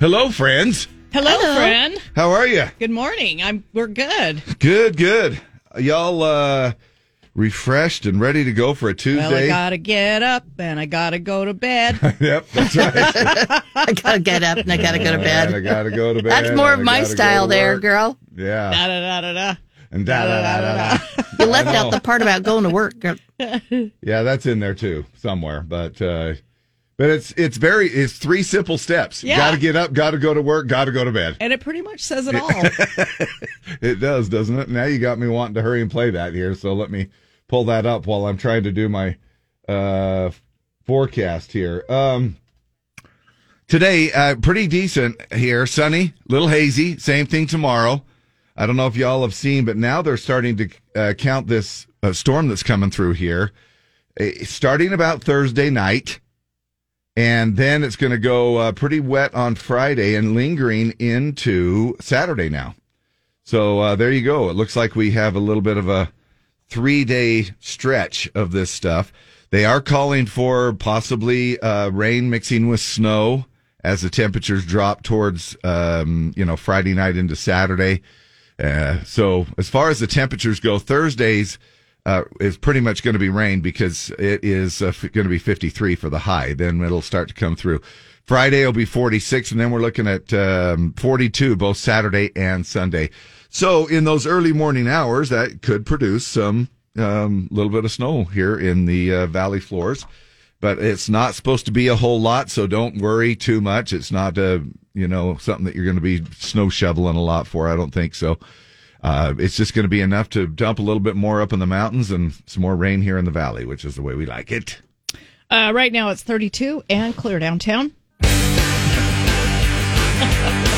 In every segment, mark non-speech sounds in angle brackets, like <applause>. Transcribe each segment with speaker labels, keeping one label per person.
Speaker 1: Hello, friends.
Speaker 2: Hello, friend.
Speaker 1: How are you?
Speaker 2: Good morning. I'm. We're good.
Speaker 1: Good, good. Y'all uh, refreshed and ready to go for a Tuesday?
Speaker 2: Well, <laughs> <laughs> I gotta get up and I gotta go to bed.
Speaker 1: yep, that's right.
Speaker 3: I gotta get up and I gotta go to
Speaker 1: And I gotta go to bed.
Speaker 3: That's more of
Speaker 1: and I
Speaker 3: my
Speaker 1: gotta go
Speaker 3: style
Speaker 1: to
Speaker 3: there,
Speaker 1: work.
Speaker 3: girl.
Speaker 1: Yeah.
Speaker 2: da da da da da.
Speaker 1: And da da da da da.
Speaker 3: You left out the part about going to work. girl. <laughs>
Speaker 1: Yeah, that's in there too somewhere. But uh, but it's it's very it's three simple steps.
Speaker 2: Yeah.
Speaker 1: Got to get up. Got to go to work. Got to go to bed.
Speaker 2: And it pretty much says it all. <laughs>
Speaker 1: It does, doesn't it? Now you got me wanting to hurry and play that here. So let me pull that up while I'm trying to do my uh, forecast here. Um, today, uh, pretty decent here. Sunny, little hazy. Same thing tomorrow. I don't know if y'all have seen, but now they're starting to uh, count this uh, storm that's coming through here, starting about Thursday night. And then it's going to go uh, pretty wet on Friday and lingering into Saturday now. So uh, there you go. It looks like we have a little bit of a three day stretch of this stuff. They are calling for possibly uh, rain mixing with snow as the temperatures drop towards, um, you know, Friday night into Saturday. Uh, so as far as the temperatures go, Thursdays uh, is pretty much going to be rain because it is uh, going to be 53 for the high. Then it'll start to come through. Friday will be 46, and then we're looking at um, 42 both Saturday and Sunday. So in those early morning hours, that could produce some um, little bit of snow here in the uh, valley floors. But it's not supposed to be a whole lot, so don't worry too much. It's not a you know something that you're going to be snow shoveling a lot for. I don't think so. Uh, it's just going to be enough to dump a little bit more up in the mountains and some more rain here in the valley, which is the way we like it.
Speaker 2: Uh, right now it's 32 and clear downtown. <laughs>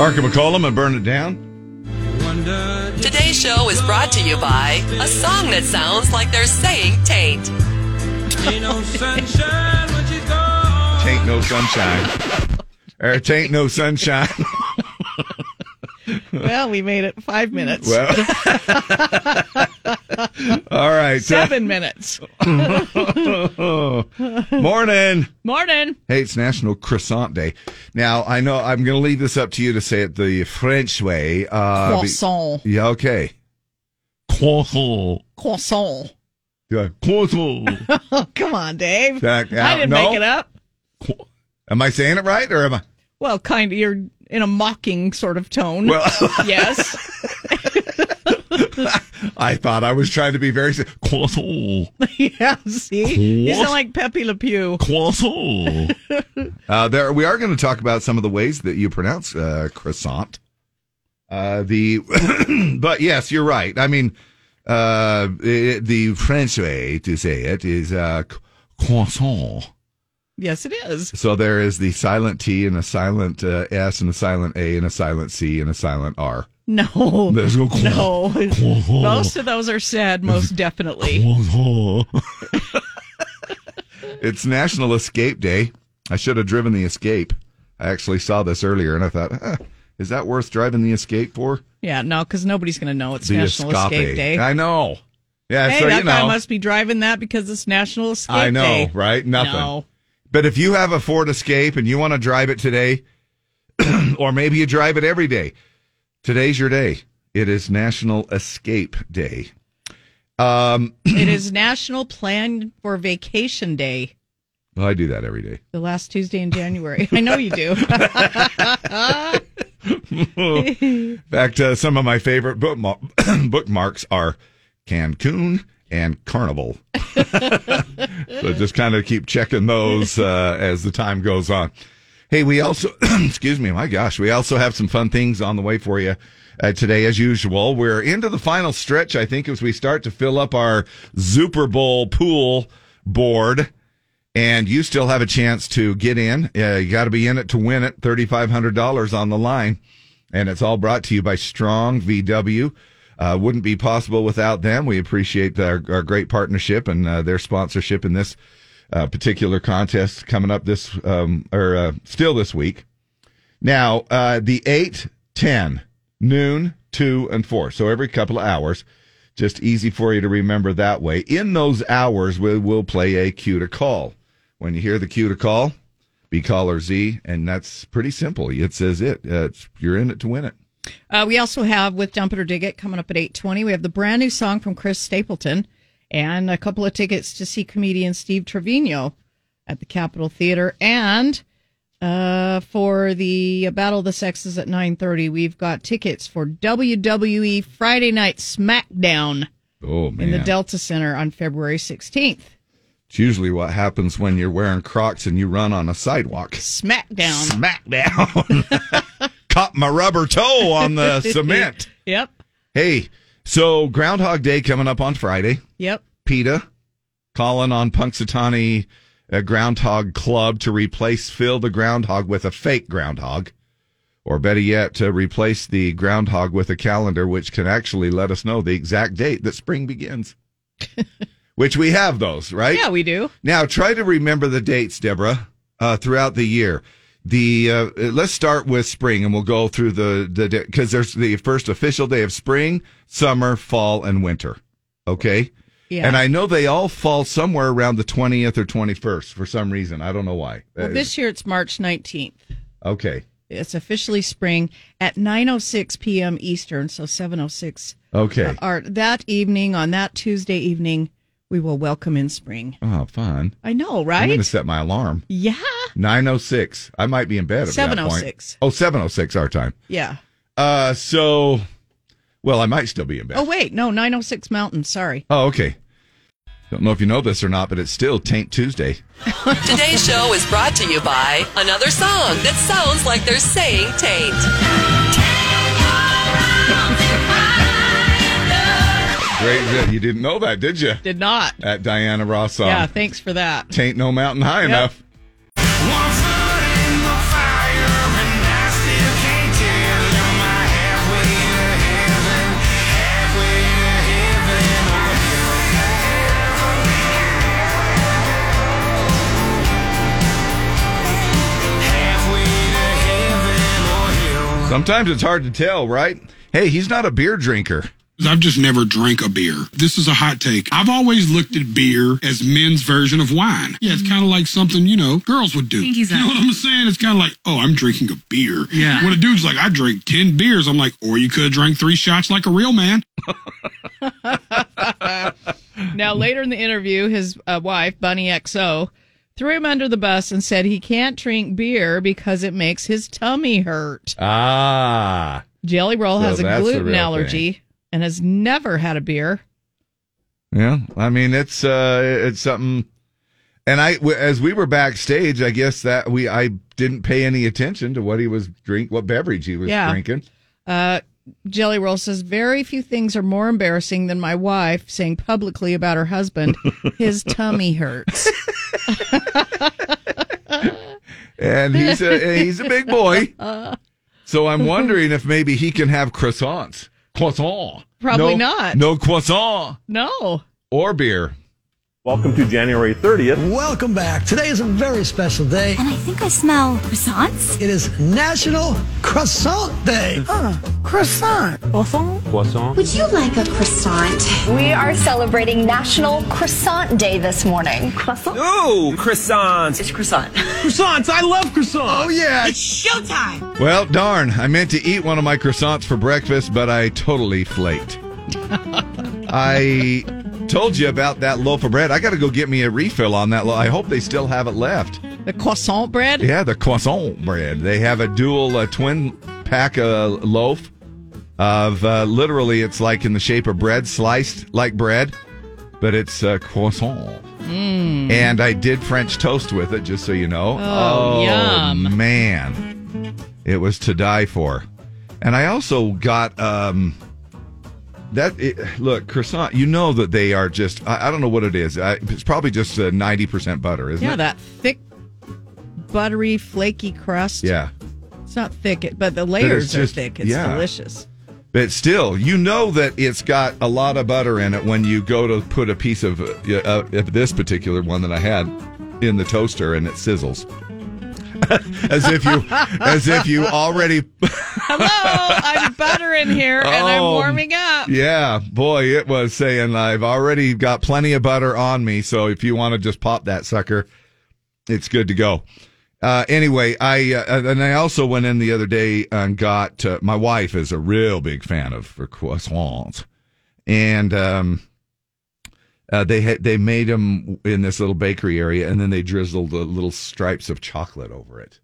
Speaker 1: Parker McCollum and burn it down.
Speaker 4: Today's show is brought to you by a song that sounds like they're saying taint.
Speaker 5: Ain't no sunshine when she's gone.
Speaker 1: Tain't no sunshine. or tain't no sunshine. <laughs> <laughs>
Speaker 2: Well, we made it five minutes.
Speaker 1: well, <laughs> all right. uh,
Speaker 2: Seven minutes. <laughs>
Speaker 1: morning.
Speaker 2: Morning.
Speaker 1: Hey, it's National Croissant Day. Now, I know I'm going to leave this up to you to say it the French way. Uh, be-
Speaker 2: Croissant.
Speaker 1: yeah, okay. Croissant.
Speaker 2: Croissant.
Speaker 1: Yeah, croissant.
Speaker 2: Oh, come on, Dave.
Speaker 1: That-
Speaker 2: I didn't
Speaker 1: no.
Speaker 2: make it up.
Speaker 1: Am I saying it right or am I?
Speaker 2: Well, kind of. You're in a mocking sort of tone.
Speaker 1: Well, <laughs>
Speaker 2: yes. <laughs>
Speaker 1: I thought I was trying to be very. <laughs>
Speaker 2: yeah. See, you sound like Pepe Le Pew.
Speaker 1: Croissant. uh, there, we are going to talk about some of the ways that you pronounce uh, croissant. Uh, the, <clears throat> but yes, you're right. I mean, uh, it, the French way to say it is uh, croissant.
Speaker 2: Yes, it is.
Speaker 1: So there is the silent T and a silent uh, S and a silent A and a silent C and a silent R.
Speaker 2: No.
Speaker 1: There's no
Speaker 2: No. <laughs> Most of those are said, most definitely. <laughs>
Speaker 1: It's National Escape Day. I should have driven the Escape. I actually saw this earlier and I thought, huh, is that worth driving the Escape for?
Speaker 2: Yeah, no, because nobody's going to know it's
Speaker 1: the
Speaker 2: National Escape Day.
Speaker 1: I know. Yeah,
Speaker 2: hey,
Speaker 1: so
Speaker 2: that
Speaker 1: you
Speaker 2: guy
Speaker 1: know.
Speaker 2: must be driving that because it's National Escape Day.
Speaker 1: I know,
Speaker 2: Day.
Speaker 1: right? Nothing.
Speaker 2: No.
Speaker 1: But if you have a Ford Escape and you want to drive it today, <clears throat> or maybe you drive it every day, today's your day. It is National Escape Day. Um, <clears throat>
Speaker 2: it is National Plan for Vacation Day,
Speaker 1: well, I do that every day.
Speaker 2: the last Tuesday in January. I know you do. <laughs> <laughs>
Speaker 1: In fact, uh, some of my favorite bookma- <clears throat> bookmarks are Cancun and Carnival. <laughs> so just kind of keep checking those uh, as the time goes on. Hey, we also, <clears throat> excuse me, my gosh, we also have some fun things on the way for you uh, today, as usual. We're into the final stretch, I think, as we start to fill up our Super Bowl pool board. And you still have a chance to get in. Uh, you got to be in it to win it. $3,500 on the line. And it's all brought to you by Strong VW. Uh, wouldn't be possible without them. We appreciate our, our great partnership and uh, their sponsorship in this uh, particular contest coming up this um, or uh, still this week. Now, uh, the 8, 10, noon, 2, and 4. So every couple of hours. Just easy for you to remember that way. In those hours, we will play a cue to call. When you hear the cue to call, be caller Z, and that's pretty simple. It says it. Uh, it's, you're in it to win it.
Speaker 2: Uh, we also have with Dump It or Dig It coming up at eight twenty. We have the brand new song from Chris Stapleton, and a couple of tickets to see comedian Steve Trevino at the Capitol Theater. And uh, for the Battle of the Sexes at nine thirty, we've got tickets for WWE Friday Night SmackDown
Speaker 1: Oh, man.
Speaker 2: in the Delta Center on February sixteenth.
Speaker 1: It's usually what happens when you're wearing Crocs and you run on a sidewalk.
Speaker 2: SmackDown.
Speaker 1: Smackdown. <laughs> Caught my rubber toe on the <laughs> cement.
Speaker 2: Yep.
Speaker 1: Hey, so Groundhog Day coming up on Friday.
Speaker 2: Yep.
Speaker 1: PETA calling on Punxsutawney uh, Groundhog Club to replace Phil the Groundhog with a fake groundhog. Or better yet, to replace the groundhog with a calendar which can actually let us know the exact date that spring begins. <laughs> which we have those, right?
Speaker 2: Yeah, we do.
Speaker 1: Now, try to remember the dates, Deborah, uh, throughout the year. The uh, let's start with spring, and we'll go through the the because there's the first official day of spring, summer, fall, and winter. Okay,
Speaker 2: Yeah.
Speaker 1: and I know they all fall somewhere around the twentieth or twenty first for some reason. I don't know why.
Speaker 2: well,
Speaker 1: Uh,
Speaker 2: this year it's March nineteenth.
Speaker 1: okay,
Speaker 2: It's officially spring at 9:06 p.m. Eastern, so 7:06.
Speaker 1: okay.
Speaker 2: Or that evening on that Tuesday evening, we will welcome in spring.
Speaker 1: Oh, fun!
Speaker 2: I know, right?
Speaker 1: I'm going to set my alarm.
Speaker 2: yeah,
Speaker 1: Nine oh six. I might be in bed at that point.
Speaker 2: 7:06.
Speaker 1: Oh, 706 our time.
Speaker 2: yeah.
Speaker 1: Uh, so, well, I might still be in bed.
Speaker 2: Oh wait, no, 9:06 Mountain. Sorry.
Speaker 1: Oh, okay. Don't know if you know this or not, but it's still Taint Tuesday. <laughs>
Speaker 4: Today's show is brought to you by another song that sounds like they're saying Taint. taint.
Speaker 1: Great, good. You didn't know that, did you?
Speaker 2: Did not.
Speaker 1: At Diana Ross song.
Speaker 2: Yeah, thanks for that.
Speaker 1: Taint no mountain high
Speaker 2: Yep.
Speaker 1: enough.
Speaker 5: Hell?
Speaker 1: Sometimes it's hard to tell, right? Hey, he's not a beer drinker.
Speaker 6: I've just never drank a beer. This is a hot take. I've always looked at beer as men's version of wine. Yeah, it's kind of like something, you know, girls would do. You know what I'm saying? It's kind of like, oh, I'm drinking a beer. Yeah. When a dude's like, I drink 10 beers, I'm like, or you could have drank three shots like a real man. <laughs>
Speaker 2: Now, later in the interview, his uh, wife, Bunny XO, threw him under the bus and said he can't drink beer because it makes his tummy hurt.
Speaker 1: Ah.
Speaker 2: Jelly Roll
Speaker 1: So
Speaker 2: has a gluten
Speaker 1: real
Speaker 2: allergy and has never had a beer.
Speaker 1: Yeah, I mean it's uh it's something and I as we were backstage, I guess that we I didn't pay any attention to what he was drink what beverage he was
Speaker 2: Yeah.
Speaker 1: drinking.
Speaker 2: Uh, Jelly Roll says very few things are more embarrassing than my wife saying publicly about her husband <laughs> his tummy hurts.
Speaker 1: And he's a he's a big boy. <laughs> So I'm wondering if maybe he can have croissants. Croissant.
Speaker 2: Probably
Speaker 1: No-
Speaker 2: not.
Speaker 1: No croissant
Speaker 2: No.
Speaker 1: or beer.
Speaker 7: Welcome to January 30th.
Speaker 8: Welcome back. Today is a very special day.
Speaker 9: And I think I smell croissants.
Speaker 8: It is National Croissant Day. Huh?
Speaker 3: Croissant.
Speaker 7: Croissant.
Speaker 9: Would you like a croissant?
Speaker 10: We are celebrating National Croissant Day this morning.
Speaker 9: Croissant?
Speaker 7: Ooh, croissants.
Speaker 3: It's croissant. <laughs>
Speaker 7: Croissants. I love croissants.
Speaker 1: Oh yeah.
Speaker 3: It's showtime.
Speaker 1: Well, darn, I meant to eat one of my croissants for breakfast, but I totally flaked. <laughs> I told you about that loaf of bread. I got to go get me a refill on that. Lo- I hope they still have it left.
Speaker 2: The croissant bread?
Speaker 1: Yeah, the croissant bread. They have a dual uh, twin pack uh, loaf of uh, literally, it's like in the shape of bread, sliced like bread, but it's uh, croissant. And I did French toast with it, just so you know.
Speaker 2: Oh, yum.
Speaker 1: man, it was to die for. And I also got um, that. It, look, croissant. You know that they are just. I, I don't know what it is. I, it's probably just uh, ninety percent butter, isn't it?
Speaker 2: Yeah,
Speaker 1: it?
Speaker 2: that thick, buttery, flaky crust.
Speaker 1: Yeah.
Speaker 2: It's not thick, but the layers are
Speaker 1: just-
Speaker 2: thick. It's
Speaker 1: yeah.
Speaker 2: delicious.
Speaker 1: But still, you know that it's got a lot of butter in it when you go to put a piece of, uh, uh, of this particular one that I had in the toaster and it sizzles. <laughs> as if you, as if you already. <laughs>
Speaker 2: Hello, I'm butter in here and I'm
Speaker 1: Oh,
Speaker 2: warming up.
Speaker 1: Yeah, boy, it was saying I've already got plenty of butter on me. So if you want to just pop that sucker, it's good to go. Uh, anyway, I uh, and I also went in the other day and got uh, my wife is a real big fan of croissants, and um, uh, they had they made them in this little bakery area, and then they drizzled the little stripes of chocolate over it.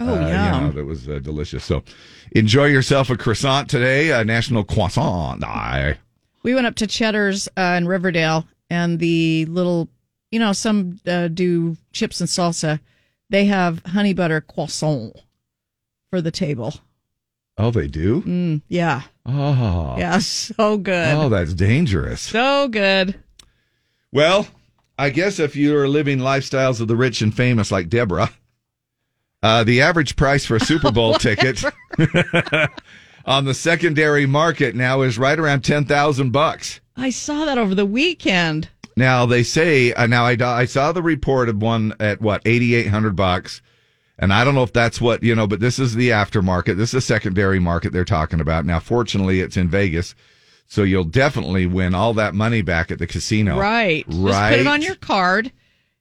Speaker 2: Oh,
Speaker 1: Uh, you know, that was uh, delicious. So, enjoy yourself a croissant today, a National Croissant Day.
Speaker 2: We went up to Cheddar's uh, in Riverdale, and the little, you know, some uh, do chips and salsa. They have honey butter croissant for the table.
Speaker 1: Oh, they do.
Speaker 2: Mm, yeah,
Speaker 1: Oh,
Speaker 2: yeah, <laughs> so good,
Speaker 1: Oh, that's dangerous.
Speaker 2: so good.
Speaker 1: Well, I guess if you're living lifestyles of the rich and famous like Deborah, uh, the average price for a Super Bowl <laughs> ticket <laughs> on the secondary market now is right around ten thousand bucks.
Speaker 2: I saw that over the weekend.
Speaker 1: Now they say uh, now I, I saw the report of one at what eighty eight hundred bucks, and I don't know if that's what you know, but this is the aftermarket. This is the secondary market they're talking about. Now, fortunately, it's in Vegas, so you'll definitely win all that money back at the casino.
Speaker 2: Right,
Speaker 1: right.
Speaker 2: Just put it on your card,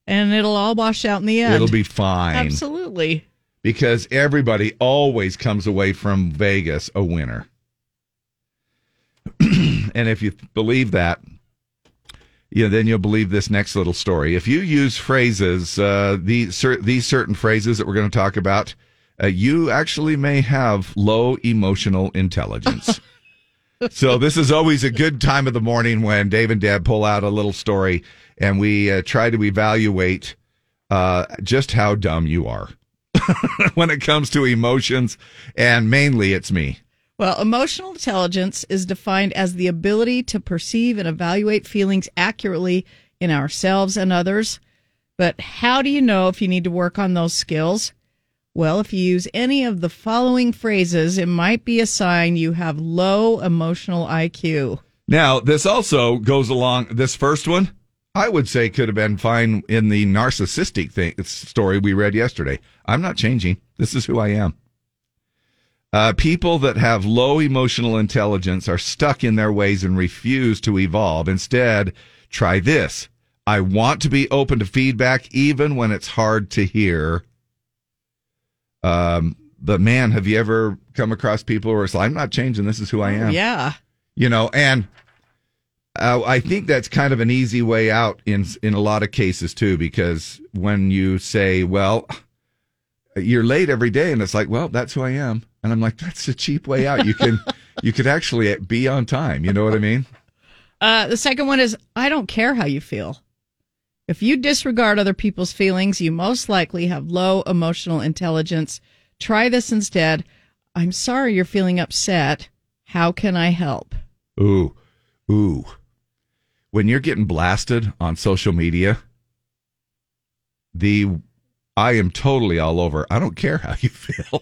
Speaker 2: and it'll all wash out in the end.
Speaker 1: It'll be fine
Speaker 2: absolutely.
Speaker 1: because everybody always comes away from Vegas a winner. <clears throat> and if you believe that, yeah, then you'll believe this next little story. If you use phrases, uh, these cer- these certain phrases that we're going to talk about, uh, you actually may have low emotional intelligence. <laughs> so this is always a good time of the morning when Dave and Deb pull out a little story and we uh, try to evaluate uh, just how dumb you are <laughs> when it comes to emotions, and mainly it's me.
Speaker 2: Well, emotional intelligence is defined as the ability to perceive and evaluate feelings accurately in ourselves and others. But how do you know if you need to work on those skills? Well, if you use any of the following phrases, it might be a sign you have low emotional IQ.
Speaker 1: Now, this also goes along. This first one, I would say, could have been fine in the narcissistic thing story we read yesterday. I'm not changing. This is who I am. Uh, people that have low emotional intelligence are stuck in their ways and refuse to evolve. Instead, try this. I want to be open to feedback, even when it's hard to hear. Um, but man, have you ever come across people where it's like, I'm not changing. This is who I am
Speaker 2: Yeah.
Speaker 1: you know and uh, i think that's kind of an easy way out in in a lot of cases too because when you say well you're late every day and it's like well that's who i am and i'm like that's a cheap way out you can <laughs> you could actually be on time you know what i mean
Speaker 2: Uh, the second one is I don't care how you feel. If you disregard other people's feelings, you most likely have low emotional intelligence. Try this instead. I'm sorry you're feeling upset. How can I help?
Speaker 1: ooh ooh when you're getting blasted on social media the i am totally all over i don't care how you feel <laughs>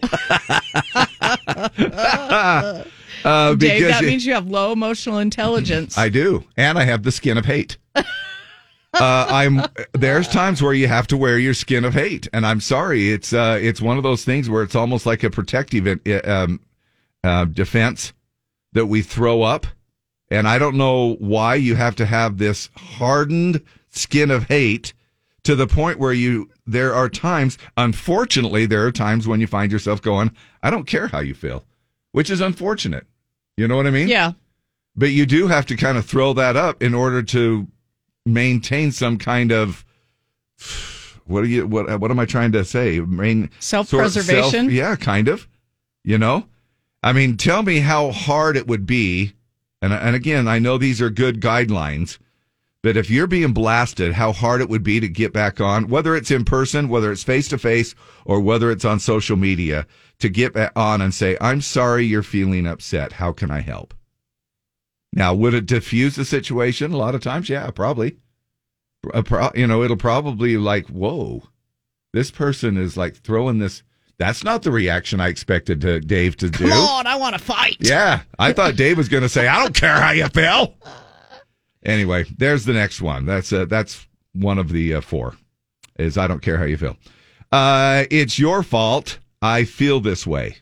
Speaker 1: uh,
Speaker 2: Dave, that
Speaker 1: you-
Speaker 2: means you have low emotional intelligence.
Speaker 1: I do, and I have the skin of hate. <laughs> uh, I'm there's times where you have to wear your skin of hate, and I'm sorry, it's uh, it's one of those things where it's almost like a protective uh, um, uh, defense that we throw up, and I don't know why you have to have this hardened skin of hate to the point where you there are times unfortunately there are times when you find yourself going I don't care how you feel which is unfortunate. You know what I mean?
Speaker 2: Yeah.
Speaker 1: but you do have to kind of throw that up in order to maintain some kind of what are you what what am I trying to say? Main
Speaker 2: Self-preservation?
Speaker 1: self- yeah, kind of. You know, I mean, tell me how hard it would be. And and again, I know these are good guidelines, but if you're being blasted, how hard it would be to get back on, whether it's in person, whether it's face to face, or whether it's on social media, to get on and say, "I'm sorry, you're feeling upset. How can I help?" Now, would it diffuse the situation? A lot of times, yeah, probably. You know, it'll probably like, whoa, this person is like throwing this. That's not the reaction I expected to Dave to do.
Speaker 2: Come on, I want to fight.
Speaker 1: Yeah, I thought Dave was going to say, "I don't care how you feel." Anyway, there's the next one. That's uh, that's one of the uh, four. Is I don't care how you feel. Uh, it's your fault. I feel this way.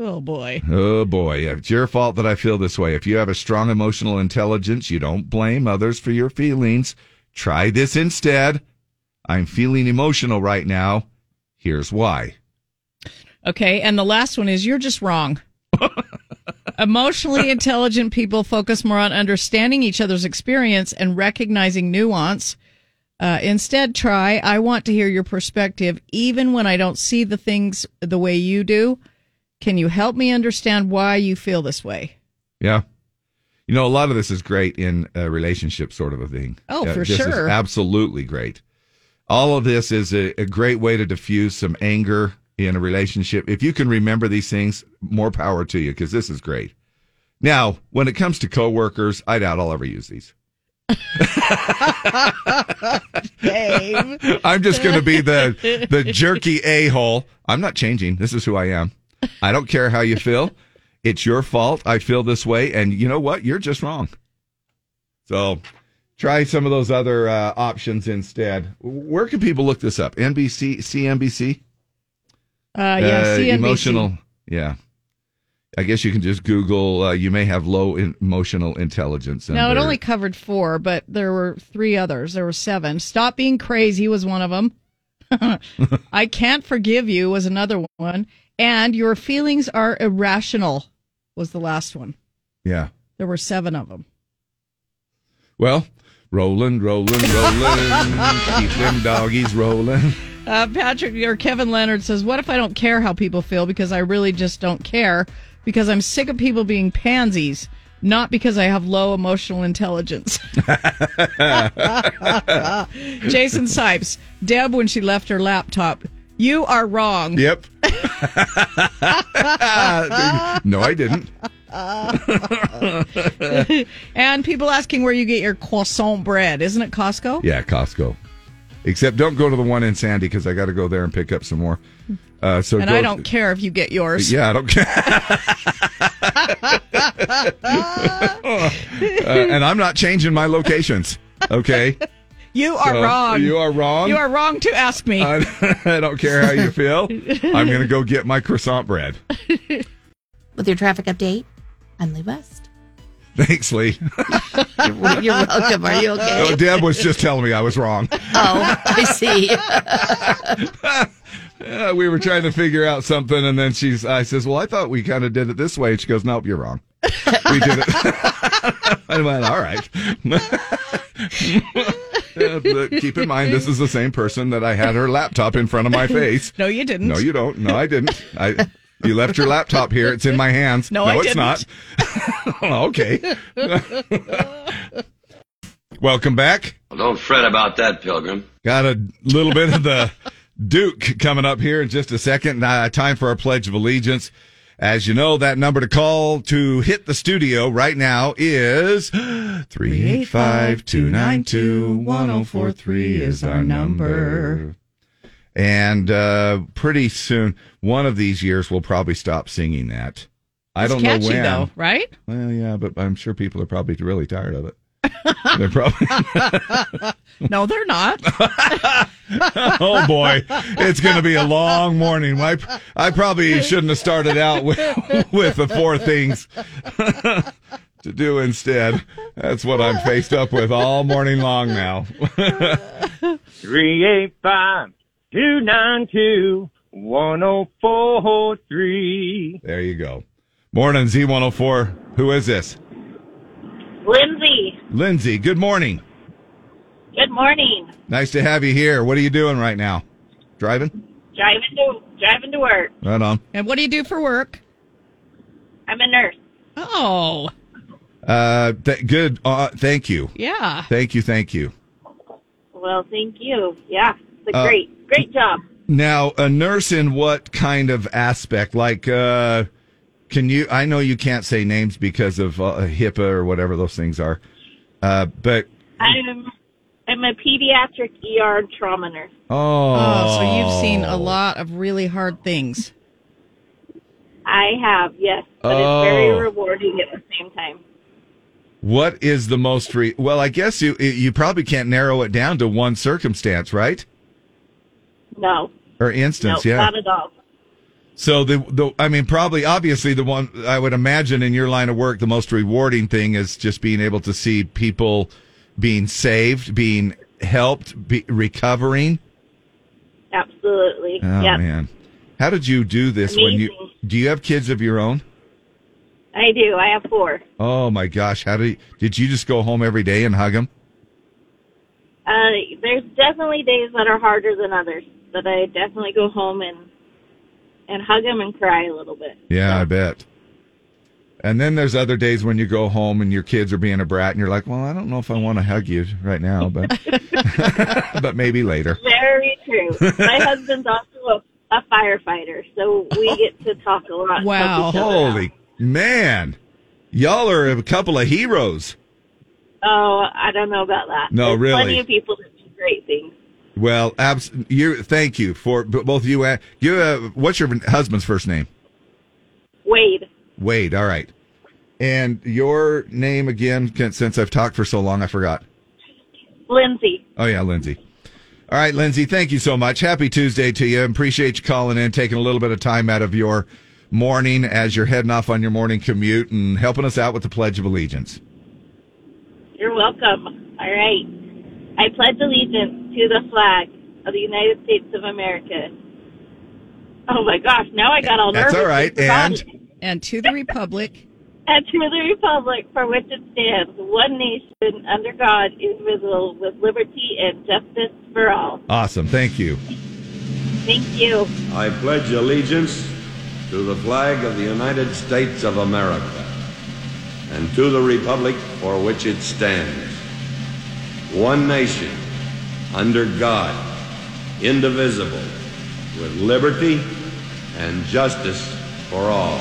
Speaker 2: Oh boy.
Speaker 1: Oh boy, it's your fault that I feel this way. If you have a strong emotional intelligence, you don't blame others for your feelings. Try this instead. I'm feeling emotional right now. Here's why.
Speaker 2: Okay, and the last one is you're just wrong. <laughs> Emotionally intelligent people focus more on understanding each other's experience and recognizing nuance. Uh, instead, try, I want to hear your perspective, even when I don't see the things the way you do. Can you help me understand why you feel this way?
Speaker 1: Yeah. You know, a lot of this is great in a relationship sort of a thing.
Speaker 2: Oh,
Speaker 1: Uh,
Speaker 2: for
Speaker 1: this is
Speaker 2: sure.
Speaker 1: absolutely great. All of this is a, a great way to diffuse some anger in a relationship. If you can remember these things, more power to you because this is great. Now, when it comes to coworkers, I doubt I'll ever use these. <laughs> I'm just going to be the the jerky a hole. I'm not changing. This is who I am. I don't care how you feel. It's your fault. I feel this way, and you know what? You're just wrong. So, try some of those other uh, options instead. Where can people look this up? NBC, CNBC.
Speaker 2: Uh, yeah,
Speaker 1: Uh,
Speaker 2: CNBC.
Speaker 1: emotional. Yeah. I guess you can just Google. Uh, you may have low in- emotional intelligence.
Speaker 2: No, it only covered four, but there were three others. There were seven. Stop being crazy was one of them. <laughs> I can't forgive you was another one. And your feelings are irrational was the last one.
Speaker 1: Yeah.
Speaker 2: There were seven of them.
Speaker 1: Well, rolling, rolling, rolling. Keep them doggies rolling.
Speaker 2: Uh, Patrick or Kevin Leonard says, What if I don't care how people feel because I really just don't care because I'm sick of people being pansies, not because I have low emotional intelligence? <laughs> <laughs> Jason Sipes, Deb, when she left her laptop, you are wrong.
Speaker 1: Yep. <laughs> no, I didn't. <laughs>
Speaker 2: and people asking where you get your croissant bread. Isn't it Costco?
Speaker 1: Yeah, Costco. Except don't go to the one in Sandy because I got to go there and pick up some more. Uh, so
Speaker 2: and
Speaker 1: go
Speaker 2: I don't care if you get yours.
Speaker 1: Yeah, I don't care. <laughs> Uh, and I'm not changing my locations. Okay.
Speaker 2: You are
Speaker 1: So,
Speaker 2: wrong.
Speaker 1: You are wrong.
Speaker 2: You are wrong to ask me.
Speaker 1: I, <laughs> I don't care how you feel. <laughs> I'm going to go get my croissant bread.
Speaker 11: With your traffic update, I'm Lee West.
Speaker 1: Thanks, Lee.
Speaker 11: You're, <laughs> you're welcome. Are you okay?
Speaker 1: Oh, Deb was just telling me I was wrong.
Speaker 11: Oh, I see.
Speaker 1: Yeah, we were trying to figure out something, and then she's. I says, "Well, I thought we kind of did it this way." And she goes, "Nope, you're wrong. We did it." I went, "All right." Uh, keep in mind, this is the same person that I had her laptop in front of my face. <laughs>
Speaker 2: No, you didn't.
Speaker 1: No, you don't. No, I didn't. I. You left your laptop here. It's in my hands.
Speaker 2: No, I
Speaker 1: it's
Speaker 2: didn't.
Speaker 1: not. <laughs> Oh, okay. <laughs> Welcome back.
Speaker 12: Well, don't fret about that, Pilgrim.
Speaker 1: Got a little bit of the Duke coming up here in just a second. Uh, time for our Pledge of Allegiance. As you know, that number to call to hit the studio right now is <gasps> 385 292 1043 is our number. And uh, pretty soon, one of these years, we'll probably stop singing that. I don't
Speaker 2: catchy,
Speaker 1: know when.
Speaker 2: though, right?
Speaker 1: Well, yeah, but I'm sure people are probably really tired of it. They're probably. <laughs>
Speaker 2: no, they're not. <laughs>
Speaker 1: oh boy, it's going to be a long morning. I, I probably shouldn't have started out with, <laughs> with the four things to do instead. That's what I'm faced up with all morning long now.
Speaker 13: 385 292 1043.
Speaker 1: there you go. Morning, Z104. Who is this?
Speaker 14: Lindsay,
Speaker 1: Lindsay. Good morning.
Speaker 14: good morning.
Speaker 1: Nice to have you here. What are you doing right now? Driving?
Speaker 14: Driving to driving to work.
Speaker 1: Right on.
Speaker 2: And what do you do for work?
Speaker 14: I'm a nurse.
Speaker 2: Oh,
Speaker 1: Uh, th- good. Uh, thank you.
Speaker 2: yeah.
Speaker 1: Thank you. Thank you.
Speaker 14: Well, thank you. Yeah, it's a
Speaker 1: Uh,
Speaker 14: great, great job.
Speaker 1: Now, a nurse in what kind of aspect? Like, uh, can you? I know you can't say names because of uh, HIPAA or whatever those things are. Uh, but
Speaker 14: I'm I'm a pediatric ER trauma nurse.
Speaker 1: Oh,
Speaker 2: Oh, so you've seen a lot of really hard things.
Speaker 14: I have, yes, but
Speaker 1: Oh.
Speaker 14: it's very rewarding at the same time.
Speaker 1: What is the most re- well? I guess you you probably can't narrow it down to one circumstance, right?
Speaker 14: No,
Speaker 1: Or instance,
Speaker 14: no,
Speaker 1: yeah.
Speaker 14: not at all.
Speaker 1: So the the I mean, probably obviously the one I would imagine in your line of work, the most rewarding thing is just being able to see people being saved, being helped, be recovering.
Speaker 14: Absolutely.
Speaker 1: Oh
Speaker 14: yep.
Speaker 1: man, how did you do this? When you do you have kids of your own?
Speaker 14: I do. I have four.
Speaker 1: Oh my gosh, how did did you just go home every day and hug them?
Speaker 14: Uh, there's definitely days that are harder than others, but I definitely go home and and hug them and cry a little bit.
Speaker 1: Yeah, I bet. And then there's other days when you go home and your kids are being a brat, and you're like, "Well, I don't know if I want to hug you right now, but <laughs> <laughs> but maybe later."
Speaker 14: Very true. My <laughs> husband's also a, a firefighter, so we oh. get to talk a lot. and help each other out.
Speaker 1: Holy man, y'all are a couple of heroes.
Speaker 14: Oh, I don't know about that.
Speaker 1: No,
Speaker 14: There's
Speaker 1: really.
Speaker 14: Plenty of people that do great things.
Speaker 1: Well, abs- you. Thank you for both you. And, you. Uh, what's your husband's first name?
Speaker 14: Wade,
Speaker 1: Wade. All right. And your name again? Since I've talked for so long, I forgot.
Speaker 14: Lindsay.
Speaker 1: Oh yeah, Lindsay. All right, Lindsay. Thank you so much. Happy Tuesday to you. Appreciate you calling in, taking a little bit of time out of your morning as you're heading off on your morning commute, and helping us out with the Pledge of Allegiance.
Speaker 14: You're welcome. All right. I pledge allegiance to the flag of the United States of America. Oh my gosh, now I got all nervous.
Speaker 1: That's all right. And.
Speaker 2: And to the Republic. <laughs>
Speaker 14: And to the republic for which it stands, one nation under God, indivisible, with liberty and justice for all.
Speaker 1: awesome. Thank you.
Speaker 14: Thank you.
Speaker 12: I pledge allegiance to the flag of the United States of America and to the republic for which it stands, one nation, under God, indivisible, with liberty and justice for all.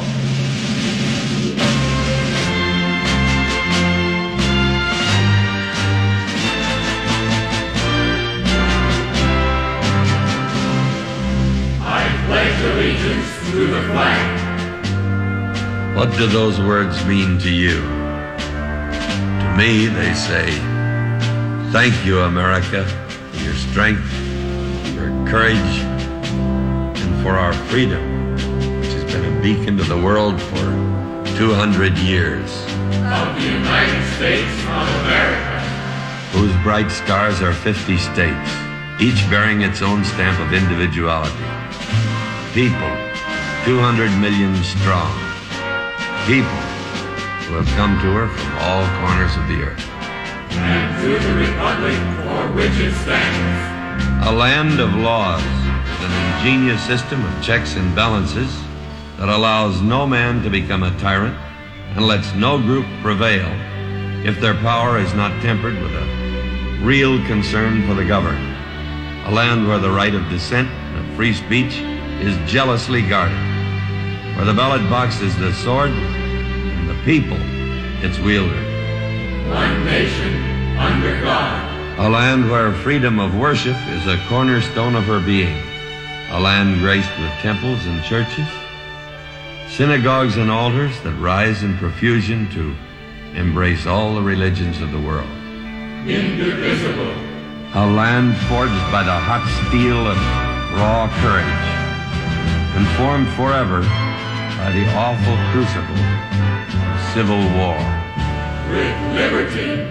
Speaker 5: I pledge allegiance to the flag
Speaker 15: What do those words mean to you? To me, they say, Thank you, America, strength, your courage, and for our freedom, which has been a beacon to the world for 200 years,
Speaker 5: of the United States of America.
Speaker 15: whose bright stars are 50 states, each bearing its own stamp of individuality. People, 200 million strong. People who have come to her from all corners of the earth.
Speaker 5: And to the republic for which it stands,
Speaker 15: A land of laws, an ingenious system of checks and balances that allows no man to become a tyrant and lets no group prevail if their power is not tempered with a real concern for the governed. A land where the right of dissent and of free speech is jealously guarded, where the ballot box is the sword and the people its wielder.
Speaker 5: One nation under God.
Speaker 15: A land where freedom of worship is a cornerstone of her being. A land graced with temples and churches, synagogues and altars that rise in profusion to embrace all the religions of the world.
Speaker 5: indivisible,
Speaker 15: A land forged by the hot steel of raw courage and formed forever by the awful crucible of civil war.
Speaker 5: With liberty,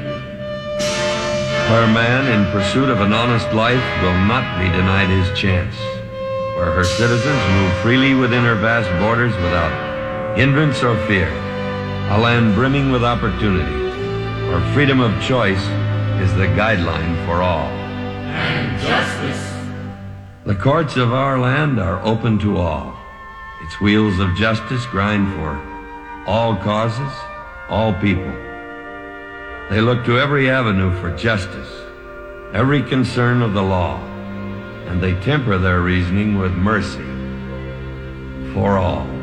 Speaker 15: Where man, in pursuit of an honest life, will not be denied his chance. Where her citizens move freely within her vast borders without hindrance or fear. A land brimming with opportunity, where freedom of choice is the guideline for all.
Speaker 5: and justice,
Speaker 15: The courts of our land are open to all. Its wheels of justice grind for all causes, all people. They look to every avenue for justice, every concern of the law, and they temper their reasoning with mercy for all.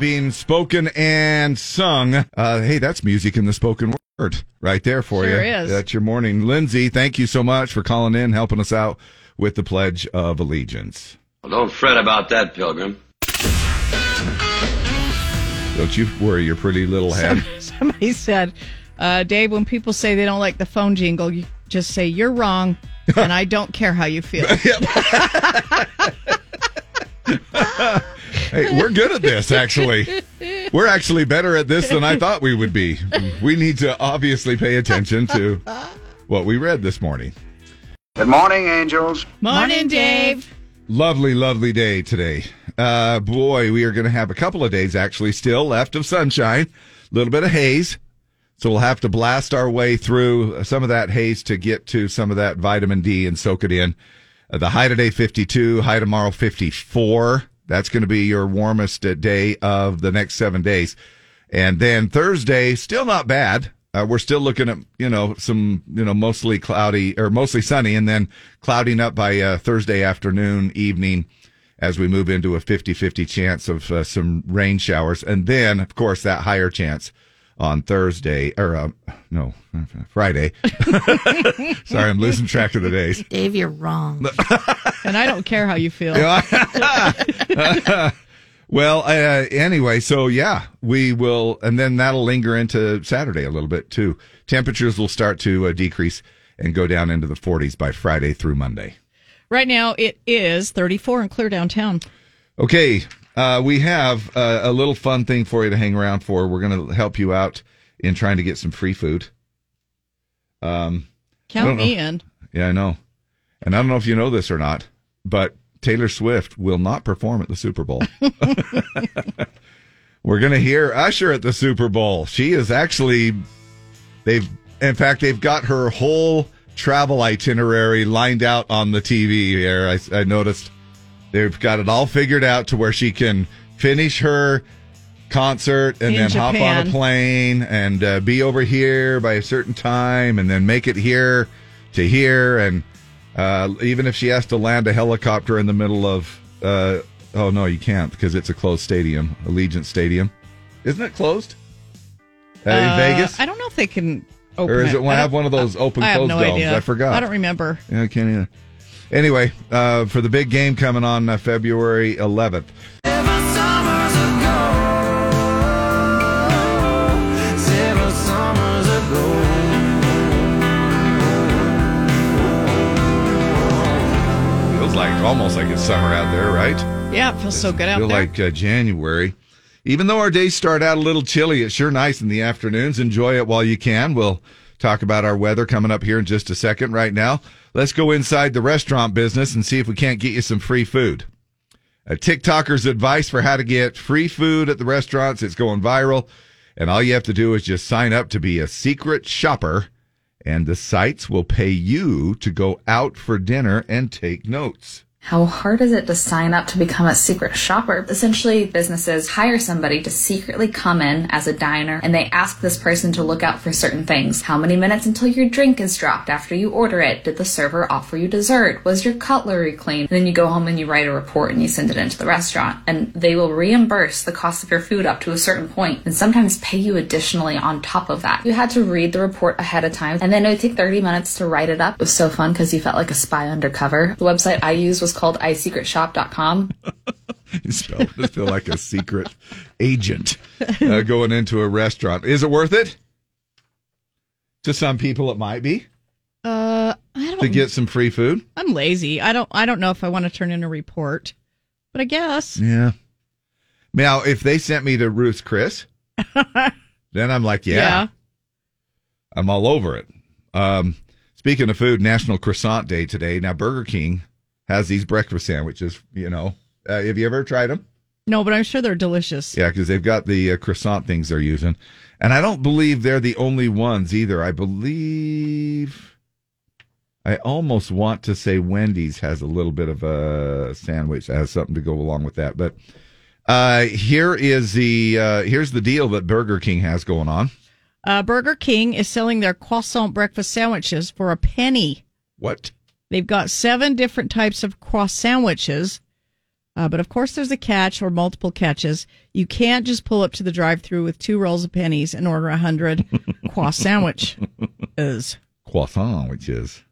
Speaker 1: Being spoken and sung. Uh, hey, that's music in the spoken word right there for
Speaker 2: Sure
Speaker 1: you.
Speaker 2: is.
Speaker 1: That's your morning. Lindsay, thank you so much for calling in, helping us out with the Pledge of Allegiance.
Speaker 15: Well, don't fret about that, Pilgrim.
Speaker 1: Don't you worry your pretty little head.
Speaker 2: Somebody <laughs> said, uh, Dave, when people say they don't like the phone jingle, you just say, You're wrong, and I don't care how you feel. <laughs> <laughs>
Speaker 1: Hey, we're good at this, actually. We're actually better at this than I thought we would be. We need to obviously pay attention to what we read this morning.
Speaker 16: Good morning, angels.
Speaker 2: Morning, Dave.
Speaker 1: Lovely, lovely day today. Uh, boy, we are going to have a couple of days actually still left of sunshine, a little bit of haze. So we'll have to blast our way through some of that haze to get to some of that vitamin D and soak it in. Uh, the high today 52, high tomorrow 54. That's going to be your warmest uh, day of the next seven days. And then Thursday, still not bad. Uh, we're still looking at, you know, some, you know, mostly cloudy or mostly sunny and then clouding up by uh, Thursday afternoon, evening as we move into a 50 50 chance of uh, some rain showers. And then, of course, that higher chance on Thursday or, uh, no, Friday. <laughs> Sorry, I'm losing track of the days.
Speaker 11: Dave, you're wrong. <laughs>
Speaker 2: and I don't care how you feel. <laughs>
Speaker 1: well, uh, anyway, so yeah, we will, and then that'll linger into Saturday a little bit too. Temperatures will start to uh, decrease and go down into the 40s by Friday through Monday.
Speaker 2: Right now, it is 34 and clear downtown.
Speaker 1: Okay, uh, we have uh, a little fun thing for you to hang around for. We're going to help you out in trying to get some free food. Um,
Speaker 2: Count me
Speaker 1: know-
Speaker 2: in.
Speaker 1: Yeah, I know. And I don't know if you know this or not, but Taylor Swift will not perform at the Super Bowl. <laughs> We're going to hear Usher at the Super Bowl. She is actually, they've, in fact, they've got her whole travel itinerary lined out on the TV here. I, I noticed they've got it all figured out to where she can finish her concert and
Speaker 2: In
Speaker 1: then hop on a plane and uh, be over here by a certain time and then make it here to here. And uh, even if she has to land a helicopter in the middle of, uh, oh no, you can't because it's a closed stadium, Allegiant Stadium. Isn't it closed? Uh, in
Speaker 2: Uh,
Speaker 1: Vegas?
Speaker 2: I don't know if they can open
Speaker 1: or is it
Speaker 2: I
Speaker 1: one have one of those open
Speaker 2: I
Speaker 1: closed
Speaker 2: no
Speaker 1: domes?
Speaker 2: idea.
Speaker 1: I forgot.
Speaker 2: I don't remember.
Speaker 1: Yeah, I can't either. Anyway, uh, for the big game coming on uh, February 11th.
Speaker 5: Several summers ago.
Speaker 1: Feels like almost like it's summer out there, right?
Speaker 2: Yeah, it feels so good out
Speaker 1: Feel
Speaker 2: there.
Speaker 1: like uh, January. Even though our days start out a little chilly, it's sure nice in the afternoons. Enjoy it while you can. We'll talk about our weather coming up here in just a second. Right now, let's go inside the restaurant business and see if we can't get you some free food. A TikToker's advice for how to get free food at the restaurants. It's going viral. And all you have to do is just sign up to be a secret shopper, and the sites will pay you to go out for dinner and take notes.
Speaker 17: How hard is it to sign up to become a secret shopper? Essentially, businesses hire somebody to secretly come in as a diner and they ask this person to look out for certain things. How many minutes until your drink is dropped after you order it? Did the server offer you dessert? Was your cutlery clean? And then you go home and you write a report and you send it into the restaurant and they will reimburse the cost of your food up to a certain point and sometimes pay you additionally on top of that. You had to read the report ahead of time and then it would take 30 minutes to write it up. It was so fun because you felt like a spy undercover. The website I used was called isecretshop.com. <laughs>
Speaker 1: You spell- just feel like a secret agent uh, going into a restaurant. Is it worth it? To some people, it might be
Speaker 2: Uh, I don't.
Speaker 1: to get some free food.
Speaker 2: I'm lazy. I don't. I don't know if I want to turn in a report, but I guess.
Speaker 1: Yeah. Now, if they sent me to Ruth's Chris, <laughs> then I'm like, yeah,
Speaker 2: Yeah.
Speaker 1: I'm all over it. Um, speaking of food, National Croissant Day today. Now, Burger King has these breakfast sandwiches. You know, uh, have you ever tried them?
Speaker 2: No, but I'm sure they're delicious.
Speaker 1: Yeah, because they've got the uh, croissant things they're using. And I don't believe they're the only ones either. I believe, I almost want to say Wendy's has a little bit of a sandwich that has something to go along with that. But uh, here is the uh, here's the deal that Burger King has going on.
Speaker 2: Uh, Burger King is selling their croissant breakfast sandwiches for a penny.
Speaker 1: What?
Speaker 2: They've got seven different types of croissant sandwiches. Uh, but of course, there's a catch or multiple catches. You can't just pull up to the drive-through with two rolls of pennies and order a hundred <laughs> croissant sandwich. Is
Speaker 1: Croissant, which is,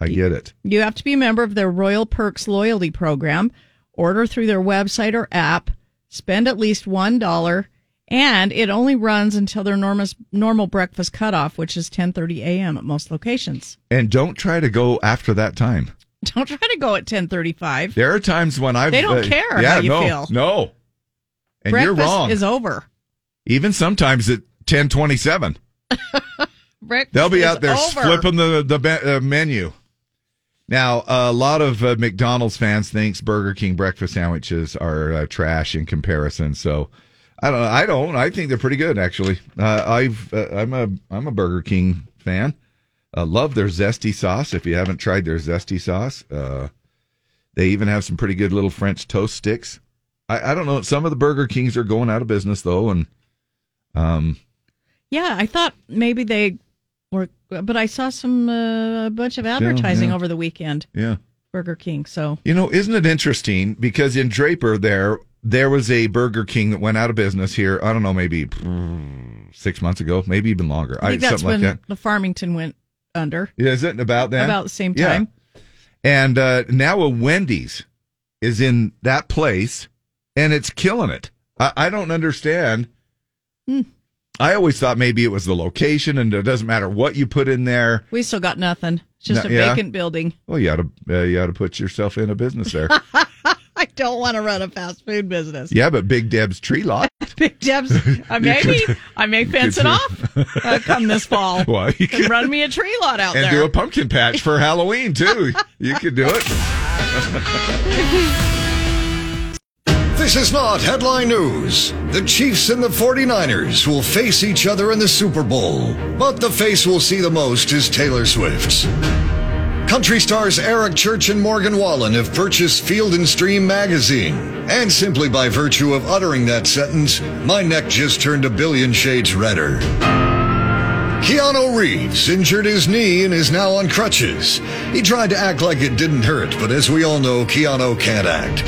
Speaker 1: I get it.
Speaker 2: you have to be a member of their Royal Perks loyalty program, order through their website or app, spend at least one dollar, and it only runs until their normal normal breakfast cutoff, which is 10:30 a.m. at most locations.
Speaker 1: And don't try to go after that time. <laughs>
Speaker 2: Don't try to go at 10:35.
Speaker 1: There are times when I've.
Speaker 2: They don't
Speaker 1: uh,
Speaker 2: care
Speaker 1: yeah,
Speaker 2: how you
Speaker 1: no,
Speaker 2: feel.
Speaker 1: No. And
Speaker 2: breakfast
Speaker 1: you're wrong.
Speaker 2: is over.
Speaker 1: Even sometimes at 1027. <laughs>
Speaker 2: Breakfast
Speaker 1: They'll be out there
Speaker 2: over.
Speaker 1: flipping the the uh, menu. Now, a lot of uh, McDonald's fans thinks Burger King breakfast sandwiches are uh, trash in comparison. So, I don't. I don't. I think they're pretty good, actually. Uh, I've. Uh, I'm a. I'm a Burger King fan. Uh, love their zesty sauce. If you haven't tried their zesty sauce, uh, they even have some pretty good little French toast sticks. I, I don't know. Some of the Burger Kings are going out of business though, and um,
Speaker 2: Yeah, I thought maybe they were, but I saw some uh, a bunch of advertising
Speaker 1: yeah.
Speaker 2: over the weekend.
Speaker 1: yeah.
Speaker 2: Burger King. So
Speaker 1: You know, isn't it interesting? Because in Draper, there there was a Burger King that went out of business here. I don't know, maybe mm, six months ago, maybe even longer.
Speaker 2: I think that's
Speaker 1: something
Speaker 2: when
Speaker 1: like that.
Speaker 2: the Farmington went under
Speaker 1: Yeah, is it about that?
Speaker 2: about the same
Speaker 1: Yeah.
Speaker 2: time.
Speaker 1: And uh, now a Wendy's is in that place, and it's killing it. I, I don't understand.
Speaker 2: Hmm.
Speaker 1: I always thought maybe it was the location, and it doesn't matter what you put in there.
Speaker 2: We still got nothing. It's just
Speaker 1: No,
Speaker 2: a
Speaker 1: yeah.
Speaker 2: vacant building.
Speaker 1: Well, you ought to uh, you ought to put yourself in a business there. <laughs> <laughs>
Speaker 2: I don't want to run a fast food business.
Speaker 1: yeah, but Big Deb's tree lot. <laughs>
Speaker 2: Big Deb's. <laughs> I maybe I may fence it off uh, come this fall.
Speaker 1: Well, you
Speaker 2: and
Speaker 1: could-
Speaker 2: run me a tree lot out
Speaker 1: and
Speaker 2: there.
Speaker 1: And do a pumpkin patch for Halloween too. You could do it.
Speaker 18: This is not headline news. The Chiefs and the 49ers will face each other in the Super Bowl, but the face we'll see the most is Taylor Swift's. Country stars Eric Church and Morgan Wallen have purchased Field and Stream magazine. And simply by virtue of uttering that sentence, my neck just turned a billion shades redder. Keanu Reeves injured his knee and is now on crutches. He tried to act like it didn't hurt, but as we all know, Keanu can't act.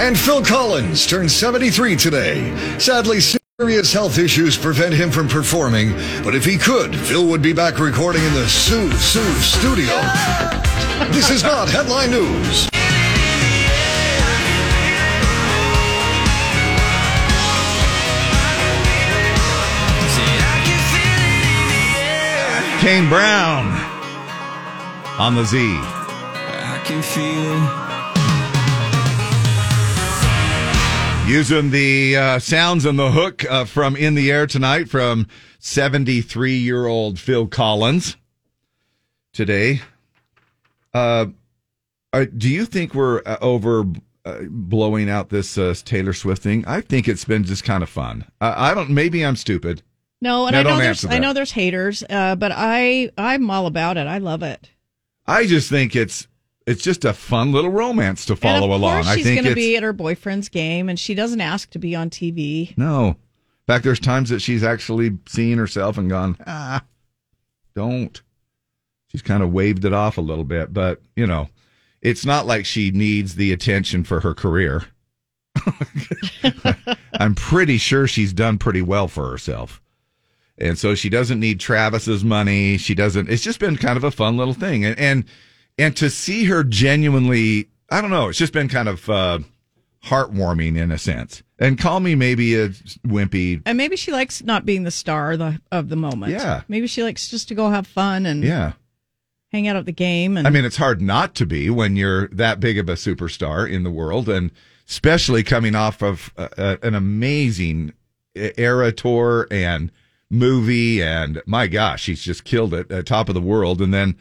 Speaker 18: And Phil Collins turned 73 today. Sadly, serious health issues prevent him from performing, but if he could, Phil would be back recording in the Sussudio. This is not headline news.
Speaker 1: Kane Brown on the Z.
Speaker 5: I can feel
Speaker 1: Using the uh, sounds and the hook uh, from In the Air tonight from 73 year old Phil Collins today. Uh, uh, do you think we're uh, over uh, blowing out this uh, Taylor Swift thing? I think it's been just kind of fun. I, I don't, maybe I'm stupid.
Speaker 2: no, and
Speaker 1: No,
Speaker 2: I know there's I know there's haters, uh, but I I'm all about it. I love it.
Speaker 1: I just think it's it's just a fun little romance to follow along. I
Speaker 2: she's
Speaker 1: think
Speaker 2: going to be at her boyfriend's game, and she doesn't ask to be on TV.
Speaker 1: no. In fact, there's times that she's actually seen herself and gone, ah, don't. She's kind of waved it off a little bit, but you know, it's not like she needs the attention for her career. <laughs> I'm pretty sure she's done pretty well for herself. And so she doesn't need Travis's money. She doesn't. It's just been kind of a fun little thing. And and, and to see her genuinely, I don't know, it's just been kind of uh, heartwarming in a sense. And call me maybe a wimpy.
Speaker 2: And maybe she likes not being the star of the, of the moment.
Speaker 1: Yeah.
Speaker 2: Maybe she likes just to go have fun and
Speaker 1: Yeah.
Speaker 2: hang out at the game. And
Speaker 1: I mean, it's hard not to be when you're that big of a superstar in the world, and especially coming off of uh, uh, an amazing era tour and movie. And my gosh, she's just killed it at top of the world. And then,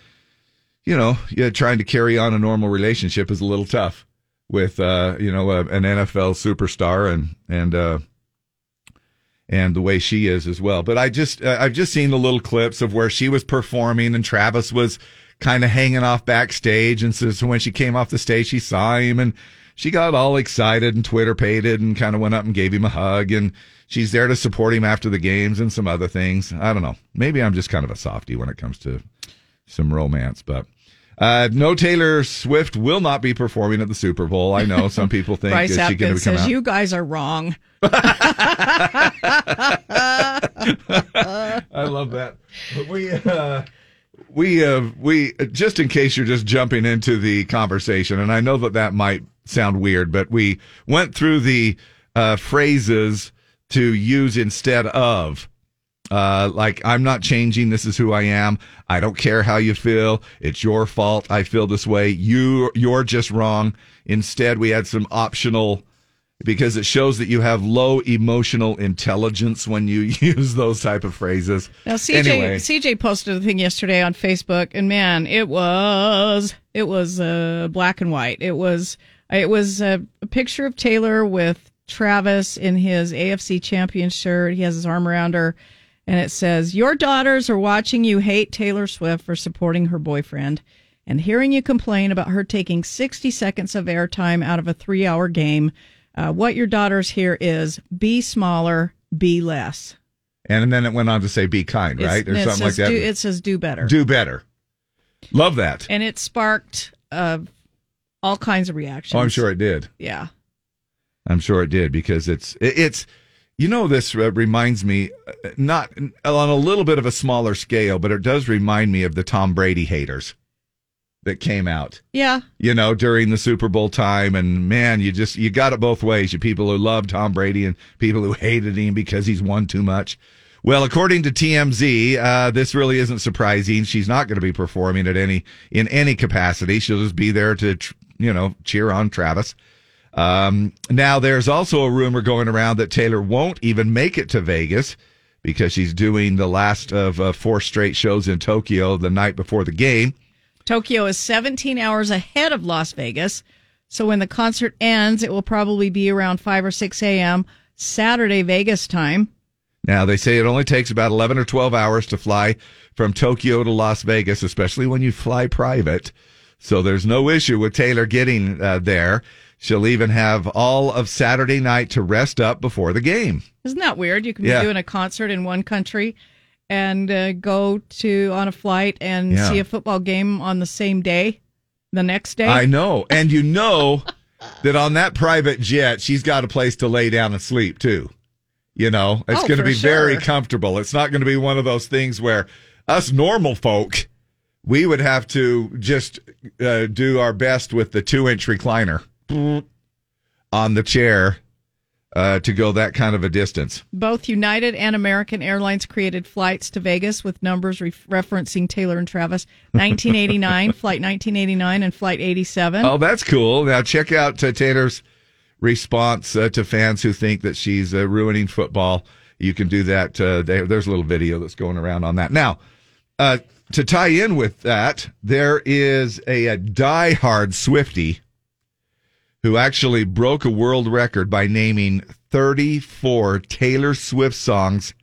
Speaker 1: you know, yeah, trying to carry on a normal relationship is a little tough with, uh, you know, uh, an NFL superstar and and uh, and the way she is as well. But I just uh, I've just seen the little clips of where she was performing and Travis was kind of hanging off backstage, and so, so when she came off the stage, she saw him and she got all excited and Twitter pated and kind of went up and gave him a hug and. She's there to support him after the games and some other things. I don't know. Maybe I'm just kind of a softie when it comes to some romance, but Uh, no, Taylor Swift will not be performing at the Super Bowl. I know some people think
Speaker 2: Bryce
Speaker 1: is she going to come
Speaker 2: says
Speaker 1: out.
Speaker 2: you guys are wrong. <laughs>
Speaker 1: I love that. But we uh, we uh, we just in case you're just jumping into the conversation, and I know that that might sound weird, but we went through the uh, phrases to use instead of. Uh, like I'm not changing. This is who I am. I don't care how you feel. It's your fault. I feel this way. You you're just wrong. Instead, we had some optional because it shows that you have low emotional intelligence when you <laughs> use those type of phrases.
Speaker 2: Now CJ
Speaker 1: Anyway,
Speaker 2: CJ posted a thing yesterday on Facebook, and man, it was it was uh, black and white. It was it was a, a picture of Taylor with Travis in his AFC champion shirt. He has his arm around her, and it says, "Your daughters are watching you hate Taylor Swift for supporting her boyfriend." And hearing you complain about her taking 60 seconds of airtime out of a three hour game, uh, what your daughters hear is be smaller, be less.
Speaker 1: and then it went on to say "be kind,"
Speaker 2: It's-
Speaker 1: right, or something like that.
Speaker 2: Do, it says do better.
Speaker 1: Do better. Love that.
Speaker 2: and it sparked uh, all kinds of reactions.
Speaker 1: Oh, I'm sure it did.
Speaker 2: Yeah.
Speaker 1: I'm sure it did because it's it- it's you know this uh, reminds me uh, not on a little bit of a smaller scale, but it does remind me of the Tom Brady haters that came out.
Speaker 2: Yeah.
Speaker 1: you know, during the Super Bowl time. And man, you just, you got it both ways. You people who love Tom Brady and people who hated him because he's won too much. Well, according to TMZ, uh, this really isn't surprising. She's not going to be performing at any, in any capacity. She'll just be there to, tr- you know, cheer on Travis. Um, now there's also a rumor going around that Taylor won't even make it to Vegas because she's doing the last of uh, four straight shows in Tokyo the night before the game.
Speaker 2: Tokyo is 17 hours ahead of Las Vegas. So when the concert ends, it will probably be around 5 or 6 a.m. Saturday, Vegas time.
Speaker 1: Now, they say it only takes about 11 or 12 hours to fly from Tokyo to Las Vegas, especially when you fly private. So there's no issue with Taylor getting uh, there. She'll even have all of Saturday night to rest up before the game.
Speaker 2: Isn't that weird? You can
Speaker 1: Yeah.
Speaker 2: be doing a concert in one country and uh, go to on a flight and
Speaker 1: Yeah.
Speaker 2: see a football game on the same day, the next day.
Speaker 1: I know. And you know that on that private jet, she's got a place to lay down and sleep too. You know, it's
Speaker 2: Oh,
Speaker 1: going to be very comfortable. It's not going to be one of those things where us normal folk, we would have to just uh, do our best with the two inch recliner on the chair uh, to go that kind of a distance.
Speaker 2: Both United and American Airlines created flights to Vegas with numbers re- referencing Taylor and Travis. <laughs> 1989, Flight 1989, and Flight 87.
Speaker 1: Oh, that's cool. Now check out uh, Taylor's response uh, to fans who think that she's uh, ruining football. You can do that. Uh, there, there's a little video that's going around on that. Now, uh, to tie in with that, there is a, a diehard Swiftie who actually broke a world record by naming 34 Taylor Swift songs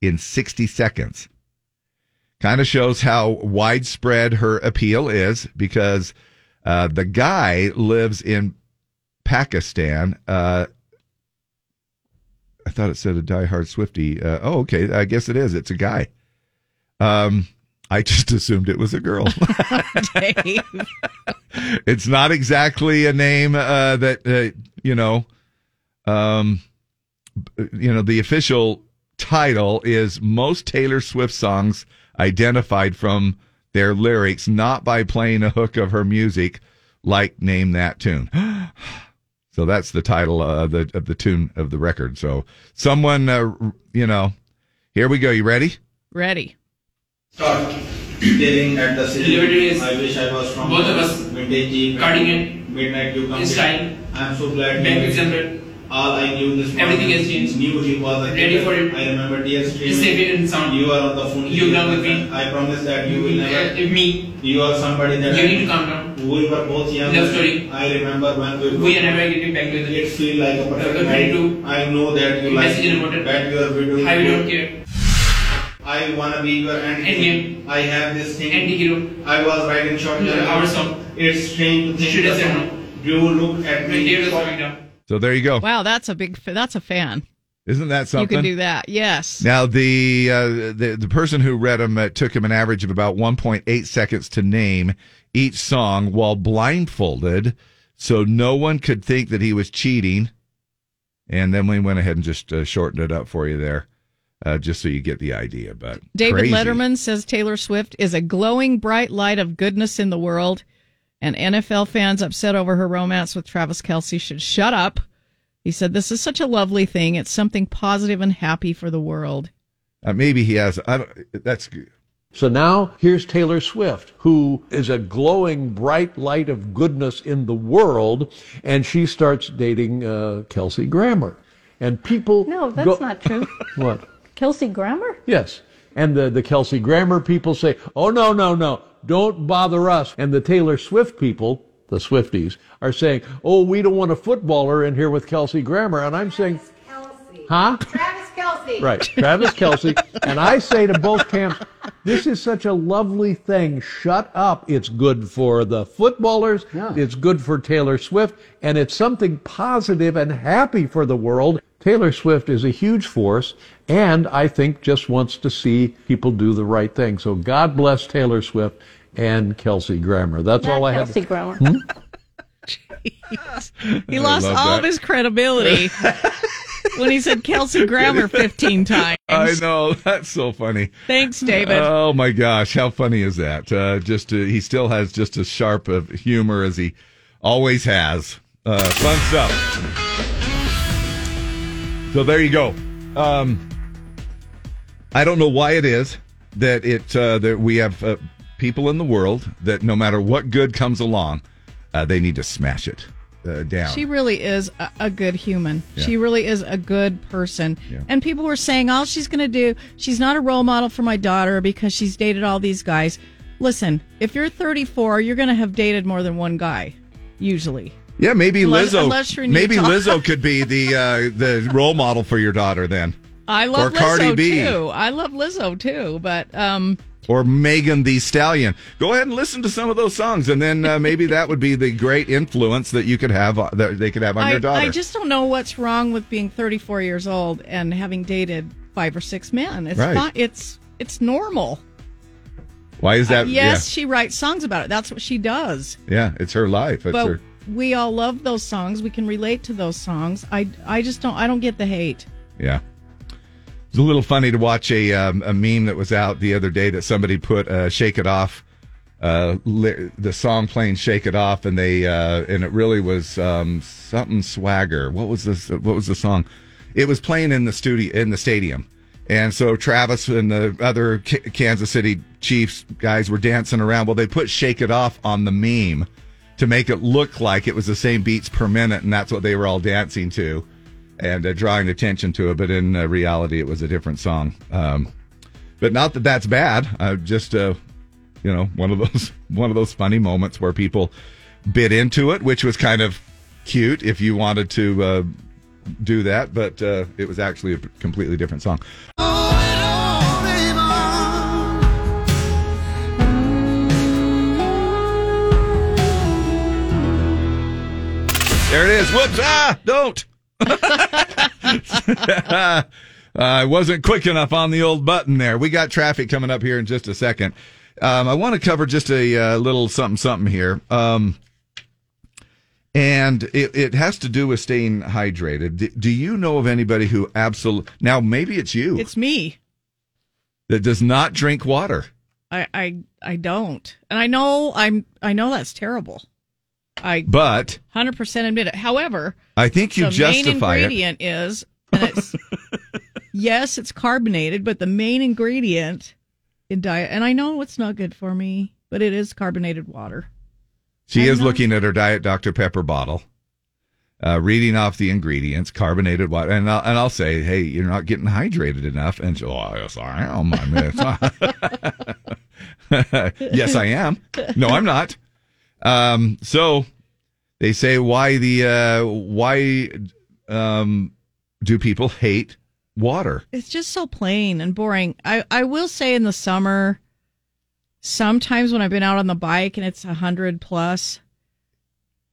Speaker 1: in 60 seconds. Kind of shows how widespread her appeal is because uh, the guy lives in Pakistan. Uh, I thought it said a diehard Swiftie. Uh, oh, okay. I guess it is. It's a guy. Um, I just assumed it was a girl. <laughs> It's not exactly a name uh, that uh, you know. Um, you know, the official title is most Taylor Swift songs identified from their lyrics, not by playing a hook of her music, like "Name That Tune." <sighs> so that's the title uh, of the of the tune of the record. So someone, uh, you know, here we go. You ready?
Speaker 2: Ready.
Speaker 19: Start staring at the
Speaker 20: is
Speaker 19: I wish I was from
Speaker 20: both of us
Speaker 19: vintage
Speaker 20: cutting it
Speaker 19: Midnight you come
Speaker 20: in style.
Speaker 19: I'm so glad.
Speaker 20: Back
Speaker 19: you-
Speaker 20: exempted.
Speaker 19: All I knew this morning.
Speaker 20: Everything has changed.
Speaker 19: Knew he was a
Speaker 20: Ready for it.
Speaker 19: I remember tears streaming.
Speaker 20: Save it in sound.
Speaker 19: You are on the phone.
Speaker 20: You along with me.
Speaker 19: I promise that you will
Speaker 20: Uh,
Speaker 19: never.
Speaker 20: me.
Speaker 19: You are somebody that.
Speaker 20: You need to calm down.
Speaker 19: We were both young.
Speaker 20: Love story.
Speaker 19: I remember when we.
Speaker 20: We are never getting back together.
Speaker 19: It feel like a perfect
Speaker 20: Uh,
Speaker 19: night. I know that you like.
Speaker 20: Message important.
Speaker 19: That you are video.
Speaker 20: I don't care.
Speaker 19: I wanna be your end
Speaker 20: Endgame.
Speaker 19: I have this thing.
Speaker 20: Anti-hero.
Speaker 19: I was writing short.
Speaker 20: Yeah, our song.
Speaker 19: It's strange to think.
Speaker 20: Should have
Speaker 19: the
Speaker 20: said
Speaker 19: You look at
Speaker 20: Right here,
Speaker 19: me.
Speaker 20: that's coming down.
Speaker 1: So there you go.
Speaker 2: Wow, that's a big. That's a fan.
Speaker 1: Isn't that something?
Speaker 2: You can do that. Yes.
Speaker 1: Now the uh, the the person who read them uh, took him an average of about 1.8 seconds to name each song while blindfolded, so no one could think that he was cheating. And then we went ahead and just uh, shortened it up for you there, uh, just so you get the idea. But
Speaker 2: David
Speaker 1: crazy.
Speaker 2: Letterman says Taylor Swift is a glowing bright light of goodness in the world, and NFL fans upset over her romance with Travis Kelce should shut up. He said, This is such a lovely thing. It's something positive and happy for the world.
Speaker 1: Uh, maybe he has. I don't, that's
Speaker 21: So now here's Taylor Swift, who is a glowing bright light of goodness in the world, and she starts dating uh, Kelsey Grammer. And people.
Speaker 22: No, that's
Speaker 21: go-
Speaker 22: not true. <laughs>
Speaker 21: What?
Speaker 22: Kelsey Grammer?
Speaker 21: Yes. And the, the Kelsey Grammer people say, oh, no, no, no, don't bother us. And the Taylor Swift people, the Swifties, are saying, oh, we don't want a footballer in here with Kelsey Grammer. And I'm saying, Kelsey. huh?
Speaker 22: Travis Kelce.
Speaker 21: Right, Travis Kelce. <laughs> and I say to both camps, this is such a lovely thing. Shut up. It's good for the footballers. It's good for Taylor Swift. And it's something positive and happy for the world. Taylor Swift is a huge force and I think just wants to see people do the right thing. So God bless Taylor Swift and Kelsey Grammer. That's all I have.
Speaker 22: Kelsey Grammer.
Speaker 21: Hmm? <laughs>
Speaker 2: He
Speaker 1: I
Speaker 2: lost all
Speaker 1: that.
Speaker 2: of his credibility <laughs> when he said Kelsey Grammer 15 <laughs> times.
Speaker 1: I know that's so funny.
Speaker 2: Thanks, David.
Speaker 1: Oh my gosh, how funny is that? Uh, just uh, he still has just as sharp of humor as he always has. Uh, fun stuff. So there you go. Um, I don't know why it is that it uh, that we have uh, people in the world that no matter what good comes along, uh, they need to smash it uh, down.
Speaker 2: She really is a, a good human.
Speaker 1: Yeah.
Speaker 2: She really is a good person.
Speaker 1: Yeah.
Speaker 2: And people were saying all she's going to do, she's not a role model for my daughter because she's dated all these guys. Listen, if you're 34, you're going to have dated more than one guy, usually.
Speaker 1: Yeah, maybe
Speaker 2: Unless-
Speaker 1: Lizzo.
Speaker 2: unless
Speaker 1: maybe. Lizzo <laughs> could be the uh, the role model for your daughter then,
Speaker 2: I love
Speaker 1: Or Cardi
Speaker 2: Lizzo
Speaker 1: B.
Speaker 2: too. I love Lizzo too, but um
Speaker 1: or Megan Thee Stallion. Go ahead and listen to some of those songs, and then uh, maybe that would be the great influence that you could have uh, that they could have on
Speaker 2: I,
Speaker 1: your daughter.
Speaker 2: I just don't know what's wrong with being 34 years old and having dated five or six men. It's
Speaker 1: Right.
Speaker 2: not it's it's normal.
Speaker 1: Why is that?
Speaker 2: Uh, yes, she writes songs about it. That's what she does.
Speaker 1: yeah, yeah, it's her life. It's
Speaker 2: but
Speaker 1: her.
Speaker 2: We all love those songs. We can relate to those songs. I I just don't I don't get the hate.
Speaker 1: Yeah. It's a little funny to watch a um, a meme that was out the other day that somebody put uh, "Shake It Off," uh, li- the song playing "Shake It Off," and they uh, and it really was um, something swagger. What was this? What was the song? It was playing in the studio in the stadium, and so Travis and the other K- Kansas City Chiefs guys were dancing around. Well, they put "Shake It Off" on the meme to make it look like it was the same beats per minute, and that's what they were all dancing to and uh, drawing attention to it. But in uh, reality, it was a different song. Um, but not that that's bad. Uh, just uh, you know, one of those <laughs> one of those funny moments where people bit into it, which was kind of cute if you wanted to uh, do that. But uh, it was actually a completely different song. There it is. Whoops! Ah, don't. <laughs> I wasn't quick enough on the old button there. We got traffic coming up here in just a second. Um, I want to cover just a uh, little something something here. Um, and it, it has to do with staying hydrated. Do, do you know of anybody who absolutely now maybe it's you
Speaker 2: It's me.
Speaker 1: that does not drink water?
Speaker 2: I I I don't. And I know I'm I know that's terrible. I
Speaker 1: But
Speaker 2: 100% admit it. However,
Speaker 1: I think you
Speaker 2: the
Speaker 1: justify
Speaker 2: main ingredient is and it's <laughs> yes, it's carbonated, but the main ingredient in diet and I know it's not good for me, but it is carbonated water.
Speaker 1: She
Speaker 2: I'm
Speaker 1: is
Speaker 2: not-
Speaker 1: looking at her Diet Dr. Pepper bottle, uh, reading off the ingredients, carbonated water, and I'll, and I'll say, "Hey, you're not getting hydrated enough." And she, "Oh, yes, I am." I mean, <laughs> <laughs> yes, I am. No, I'm not. Um, so they say, why the uh, why um, do people hate water?
Speaker 2: It's just so plain and boring. I, I will say in the summer, sometimes when I've been out on the bike and it's a 100 plus,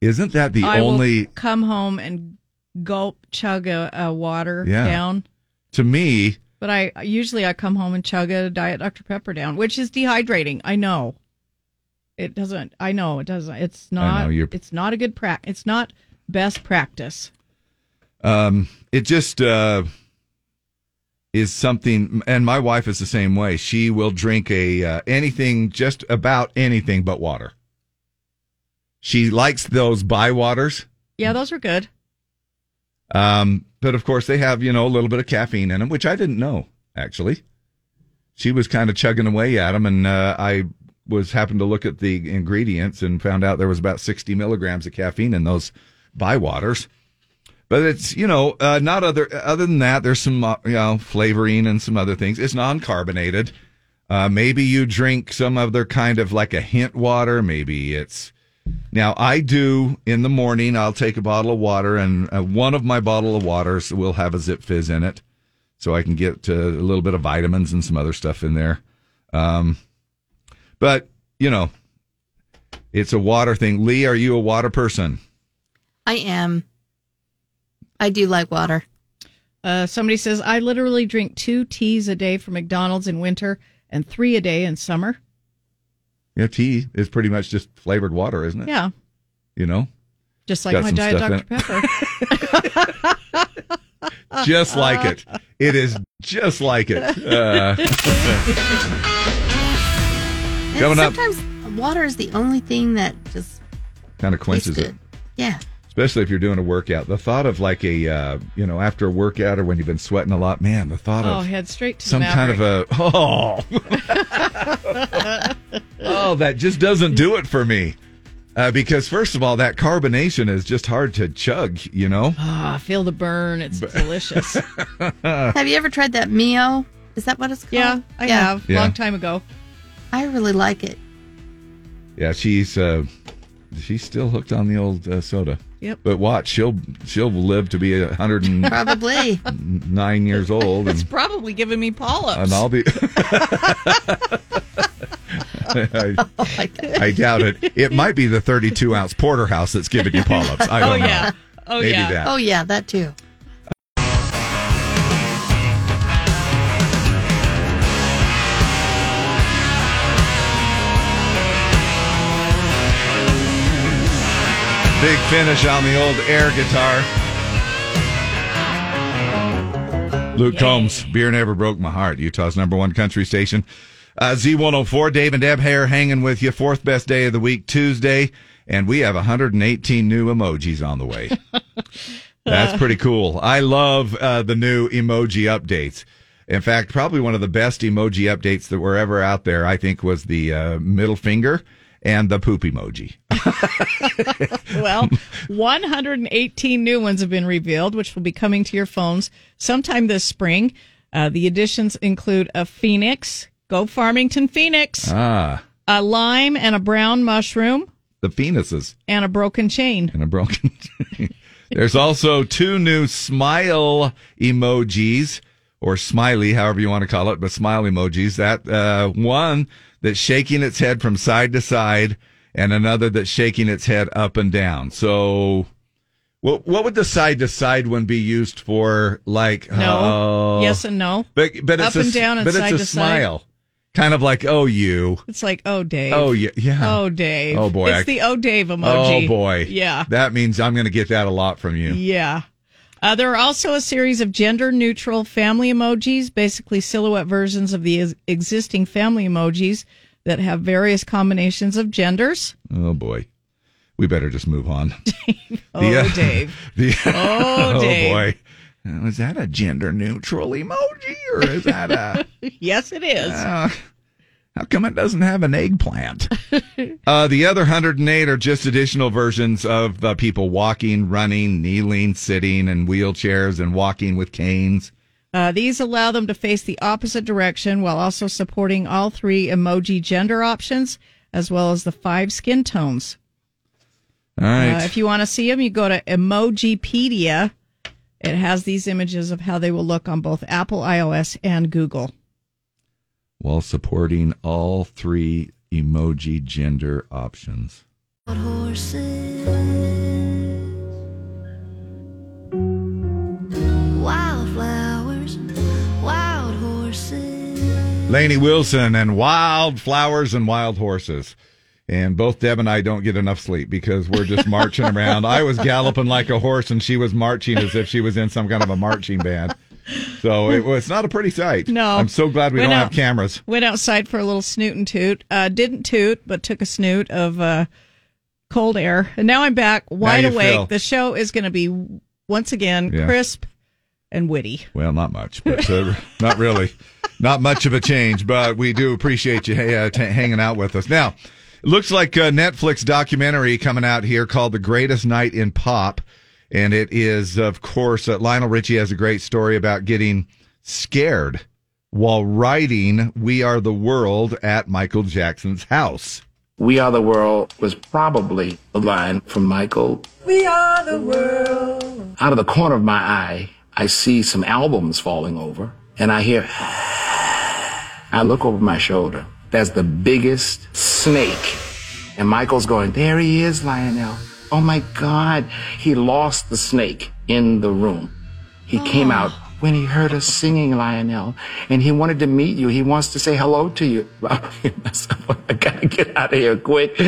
Speaker 1: Isn't that the
Speaker 2: I
Speaker 1: only?
Speaker 2: come home and gulp, chug a, a water
Speaker 1: Yeah.
Speaker 2: down.
Speaker 1: To me,
Speaker 2: But I usually I come home and chug a Diet Dr. Pepper down, which is dehydrating. I know. It doesn't. I know it doesn't. It's not.
Speaker 1: know,
Speaker 2: it's not a good practice. It's not best practice.
Speaker 1: Um, it just uh, is something, and my wife is the same way. She will drink a uh, anything, just about anything but water. She likes those Bai waters,
Speaker 2: Yeah, those are good.
Speaker 1: um, but of course they have you know a little bit of caffeine in them, which I didn't know actually. She was kind of chugging away at them, and uh, I was happened to look at the ingredients and found out there was about sixty milligrams of caffeine in those Bai waters. But it's you know uh, not other other than that. There's some uh, you know flavoring and some other things. It's non carbonated. Uh, maybe you drink some other kind of like a hint water. Maybe it's now I do in the morning. I'll take a bottle of water, and uh, one of my bottle of waters will have a Zipfizz in it, so I can get uh, a little bit of vitamins and some other stuff in there. Um, but you know, it's a water thing. Lee, are you a water person?
Speaker 11: I am. I do like water.
Speaker 2: Uh, somebody says I literally drink two teas a day from McDonald's in winter and three a day in summer.
Speaker 1: Yeah, tea is pretty much just flavored water, isn't it?
Speaker 2: Yeah,
Speaker 1: You know,
Speaker 2: just like
Speaker 1: Got
Speaker 2: my diet Dr Pepper. <laughs>
Speaker 1: just like it. It is just like it. Uh, <laughs>
Speaker 11: And
Speaker 1: Coming up,
Speaker 11: sometimes water is the only thing that just
Speaker 1: kind of quenches
Speaker 11: tastes
Speaker 1: it.
Speaker 11: Yeah.
Speaker 1: especially if you're doing a workout. The thought of like a, uh, you know, after a workout or when you've been sweating a lot, man, the thought
Speaker 2: oh,
Speaker 1: of
Speaker 2: head straight to
Speaker 1: some
Speaker 2: the
Speaker 1: kind of a, <laughs> oh, oh, that just doesn't do it for me. Uh, because first of all, that carbonation is just hard to chug, you know?
Speaker 2: Ah, feel the burn. It's delicious. <laughs>
Speaker 11: Have you ever tried that Mio? Is that what it's called?
Speaker 2: yeah, I have.
Speaker 1: Yeah.
Speaker 2: Long time ago.
Speaker 11: I really like it.
Speaker 1: Yeah, she's, uh, she's still hooked on the old uh, soda.
Speaker 2: Yep.
Speaker 1: But watch, she'll, she'll live to be a hundred and
Speaker 11: Probably. <laughs>
Speaker 1: nine years old.
Speaker 2: It's probably giving me polyps.
Speaker 1: and I'll be, <laughs> I, I doubt it. It might be the 32 ounce porterhouse that's giving you polyps. I <laughs> don't
Speaker 2: oh
Speaker 1: know.
Speaker 2: yeah. Oh
Speaker 1: Maybe
Speaker 2: yeah.
Speaker 1: that.
Speaker 11: Oh yeah, that too.
Speaker 1: Big finish on the old air guitar. Luke Combs, Beer Never Broke My Heart, Utah's number one country station. Uh, Z104, Dave and Deb Hare hanging with you. Fourth best day of the week, Tuesday. And we have 118 new emojis on the way. <laughs> That's pretty <laughs> cool. I love uh, the new emoji updates. In fact, probably one of the best emoji updates that were ever out there, I think, was the uh, middle finger and the poop emoji. <laughs>
Speaker 2: well, 118 new ones have been revealed, which will be coming to your phones sometime this spring. Uh, the additions include a phoenix, go Farmington Phoenix,
Speaker 1: Ah,
Speaker 2: a lime and a brown mushroom,
Speaker 1: the penises.
Speaker 2: and a broken chain.
Speaker 1: and a broken. <laughs> chain. There's also two new smile emojis or smiley, however you want to call it, but smile emojis. That uh, one that's shaking its head from side to side, and another that's shaking its head up and down. So, what what would the side to side one be used for? Like
Speaker 2: No.
Speaker 1: oh.
Speaker 2: Yes and no.
Speaker 1: but but it's
Speaker 2: Up
Speaker 1: a,
Speaker 2: and down and
Speaker 1: but
Speaker 2: side
Speaker 1: it's a
Speaker 2: to side.
Speaker 1: smile, kind of like oh you.
Speaker 2: It's like, oh, Dave.
Speaker 1: Oh yeah, yeah.
Speaker 2: Oh, Dave.
Speaker 1: Oh, boy,
Speaker 2: It's
Speaker 1: I-
Speaker 2: the oh, Dave emoji.
Speaker 1: Oh boy.
Speaker 2: Yeah.
Speaker 1: That means I'm going to get that a lot from you.
Speaker 2: Yeah. Uh, there are also a series of gender neutral family emojis, basically silhouette versions of the ex- existing family emojis that have various combinations of genders.
Speaker 1: Oh boy. We better just move on. <laughs>
Speaker 2: Oh,
Speaker 1: The, uh,
Speaker 2: Dave. <laughs>
Speaker 1: The, <laughs>
Speaker 2: Oh, Dave.
Speaker 1: boy. Is that a gender neutral emoji or is that a.
Speaker 2: yes, it is.
Speaker 1: Uh, how come it doesn't have an eggplant? <laughs> uh, the other 108 are just additional versions of uh, people walking, running, kneeling, sitting, and wheelchairs and walking with canes.
Speaker 2: Uh, these allow them to face the opposite direction while also supporting all three emoji gender options as well as the five skin tones.
Speaker 1: All right.
Speaker 2: Uh, if you want to see them, you go to Emojipedia. It has these images of how they will look on both Apple, iOS, and Google.
Speaker 1: While supporting all three emoji gender options.
Speaker 5: Wildflowers, wild horses.
Speaker 1: Lainey Wilson and Wild Flowers and Wild Horses. And both Deb and I don't get enough sleep because we're just marching <laughs> around. I was galloping like a horse, and she was marching as if she was in some kind of a marching band. So it was not a pretty sight.
Speaker 2: No.
Speaker 1: I'm so glad we
Speaker 2: Went
Speaker 1: don't
Speaker 2: out-
Speaker 1: have cameras.
Speaker 2: Went outside for a little snoot and toot. Uh, didn't toot, but took a snoot of uh, cold air. And now I'm back, wide awake.
Speaker 1: feel-
Speaker 2: The show is going to be once again
Speaker 1: Yeah.
Speaker 2: crisp and witty.
Speaker 1: Well, not much, but uh, <laughs> not really, not much of a change. But we do appreciate you uh, t- hanging out with us. Now, it looks like a Netflix documentary coming out here called "The Greatest Night in Pop," and it is, of course, uh, Lionel Richie has a great story about getting scared while writing "We Are the World" at Michael Jackson's house.
Speaker 23: We Are the World was probably a line from Michael.
Speaker 3: We are the world.
Speaker 23: Out of the corner of my eye, I see some albums falling over, and I hear. <sighs> I look over my shoulder. That's the biggest snake. And Michael's going, There he is, Lionel. Oh my God. He lost the snake in the room. He came out oh. when he heard us singing, Lionel, and he wanted to meet you. He wants to say hello to you. <laughs> I gotta get out of here quick.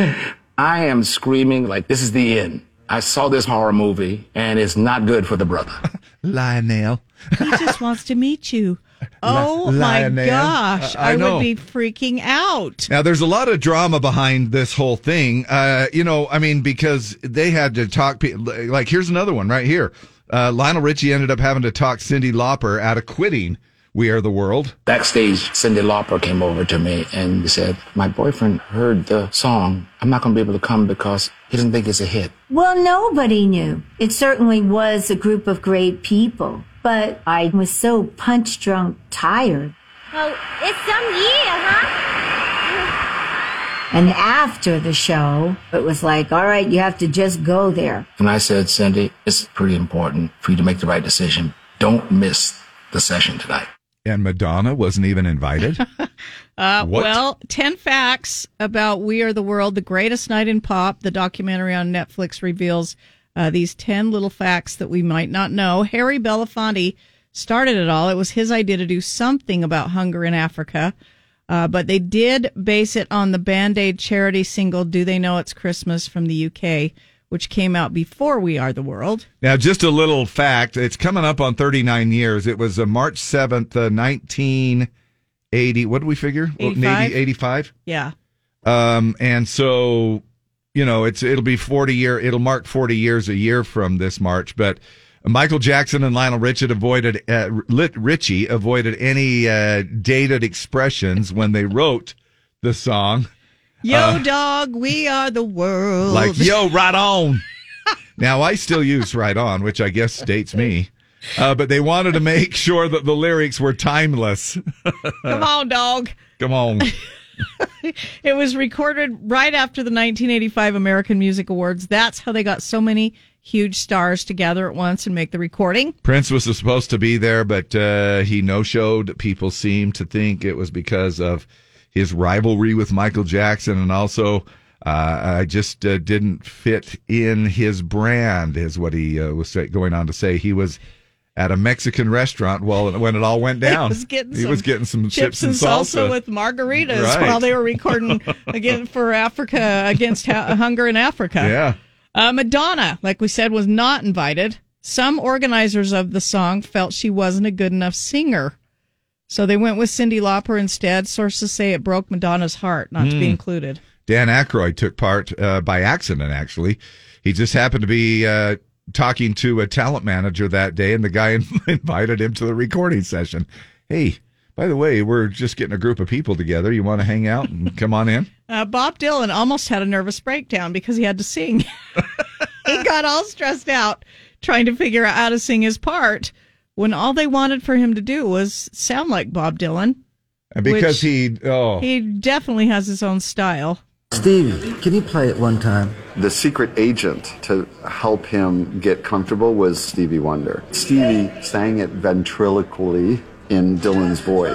Speaker 23: I am screaming like this is the end. I saw this horror movie and it's not good for the brother. <laughs>
Speaker 1: Lionel.
Speaker 2: He just wants to meet you. Oh my
Speaker 1: Lionel.
Speaker 2: gosh.
Speaker 1: I
Speaker 2: I,
Speaker 1: know.
Speaker 2: would be freaking out.
Speaker 1: Now, there's a lot of drama behind this whole thing. Uh, you know, I mean, because they had to talk. pe- Like, here's another one right here. Uh, Lionel Richie ended up having to talk Cyndi Lauper out of quitting We Are the World.
Speaker 23: Backstage, Cyndi Lauper came over to me and said, My boyfriend heard the song. I'm not going to be able to come because he didn't think it's a hit.
Speaker 24: Well, nobody knew. It certainly was a group of great people, but I was so punch drunk tired.
Speaker 22: Oh, it's some year, huh?
Speaker 24: And after the show, it was like, all right, you have to just go there.
Speaker 23: And I said, Cyndi, it's pretty important for you to make the right decision. Don't miss the session tonight.
Speaker 1: And Madonna wasn't even invited. <laughs>
Speaker 2: Uh, well, 10 facts about We Are the World, the greatest night in pop. The documentary on Netflix reveals uh, these 10 little facts that we might not know. Harry Belafonte started it all. It was his idea to do something about hunger in Africa. Uh, but they did base it on the Band Aid charity single, Do They Know It's Christmas from the UK, which came out before We Are the World.
Speaker 1: now, just a little fact. It's coming up on 39 years. It was uh, March 7th, uh, 1980. What did we figure?
Speaker 2: 85?
Speaker 1: maybe 85?
Speaker 2: Yeah.
Speaker 1: Um, and so, you know, it's it'll be 40 year, it'll mark 40 years a year from this March. But Michael Jackson and Lionel Richie avoided uh, Lit- Richie avoided any uh, dated expressions when they wrote the song.
Speaker 2: Yo,
Speaker 1: Uh,
Speaker 2: dog, we are the world.
Speaker 1: like yo, right on. now I still use right on, which I guess dates me. Uh, but they wanted to make sure that the lyrics were timeless. <laughs>
Speaker 2: Come on, dog.
Speaker 1: Come on. <laughs>
Speaker 2: It was recorded right after the 1985 American Music Awards. That's how they got so many huge stars to gather at once and make the recording.
Speaker 1: Prince was supposed to be there, but uh, he no showed. People seem to think it was because of his rivalry with Michael Jackson, and also uh, I just uh, didn't fit in his brand, is what he uh, was say, going on to say. He was at a Mexican restaurant while when it all went <laughs> down.
Speaker 2: He was getting,
Speaker 1: He
Speaker 2: some
Speaker 1: was getting some chips, and
Speaker 2: salsa.
Speaker 1: salsa
Speaker 2: with margaritas
Speaker 1: Right.
Speaker 2: while they were <laughs> recording again for Africa against ha- hunger in Africa.
Speaker 1: Yeah.
Speaker 2: Uh, Madonna, like we said, was not invited. Some organizers of the song felt she wasn't a good enough singer. So they went with Cyndi Lauper instead. Sources say it broke Madonna's heart not to be
Speaker 1: Mm.
Speaker 2: included.
Speaker 1: Dan Aykroyd took part uh, by accident, actually. He just happened to be uh, talking to a talent manager that day, and the guy <laughs> invited him to the recording session. Hey, by the way, we're just getting a group of people together. You want to hang out and come on in? <laughs>
Speaker 2: Uh, Bob Dylan almost had a nervous breakdown because he had to sing. <laughs> he got all stressed out trying to figure out how to sing his part when all they wanted for him to do was sound like Bob Dylan.
Speaker 1: Because he, oh,
Speaker 2: He definitely has his own style.
Speaker 25: Stevie, can you play it one time?
Speaker 26: The secret agent to help him get comfortable was Stevie Wonder. Stevie sang it ventriloquially in Dylan's voice.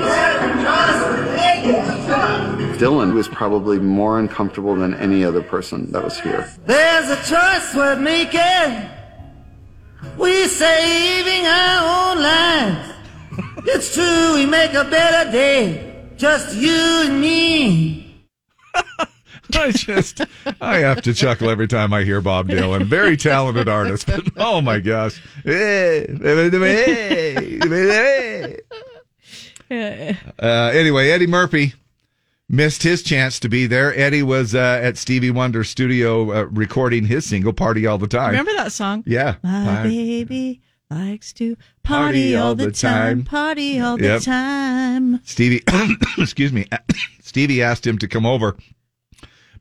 Speaker 26: Dylan was probably more uncomfortable than any other person that was here.
Speaker 3: There's a choice we're making. We saving our own lives. It's true, we make a better day. Just you and me. <laughs> <laughs>
Speaker 1: I just, I have to chuckle every time I hear Bob Dylan. Very talented artist, but oh my gosh. <laughs> Uh, anyway, Eddie Murphy missed his chance to be there. Eddie was uh, at Stevie Wonder's studio uh, recording his single "Party All the Time."
Speaker 2: Remember that song?
Speaker 1: Yeah.
Speaker 2: My
Speaker 1: Party.
Speaker 2: baby likes to party, all the time, party all the time.
Speaker 1: Stevie, <coughs> excuse me, <coughs> Stevie asked him to come over,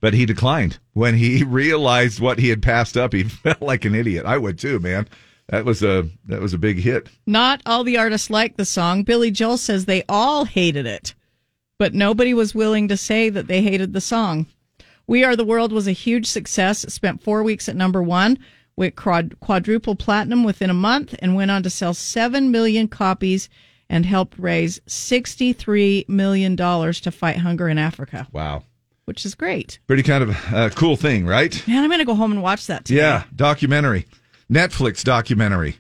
Speaker 1: but he declined. When he <laughs> realized what he had passed up, he <laughs> felt like an idiot. I would too, man. That was a that was a big hit.
Speaker 2: Not all the artists liked the song. Billy Joel says they all hated it, but nobody was willing to say that they hated the song. We Are the World was a huge success. It spent four weeks at number one, went quad- quadruple platinum within a month, and went on to sell 7 million copies and helped raise $63 million to fight hunger in Africa,
Speaker 1: Wow,
Speaker 2: which is great.
Speaker 1: pretty kind of uh, cool thing, right?
Speaker 2: Man, I'm going to go home and watch that today.
Speaker 1: Yeah, documentary, Netflix documentary,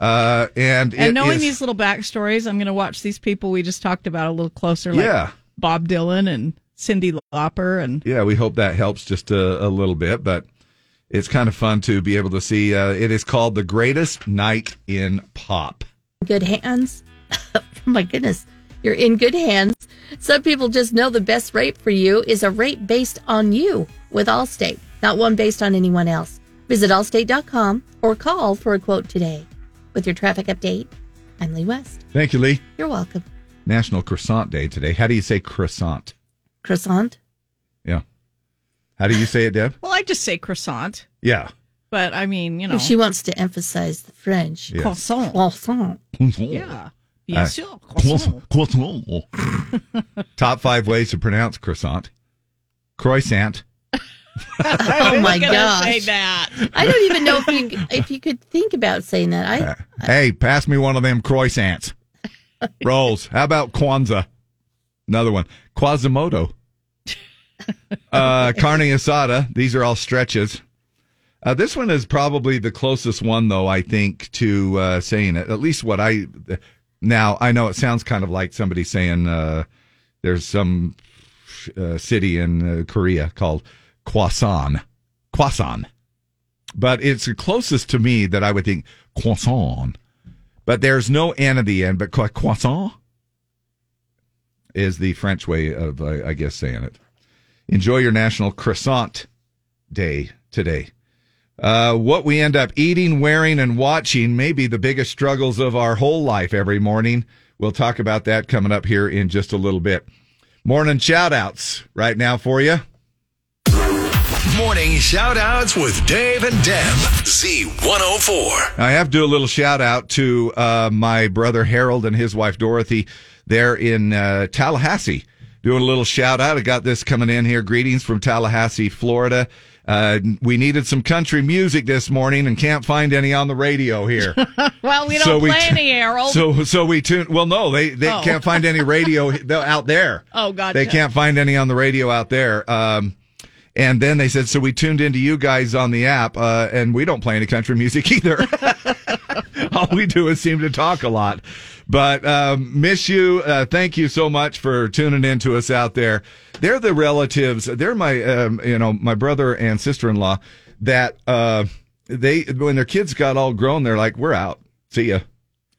Speaker 1: uh, and
Speaker 2: And
Speaker 1: it
Speaker 2: knowing
Speaker 1: is-
Speaker 2: these little backstories, I'm going to watch these people we just talked about a little closer, like
Speaker 1: Yeah.
Speaker 2: Bob Dylan and Cyndi Lauper, and
Speaker 1: yeah, we hope that helps just a, a little bit, but it's kind of fun to be able to see. Uh, it is called the greatest night in pop.
Speaker 27: Good hands. <laughs> oh my goodness. You're in good hands. Some people just know the best rate for you is a rate based on you with Allstate, not one based on anyone else. Visit allstate.com or call for a quote today. With your traffic update, I'm Lee West.
Speaker 1: Thank you, Lee.
Speaker 27: You're welcome.
Speaker 1: National Croissant Day today. How do you say croissant?
Speaker 27: Croissant.
Speaker 1: Yeah. How do you say it, Deb?
Speaker 2: well, I just say croissant,
Speaker 1: Yeah.
Speaker 2: but I mean, you know,
Speaker 27: If she wants to emphasize the French.
Speaker 1: Yes.
Speaker 2: croissant.
Speaker 27: Croissant.
Speaker 2: Yeah, bien
Speaker 1: Uh,
Speaker 2: sûr, croissant.
Speaker 1: croissant. <laughs> Top five ways to pronounce croissant. Croissant.
Speaker 27: Oh my
Speaker 2: I
Speaker 27: gosh.
Speaker 2: Say that. <laughs>
Speaker 27: I don't even know if you if you could think about saying that. I
Speaker 1: Hey, pass me one of them croissants. <laughs> Rolls. How about Kwanzaa? Another one. Quasimodo. Uh, carne asada. These are all stretches. Uh, this one is probably the closest one, though, I think, to uh, saying it. At least what I. Now, I know it sounds kind of like somebody saying uh, there's some uh, city in uh, Korea called Kwasan. Kwasan. But it's the closest to me that I would think croissant. But there's no N at the end, but cro- croissant is the French way of, I guess, saying it. Enjoy your National Croissant Day today. Uh, what we end up eating, wearing, and watching may be the biggest struggles of our whole life every morning. We'll talk about that coming up here in just a little bit. Morning shout outs right now for you.
Speaker 18: Morning shout outs with Dave and Deb. Z104.
Speaker 1: I have to do a little shout out to uh, my brother Harold and his wife Dorothy there in uh, Tallahassee. Doing a little shout out. I got this coming in here. Greetings from Tallahassee, Florida. Uh, we needed some country music this morning and can't find any on the radio here. <laughs>
Speaker 2: well, we don't
Speaker 1: So we
Speaker 2: play
Speaker 1: t-
Speaker 2: any Harold.
Speaker 1: So, so we tune. Well, no, they they
Speaker 2: Oh.
Speaker 1: can't find any radio <laughs> out there.
Speaker 2: oh, gotcha.
Speaker 1: They can't find any on the radio out there. Um, and then they said, so we tuned into you guys on the app, uh, and we don't play any country music either. <laughs> All we do is seem to talk a lot. But um, miss you. Uh, thank you so much for tuning in to us out there. They're the relatives. They're my, um, you know, my brother and sister in law. That uh, they when their kids got all grown, they're like, we're out. See ya.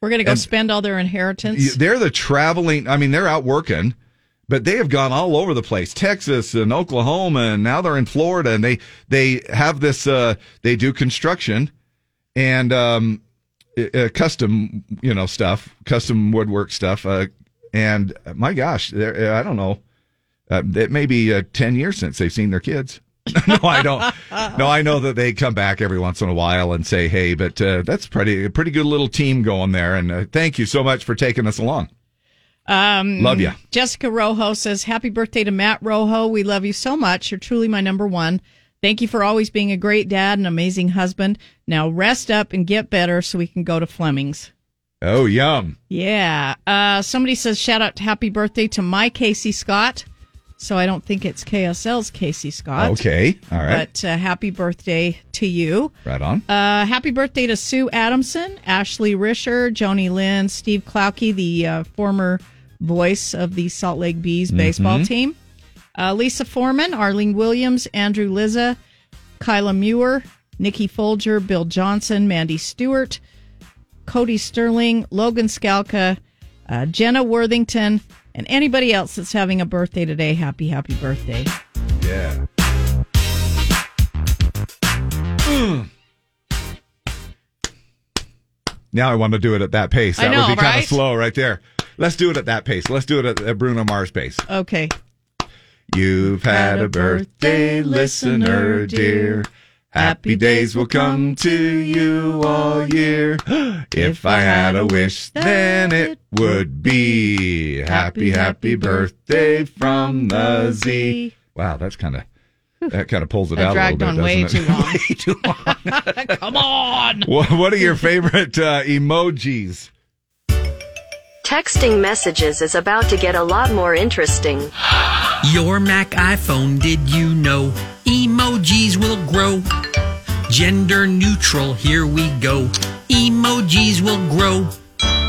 Speaker 2: We're going to go
Speaker 1: And-
Speaker 2: spend all their inheritance.
Speaker 1: They're the traveling. I mean, they're out working, but they have gone all over the place, Texas and Oklahoma, and now they're in Florida, and they they have this. Uh, they do construction and um, uh, custom, you know, stuff, custom woodwork stuff. Uh, and my gosh, I don't know. Uh, it may be uh, ten years since they've seen their kids. <laughs> no, I don't. No, I know that they come back every once in a while and say, "Hey," but uh, that's pretty a pretty good little team going there. And uh, thank you so much for taking us along.
Speaker 2: Um,
Speaker 1: Love you,
Speaker 2: Jessica Rojo says, Happy birthday to Matt Rojo. We love you so much. You're truly my number one. Thank you for always being a great dad and amazing husband. Now rest up and get better so we can go to Fleming's.
Speaker 1: Oh, yum!
Speaker 2: Yeah. Uh, somebody says, Shout out to happy birthday to my Casey Scott. So I don't think it's KSL's Casey Scott.
Speaker 1: Okay, all right,
Speaker 2: But uh, happy birthday to you.
Speaker 1: right on.
Speaker 2: Uh, happy birthday to Sue Adamson, Ashley Risher, Joni Lynn, Steve Klauke, the uh, former voice of the Salt Lake Bees baseball
Speaker 1: Mhm.
Speaker 2: team. Uh, Lisa Foreman, Arlene Williams, Andrew Liza, Kyla Muir, Nikki Folger, Bill Johnson, Mandy Stewart, Cody Sterling, Logan Skalka, uh, Jenna Worthington, and anybody else that's having a birthday today. Happy, happy birthday.
Speaker 1: Yeah. Mm. Now I want to do it at that pace. That
Speaker 2: know,
Speaker 1: would be kind of slow right there. Let's do it at that pace. Let's do it at, at Bruno Mars pace.
Speaker 2: Okay.
Speaker 1: You've had a birthday, listener dear. Happy days will come to you all year. <gasps> If I had a wish, then it would be happy, happy birthday from the Z. Wow, that's kind of that kind of pulls it
Speaker 2: That
Speaker 1: out
Speaker 2: dragged
Speaker 1: a little bit,
Speaker 2: way
Speaker 1: doesn't
Speaker 2: too
Speaker 1: it?
Speaker 2: long. <laughs> <laughs> Come on. <laughs>
Speaker 1: What, what are your favorite uh, emojis?
Speaker 28: Texting messages is about to get a lot more interesting. <gasps>
Speaker 29: Your Mac iPhone, did you know? Emojis will grow. Gender neutral, here we go. Emojis will grow.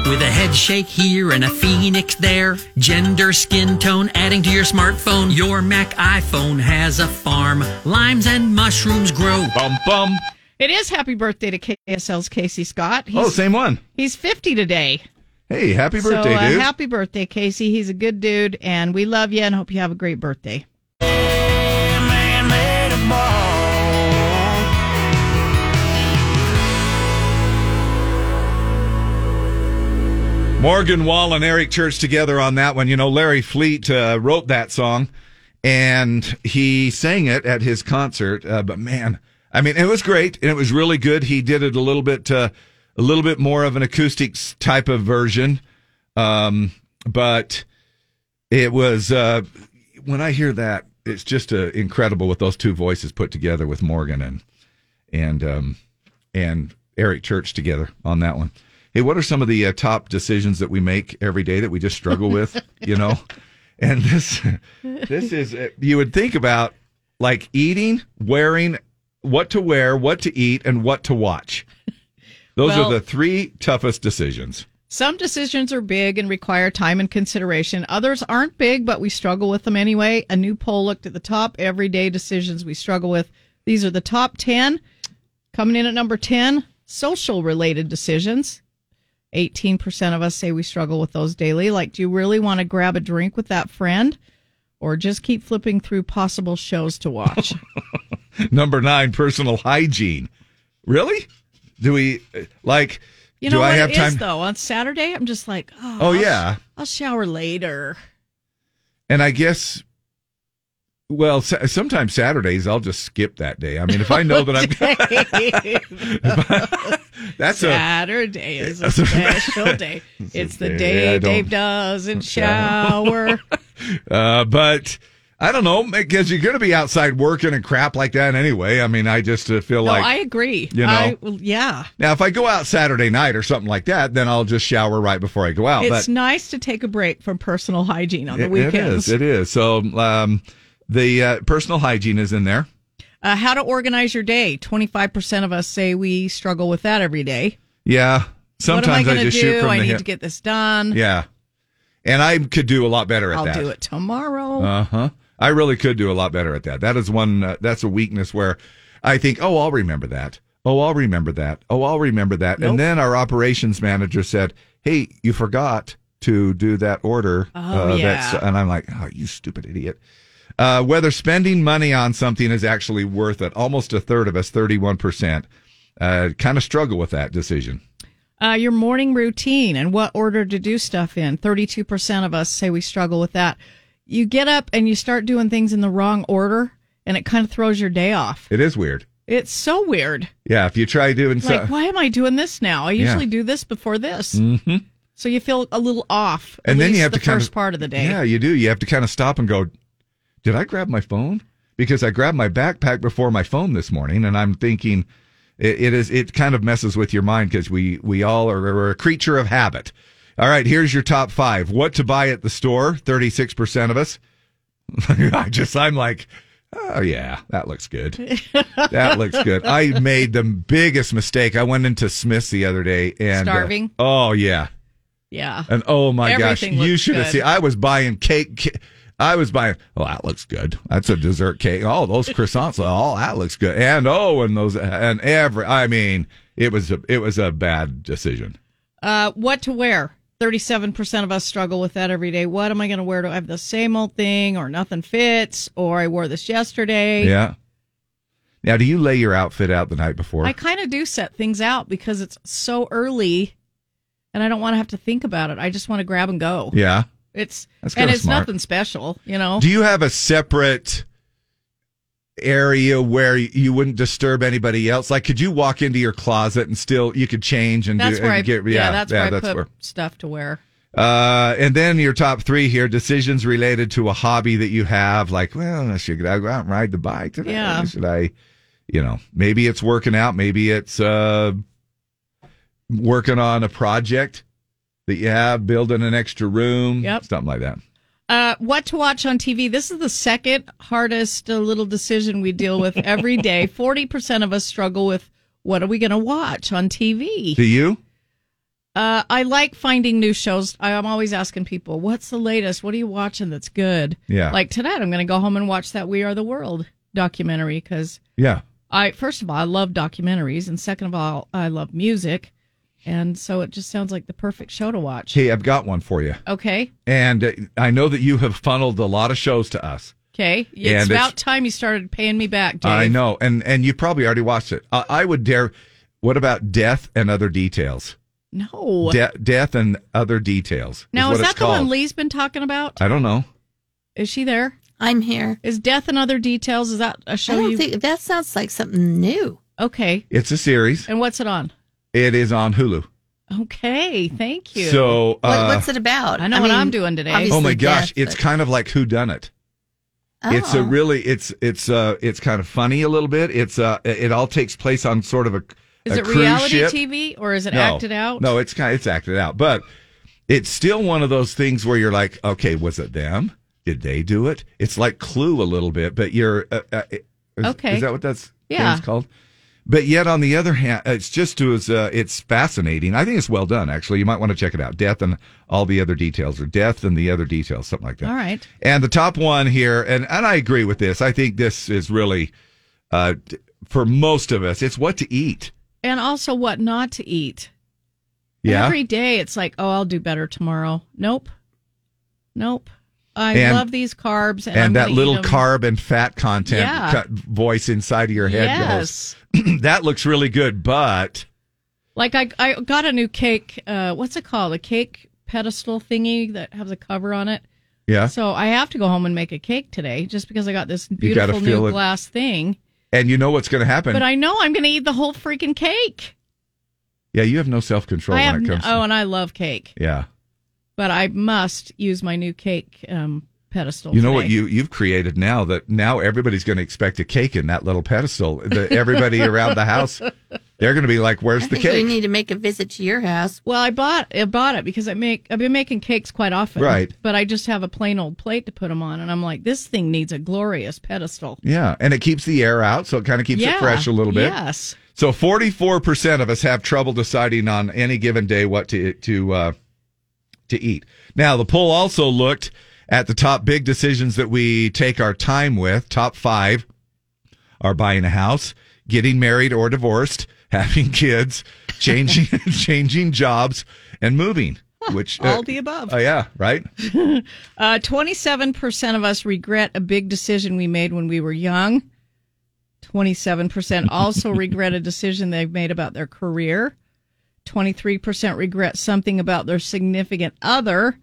Speaker 29: With a head shake here and a phoenix there. Gender, skin tone, adding to your smartphone. Your Mac iPhone has a farm. Limes and mushrooms grow.
Speaker 1: Bum bum.
Speaker 2: It is happy birthday to KSL's Casey Scott.
Speaker 1: Oh, same one.
Speaker 2: He's 50 today.
Speaker 1: Hey, happy birthday,
Speaker 2: so, uh,
Speaker 1: dude.
Speaker 2: Happy birthday, Casey. He's a good dude, and we love you and hope you have a great birthday.
Speaker 1: Morgan Wallen and Eric Church together on that one. You know, Larry Fleet uh, wrote that song and he sang it at his concert. Uh, but man, I mean, it was great and it was really good. He did it a little bit, uh, a little bit more of an acoustics type of version. Um, but it was, uh, when I hear that, it's just uh, incredible with those two voices put together with Morgan and, and, um, and Eric Church together on that one. Hey, what are some of the uh, top decisions that we make every day that we just struggle with? you know, <laughs> and this this is uh, you would think about like eating, wearing, what to wear, what to eat, and what to watch. Those
Speaker 2: Well-
Speaker 1: are the three toughest decisions.
Speaker 2: Some decisions are big and require time and consideration. Others aren't big, but we struggle with them anyway. A new poll looked at the top everyday decisions we struggle with. These are the top 10. Coming in at number 10, social related decisions. 18% of us say we struggle with those daily. Like, do you really want to grab a drink with that friend or just keep flipping through possible shows to watch? <laughs>
Speaker 1: Number nine, personal hygiene. Really? Do we like?
Speaker 2: You know
Speaker 1: do
Speaker 2: what
Speaker 1: I have
Speaker 2: it
Speaker 1: time?
Speaker 2: is, though? On Saturday, I'm just like, oh,
Speaker 1: Oh,
Speaker 2: I'll-
Speaker 1: yeah.
Speaker 2: I'll shower later.
Speaker 1: And I guess, well, sa- sometimes Saturdays I'll just skip that day. I mean, if I know that I'm, <laughs> <laughs> that's a
Speaker 2: Saturday is a <laughs> special day. It's the
Speaker 1: day
Speaker 2: day Dave doesn't shower.
Speaker 1: uh, but I don't know because you're going to be outside working and crap like that anyway. I mean, I just uh, feel
Speaker 2: no,
Speaker 1: like
Speaker 2: I agree.
Speaker 1: you know.
Speaker 2: I, well, yeah.
Speaker 1: now if I go out Saturday night or something like that, then I'll just shower right before I go out.
Speaker 2: it's
Speaker 1: but
Speaker 2: nice to take a break from personal hygiene on the
Speaker 1: it-
Speaker 2: weekends.
Speaker 1: it is. It is. So um, the uh, personal hygiene is in there.
Speaker 2: Uh, how to organize your day. 25% of us say we struggle with that every day.
Speaker 1: Yeah. Sometimes
Speaker 2: what am I to
Speaker 1: just
Speaker 2: do?
Speaker 1: shoot from
Speaker 2: I
Speaker 1: the
Speaker 2: need
Speaker 1: hip.
Speaker 2: to get this done.
Speaker 1: Yeah. And I could do a lot better at that.
Speaker 2: I'll do it tomorrow.
Speaker 1: Uh huh. I really could do a lot better at that. That is one. Uh, that's a weakness where I think, oh, I'll remember that. Oh, I'll remember that. Oh, I'll remember that.
Speaker 2: Nope.
Speaker 1: And then our operations manager said, "Hey, you forgot to do that order."
Speaker 2: Oh, yeah.
Speaker 1: and I'm like, "Oh, you stupid idiot." Uh, whether spending money on something is actually worth it. Almost a third of us, 31%, uh, kind of struggle with that decision.
Speaker 2: Uh, your morning routine and what order to do stuff in. 32% of us say we struggle with that. You get up and you start doing things in the wrong order, and it kind of throws your day off.
Speaker 1: It is weird.
Speaker 2: It's so weird.
Speaker 1: Yeah, if you try doing so.
Speaker 2: Like, why am I doing this now? I
Speaker 1: Yeah.
Speaker 2: usually do this before this.
Speaker 1: Mhm.
Speaker 2: So you feel a little off.
Speaker 1: and then you have
Speaker 2: the
Speaker 1: to kind
Speaker 2: first
Speaker 1: of
Speaker 2: part of the day.
Speaker 1: Yeah, you do. You have to kind of stop and go. Did I grab my phone? Because I grabbed my backpack before my phone this morning, and I'm thinking it, it is. It kind of messes with your mind because we we all are we're a creature of habit. All right, here's your top five. What to buy at the store? Thirty six percent of us. <laughs> I just I'm like. Oh yeah, that looks good. <laughs> that looks good. I made the biggest mistake. I went into Smith's the other day and uh,
Speaker 2: Starving?
Speaker 1: oh yeah,
Speaker 2: Yeah.
Speaker 1: and oh my
Speaker 2: Everything
Speaker 1: gosh, you should have seen. I was buying cake. ca- I was buying. Oh, that looks good. That's a dessert cake. Oh, those croissants. Oh, that looks good. And oh, and those and every. I mean, it was a it was a bad decision.
Speaker 2: Uh, what to wear? Thirty-seven percent of us struggle with that every day. What am I going to wear? Do I have the same old thing, or nothing fits, or I wore this yesterday?
Speaker 1: Yeah. Now, do you lay your outfit out the night before?
Speaker 2: I kind of do set things out because it's so early, and I don't want to have to think about it. I just want to grab and go.
Speaker 1: yeah.
Speaker 2: It's and it's
Speaker 1: smart.
Speaker 2: nothing special, you know.
Speaker 1: Do you have a separate area where you wouldn't disturb anybody else? Like, could you walk into your closet and still you could change and
Speaker 2: that's
Speaker 1: do
Speaker 2: where I
Speaker 1: get
Speaker 2: yeah, that's where I
Speaker 1: that's
Speaker 2: put
Speaker 1: where.
Speaker 2: stuff to wear.
Speaker 1: Uh, and then your top three here: decisions related to a hobby that you have. Like, well, should I go out and ride the bike today?
Speaker 2: Yeah.
Speaker 1: Should I, you know, maybe it's working out. Maybe it's uh, working on a project that you have, building an extra room.
Speaker 2: Yep.
Speaker 1: something like that.
Speaker 2: Uh, what to watch on TV? This is the second hardest uh, little decision we deal with every <laughs> day. Forty percent of us struggle with what are we going to watch on TV.
Speaker 1: Do you?
Speaker 2: Uh, I like finding new shows. I, I'm always asking people, "What's the latest? What are you watching that's good?"
Speaker 1: Yeah.
Speaker 2: Like tonight, I'm going to go home and watch that "We Are the World" documentary because
Speaker 1: Yeah.
Speaker 2: I first of all I love documentaries, and second of all I love music, and so it just sounds like the perfect show to watch.
Speaker 1: Hey, I've got one for you.
Speaker 2: Okay,
Speaker 1: And uh, I know that you have funneled a lot of shows to us.
Speaker 2: okay, it's
Speaker 1: And it's-
Speaker 2: about time you started paying me back, Dave.
Speaker 1: I know, and and you probably already watched it. I, I would dare. What about death and other details?
Speaker 2: No.
Speaker 1: De- death and other details.
Speaker 2: now is,
Speaker 1: it's
Speaker 2: that the one. Lee's been talking about?
Speaker 1: I don't know.
Speaker 2: Is she there?
Speaker 27: I'm here.
Speaker 2: Is Death and Other Details? Is that a show I
Speaker 27: don't
Speaker 2: you?
Speaker 27: think that sounds like something new.
Speaker 2: okay.
Speaker 1: It's a series.
Speaker 2: And what's it on?
Speaker 1: It is on Hulu.
Speaker 2: Okay, thank you.
Speaker 1: So, uh,
Speaker 27: what, what's it about?
Speaker 2: I know what I'm doing today.
Speaker 1: oh my gosh,
Speaker 27: death,
Speaker 1: it's
Speaker 27: but-
Speaker 1: kind of like Who Done It. It's a
Speaker 27: Oh.
Speaker 1: really it's it's uh it's kind of funny a little bit. It's uh it all takes place on sort of a
Speaker 2: Is
Speaker 1: a
Speaker 2: it
Speaker 1: cruise
Speaker 2: reality
Speaker 1: ship.
Speaker 2: TV or is it
Speaker 1: No.
Speaker 2: acted out?
Speaker 1: No, it's kind of, it's acted out, but it's still one of those things where you're like, okay, was it them? Did they do it? It's like Clue a little bit, but you're uh, uh, is,
Speaker 2: Okay.
Speaker 1: Is that what that's
Speaker 2: Yeah.
Speaker 1: thing's called? But yet, on the other hand, it's just as uh, it's fascinating. I think it's well done. Actually, you might want to check it out. Death and all the other details, or Death and the other details, something like that.
Speaker 2: All right.
Speaker 1: And the top one here, and, and I agree with this. I think this is really, uh, for most of us, it's what to eat.
Speaker 2: And also what not to eat.
Speaker 1: Yeah.
Speaker 2: Every day it's like, oh, I'll do better tomorrow. Nope. Nope. I
Speaker 1: And-
Speaker 2: love these carbs. And,
Speaker 1: and that little carb and fat content
Speaker 2: Yeah.
Speaker 1: cut voice inside of your head
Speaker 2: Yes.
Speaker 1: goes, <clears throat> that looks really good, but
Speaker 2: Like I, I got a new cake. Uh, what's it called? A cake pedestal thingy that has a cover on it.
Speaker 1: yeah.
Speaker 2: So I have to go home and make a cake today just because I got this beautiful new
Speaker 1: it.
Speaker 2: glass thing.
Speaker 1: And you know what's going to happen.
Speaker 2: But I know I'm going to eat the whole freaking cake.
Speaker 1: yeah, you have no self control when it
Speaker 2: no,
Speaker 1: comes
Speaker 2: oh,
Speaker 1: to
Speaker 2: and I love cake,
Speaker 1: Yeah.
Speaker 2: but I must use my new cake um, pedestal.
Speaker 1: You know what you you've created now that now everybody's going to expect a cake in that little pedestal. The, everybody around the house, <laughs> they're going to be like, "Where's
Speaker 27: I
Speaker 1: the
Speaker 27: think we need to make a visit to your house.
Speaker 2: Well, I bought I bought it because I make I've been making cakes quite often,
Speaker 1: Right.
Speaker 2: But I just have a plain old plate to put them on, and I'm like, this thing needs a glorious pedestal.
Speaker 1: yeah, and it keeps the air out, so it kind of keeps
Speaker 2: Yeah,
Speaker 1: it fresh a little bit.
Speaker 2: yes.
Speaker 1: So 44% of us have trouble deciding on any given day what to to uh, to eat. Now, the poll also looked at the top big decisions that we take our time with. Top 5 are buying a house, getting married or divorced, <laughs> having kids, changing <laughs> changing jobs and moving, which
Speaker 2: All the above.
Speaker 1: Oh yeah, right? <laughs>
Speaker 2: Uh, 27% of us regret a big decision we made when we were young. 27% also regret a decision they've made about their career. 23% regret something about their significant other.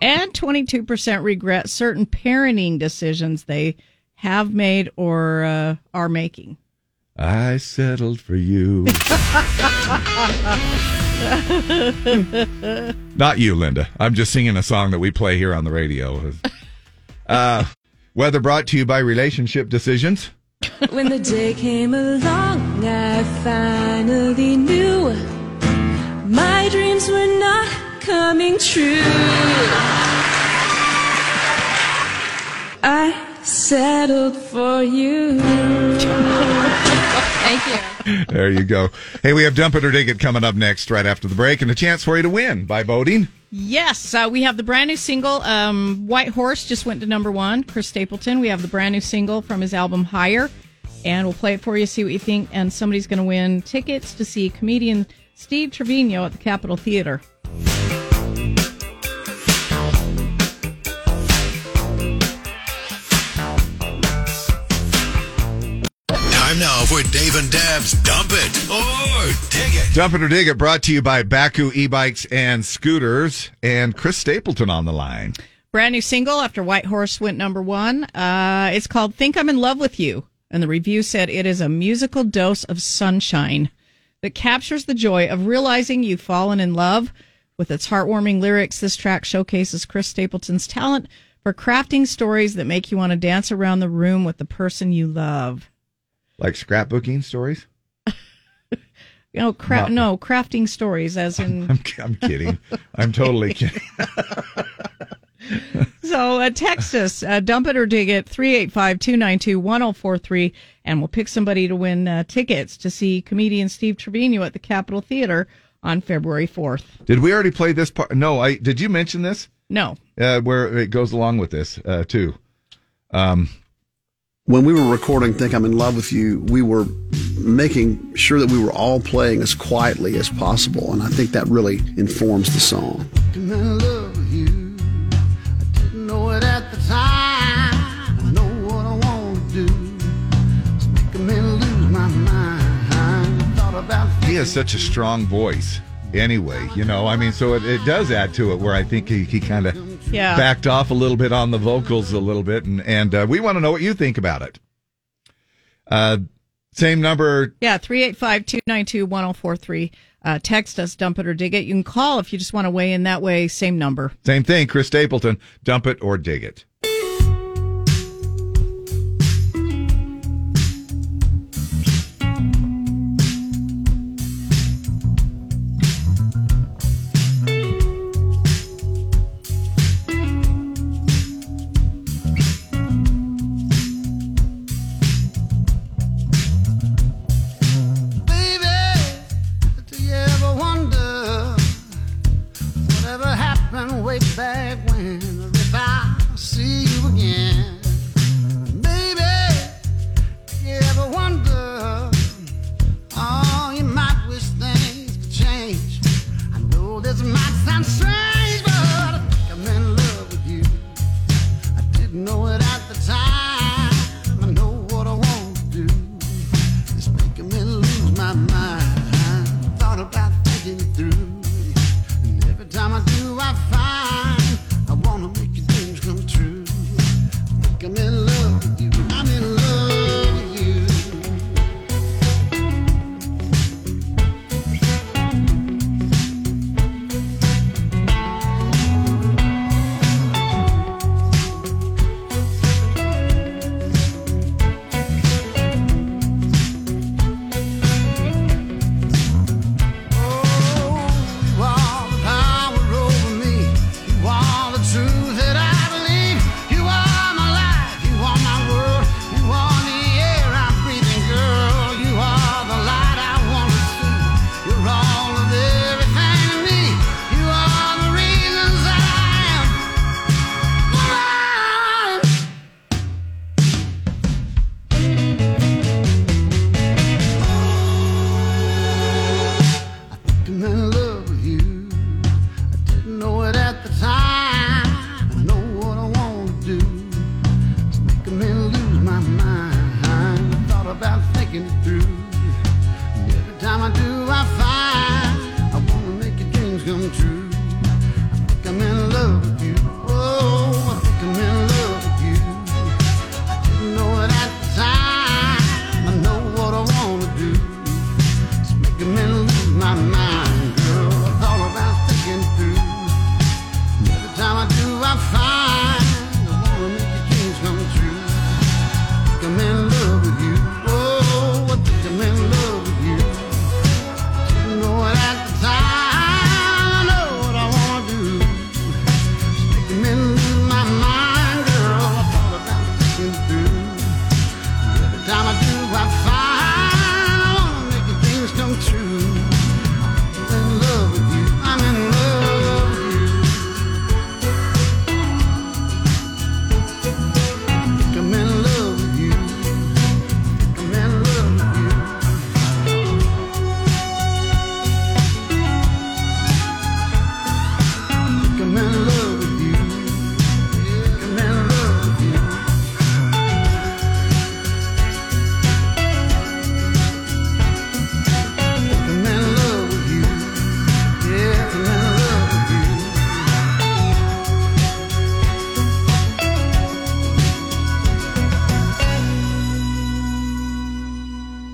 Speaker 2: And 22% regret certain parenting decisions they have made or uh, are making.
Speaker 1: I settled for you. Not you, Linda. I'm just singing a song that we play here on the radio. Uh, weather brought to you by Relationship Decisions. <laughs>
Speaker 30: when the day came along, I finally knew my dreams were not coming true. I settled for you.
Speaker 2: Thank you.
Speaker 1: there you go. Hey, we have Dump It or Dig It coming up next, right after the break, and a chance for you to win by voting.
Speaker 2: Yes, uh, we have the brand new single. Um, White Horse just went to number one. Chris Stapleton. We have the brand new single from his album Higher, and we'll play it for you, see what you think. And somebody's going to win tickets to see comedian Steve Trevino at the Capitol Theater.
Speaker 31: Time now for Dave and Deb's Dump It or Dig It.
Speaker 1: Dump It or Dig It brought to you by Bakcou e-bikes and scooters, and Chris Stapleton on the line.
Speaker 2: Brand new single after White Horse went number one. Uh, it's called Think I'm in Love with You. And the review said it is a musical dose of sunshine that captures the joy of realizing you've fallen in love. With its heartwarming lyrics, this track showcases Chris Stapleton's talent for crafting stories that make you want to dance around the room with the person you love.
Speaker 1: Like scrapbooking stories? <laughs>
Speaker 2: Know, cra-
Speaker 1: Not-
Speaker 2: no, crafting stories, as in. <laughs>
Speaker 1: I'm, I'm kidding. I'm totally <laughs> kidding.
Speaker 2: So uh, text us, uh, dump it or dig it, 385 292 1043, and we'll pick somebody to win uh, tickets to see comedian Steve Trevino at the Capitol Theater on February 4th.
Speaker 1: Did we already play this part? No, I did. You mention this?
Speaker 2: No.
Speaker 1: Uh, where it goes along with this uh, too. Um,
Speaker 32: when we were recording Think I'm in Love with You, we were making sure that we were all playing as quietly as possible. And I think that really informs the song.
Speaker 3: I'm in love with you. I didn't know it at the time. I know what I want to do. It's me lose my mind. Thought about
Speaker 1: he has such a strong voice. Anyway, you know, I mean, so it, it does add to it. Where I think he, he kind of
Speaker 2: Yeah.
Speaker 1: backed off a little bit on the vocals a little bit, and and uh, we want to know what you think about it. Uh, same number
Speaker 2: Yeah, 385 292 1043. Uh, Text us, dump it or dig it. You can call if you just want to weigh in that way. Same number.
Speaker 1: Same thing, Chris Stapleton. Dump it or dig it.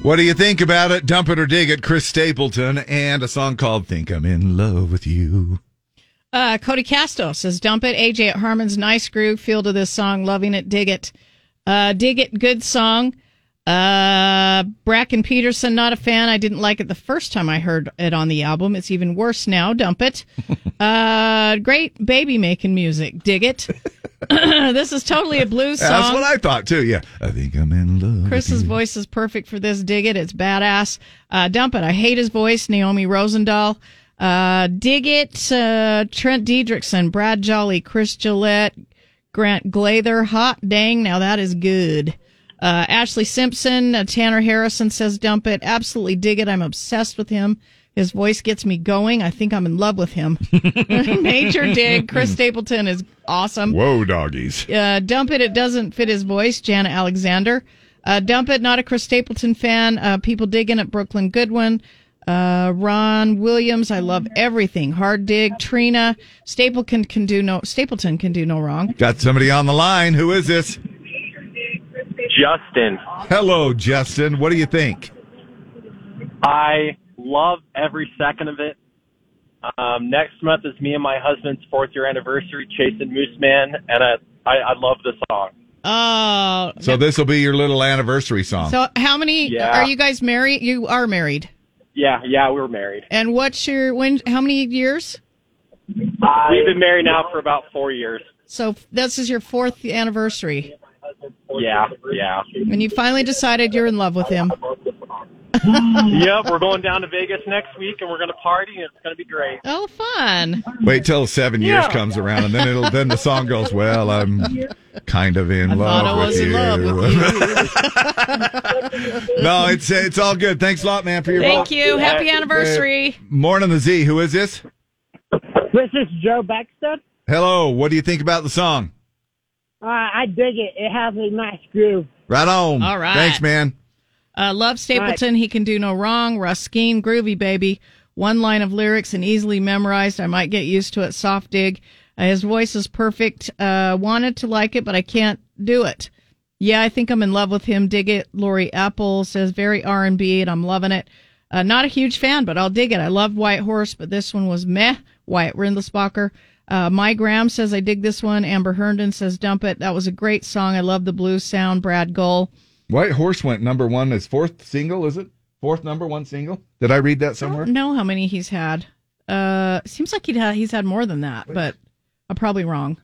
Speaker 3: What do you
Speaker 1: think about it? Dump it or dig it. Chris Stapleton and a song called "Think I'm in Love with You."
Speaker 2: Uh, Cody Casto says, dump it. AJ at Harmon's nice groove. Feel to this song. Loving it. Dig it. Uh, dig it. Good song. Uh, Bracken Peterson, not a fan. I didn't like it the first time I heard it on the album. It's even worse now. Dump it. <laughs> uh, great baby making music. Dig it. <clears throat> this is totally a blues song.
Speaker 1: That's what I thought too. Yeah, I think I'm in love.
Speaker 2: Chris's voice is perfect for this. Dig it. It's badass. Uh, dump it. I hate his voice. Naomi Rosendahl. Uh, dig it. Uh, Trent Diedrichson, Brad Jolly, Chris Gillette, Grant Glather. Hot dang. Now that is good. Uh, Ashley Simpson, uh, Tanner Harrison says dump it. Absolutely dig it. I'm obsessed with him. His voice gets me going. I think I'm in love with him. <laughs> <laughs> Major dig. Chris Stapleton is awesome.
Speaker 1: Whoa, doggies.
Speaker 2: Uh, dump it. It doesn't fit his voice. Jana Alexander. Uh, dump it. Not a Chris Stapleton fan. Uh, people digging at Brooklyn Goodwin. Uh, Ron Williams. I love everything. Hard dig. Trina. Stapleton can do no. Stapleton can do no wrong.
Speaker 1: Got somebody on the line. Who is this?
Speaker 33: Justin.
Speaker 1: Hello, Justin. What do you think?
Speaker 33: I love every second of it. Um, next month is me and my husband's fourth year anniversary, chasing Moose Man, and I, I, I love the song.
Speaker 2: Oh.
Speaker 1: So this will be your little anniversary song.
Speaker 2: So how many
Speaker 33: Yeah.
Speaker 2: are you guys married? You are married.
Speaker 33: Yeah, yeah, we were married.
Speaker 2: And what's your when? How many years?
Speaker 33: We've been married now for about four years.
Speaker 2: So this is your fourth anniversary,
Speaker 33: Yeah, yeah.
Speaker 2: and you finally decided you're in love with him. <laughs>
Speaker 33: yep, we're going down to Vegas next week, and we're going to party, and it's going to be great.
Speaker 2: Oh, fun!
Speaker 1: Wait till seven years
Speaker 33: Yeah.
Speaker 1: comes around, and then it'll then the song goes. Well, I'm kind of in
Speaker 2: I
Speaker 1: love
Speaker 2: thought I
Speaker 1: with
Speaker 2: was
Speaker 1: you.
Speaker 2: in love with <laughs>
Speaker 1: no, it's it's all good. Thanks a lot, man, for your
Speaker 2: Thank
Speaker 1: vote.
Speaker 2: you. Happy anniversary.
Speaker 1: Uh, morning, the Z. Who is this?
Speaker 34: This is Joe Baxter.
Speaker 1: Hello. What do you think about the song?
Speaker 34: Uh, I dig it. It has a nice groove.
Speaker 1: Right on.
Speaker 2: All right.
Speaker 1: Thanks, man.
Speaker 2: Uh, love Stapleton. He can do no wrong. Ruskeen, groovy baby. One line of lyrics and easily memorized. I might get used to it. Soft dig. Uh, his voice is perfect. Uh, wanted to like it, but I can't do it. Yeah, I think I'm in love with him. Dig it. Lori Apple says very R and B, and I'm loving it. Uh, not a huge fan, but I'll dig it. I love White Horse, but this one was meh. Wyatt Rindlesbacher. Uh, My Graham says I dig this one. Amber Herndon says dump it. That was a great song. I love the blues sound. Brad Gull.
Speaker 1: White Horse went number one as fourth single. Is it fourth number one single? Did I read that somewhere?
Speaker 2: know how many he's had. Uh, seems like he'd ha- he's had more than that, but I'm probably wrong.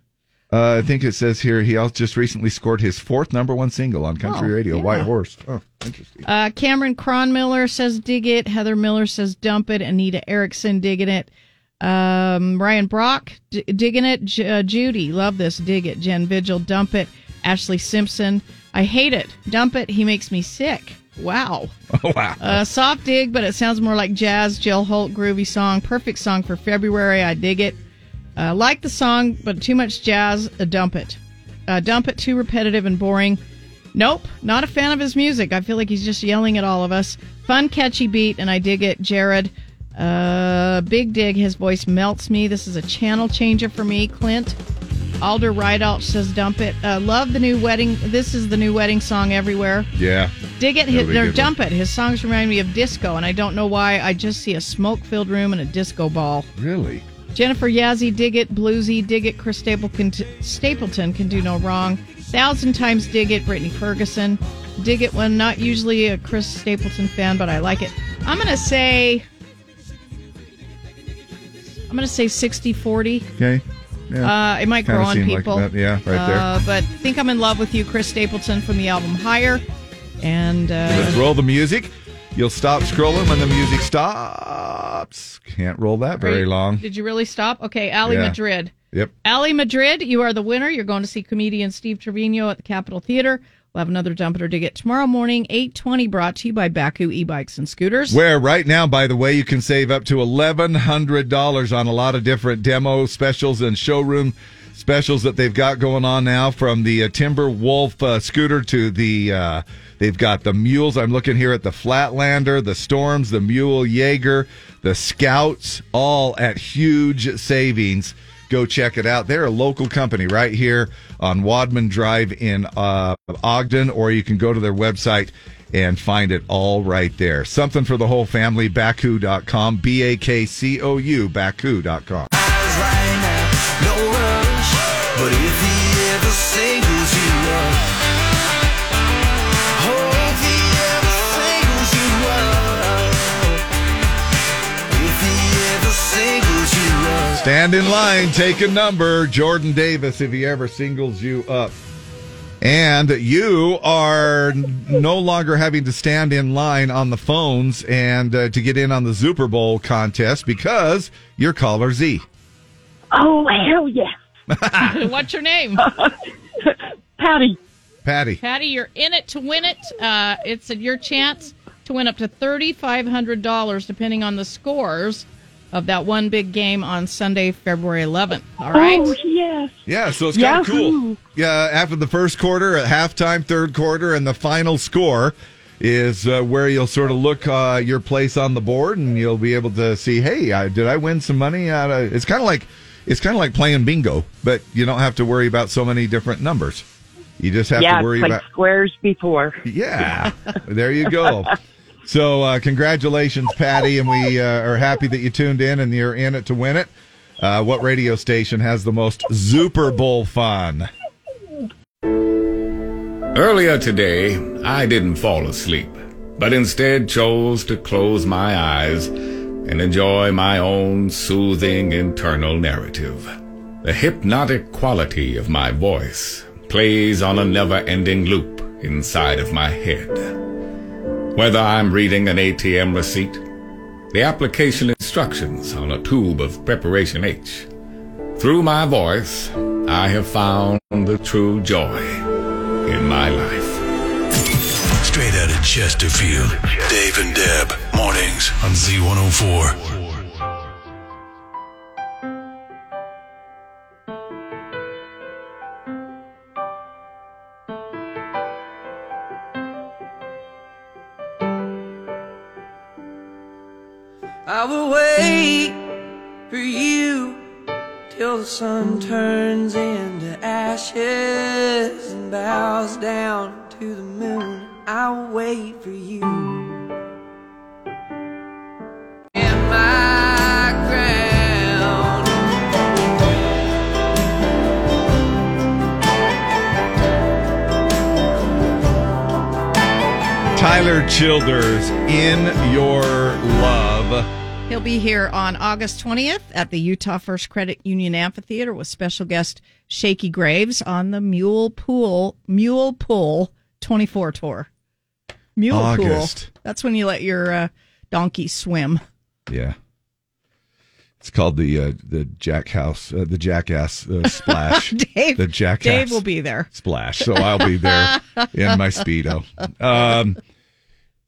Speaker 1: Uh, I think it says here he also just recently scored his fourth number one single on country
Speaker 2: Oh,
Speaker 1: radio.
Speaker 2: yeah.
Speaker 1: White Horse. Oh, interesting.
Speaker 2: Uh, Cameron Cronmiller says dig it. Heather Miller says dump it. Anita Erickson digging it. Um, Ryan Brock d- digging it. J- uh, Judy love this. Dig it. Jen Vigil dump it. Ashley Simpson I hate it. Dump it. He makes me sick. Wow. <laughs>
Speaker 1: Oh, wow.
Speaker 2: Uh, soft dig, but it sounds more like jazz. Jill Holt, groovy song. Perfect song for February. I dig it. Uh, like the song, but too much jazz. Uh, dump it. Uh, dump it. Too repetitive and boring. Nope. Not a fan of his music. I feel like he's just yelling at all of us. Fun, catchy beat, and I dig it. Jared. Uh, big dig. His voice melts me. This is a channel changer for me. Clint. Alder Rideout says dump it. Uh, love the new wedding. This is the new wedding song everywhere.
Speaker 1: Yeah.
Speaker 2: Dig it,
Speaker 1: That'll
Speaker 2: hit,
Speaker 1: be a
Speaker 2: or dump it. His songs remind me of disco, and I don't know why. I just see a smoke-filled room and a disco ball.
Speaker 1: Really?
Speaker 2: Jennifer Yazzie, dig it. Bluesy, dig it. Chris Stapleton, Stapleton can do no wrong. Thousand times dig it. Brittany Ferguson, dig it. When not usually a Chris Stapleton fan, but I like it. I'm gonna say. I'm gonna say 60-40.
Speaker 1: Okay.
Speaker 2: Uh, it might
Speaker 1: Kinda
Speaker 2: grow on
Speaker 1: seemed like
Speaker 2: people.
Speaker 1: Yeah, right there.
Speaker 2: Uh, but think I'm in love with you, Chris Stapleton from the album Higher, and uh,
Speaker 1: Let's roll the music. You'll stop scrolling when the music stops. Can't roll that very long.
Speaker 2: Did you really stop? Okay, Ali
Speaker 1: Yeah.
Speaker 2: Madrid.
Speaker 1: Yep.
Speaker 2: Ali Madrid, you are the winner. You're going to see comedian Steve Trevino at the Capitol Theater. We'll have another dump it or dig it tomorrow morning, 820, brought to you by Bakcou e-bikes and scooters.
Speaker 1: Where right now, by the way, you can save up to eleven hundred dollars on a lot of different demo specials and showroom specials that they've got going on now. From the uh, Timber Wolf uh, scooter to the uh, they've got the mules. I'm looking here at the Flatlander, the Storms, the Mule Jaeger, the Scouts, all at huge savings. Go check it out. They're a local company right here on Wadman Drive in uh, Ogden, or you can go to their website and find it all right there. Something for the whole family, Bakcou.com, B A K C O U, Bakcou.com.
Speaker 5: right now, no rush.
Speaker 1: Stand in line, take a number. Jordan Davis, if he ever singles you up. And you are no longer having to stand in line on the phones and uh, to get in on the Super Bowl contest because you're caller Z.
Speaker 22: Oh, hell yeah. <laughs>
Speaker 2: What's your name? <laughs>
Speaker 22: Patty.
Speaker 1: Patty.
Speaker 2: Patty, you're in it to win it. Uh, it's your chance to win up to $3,500 depending on the scores of that one big game on Sunday, February 11th. All right?
Speaker 22: Oh, yes.
Speaker 1: Yeah, so it's kind of cool. Yeah, after the first quarter, at halftime, third quarter, and the final score is uh, where you'll sort of look uh, your place on the board, and you'll be able to see, hey, uh, did I win some money? Out of, it's kind of like it's kind of like playing bingo, but you don't have to worry about so many different numbers. You just have
Speaker 22: yeah,
Speaker 1: to worry
Speaker 22: it's like
Speaker 1: about
Speaker 22: squares before.
Speaker 1: Yeah, there you go. <laughs> So, uh, congratulations, Patty, and we uh, are happy that you tuned in and you're in it to win it. Uh, what radio station has the most Super Bowl fun?
Speaker 35: Earlier today, I didn't fall asleep, but instead chose to close my eyes and enjoy my own soothing internal narrative. The hypnotic quality of my voice plays on a never ending loop inside of my head. Whether I'm reading an ATM receipt, the application instructions on a tube of Preparation H, through my voice, I have found the true joy in my life.
Speaker 31: Straight out of Chesterfield, Dave and Deb, mornings on Z104.
Speaker 5: Sun turns into ashes and bows down to the moon. I'll wait for you.
Speaker 1: Tyler Childers, in your love.
Speaker 2: He'll be here on August 20th at the Utah First Credit Union Amphitheater with special guest Shakey Graves on the Mule Pool Mule Pool 24 tour. Mule
Speaker 1: August.
Speaker 2: Pool. That's when you let your uh, donkey swim.
Speaker 1: Yeah. It's called the uh, the Jackhouse, uh, the Jackass uh, <laughs> Splash.
Speaker 2: Dave-
Speaker 1: the Jackass
Speaker 2: Dave will be there.
Speaker 1: Splash. So I'll be there <laughs> in my speedo. Um,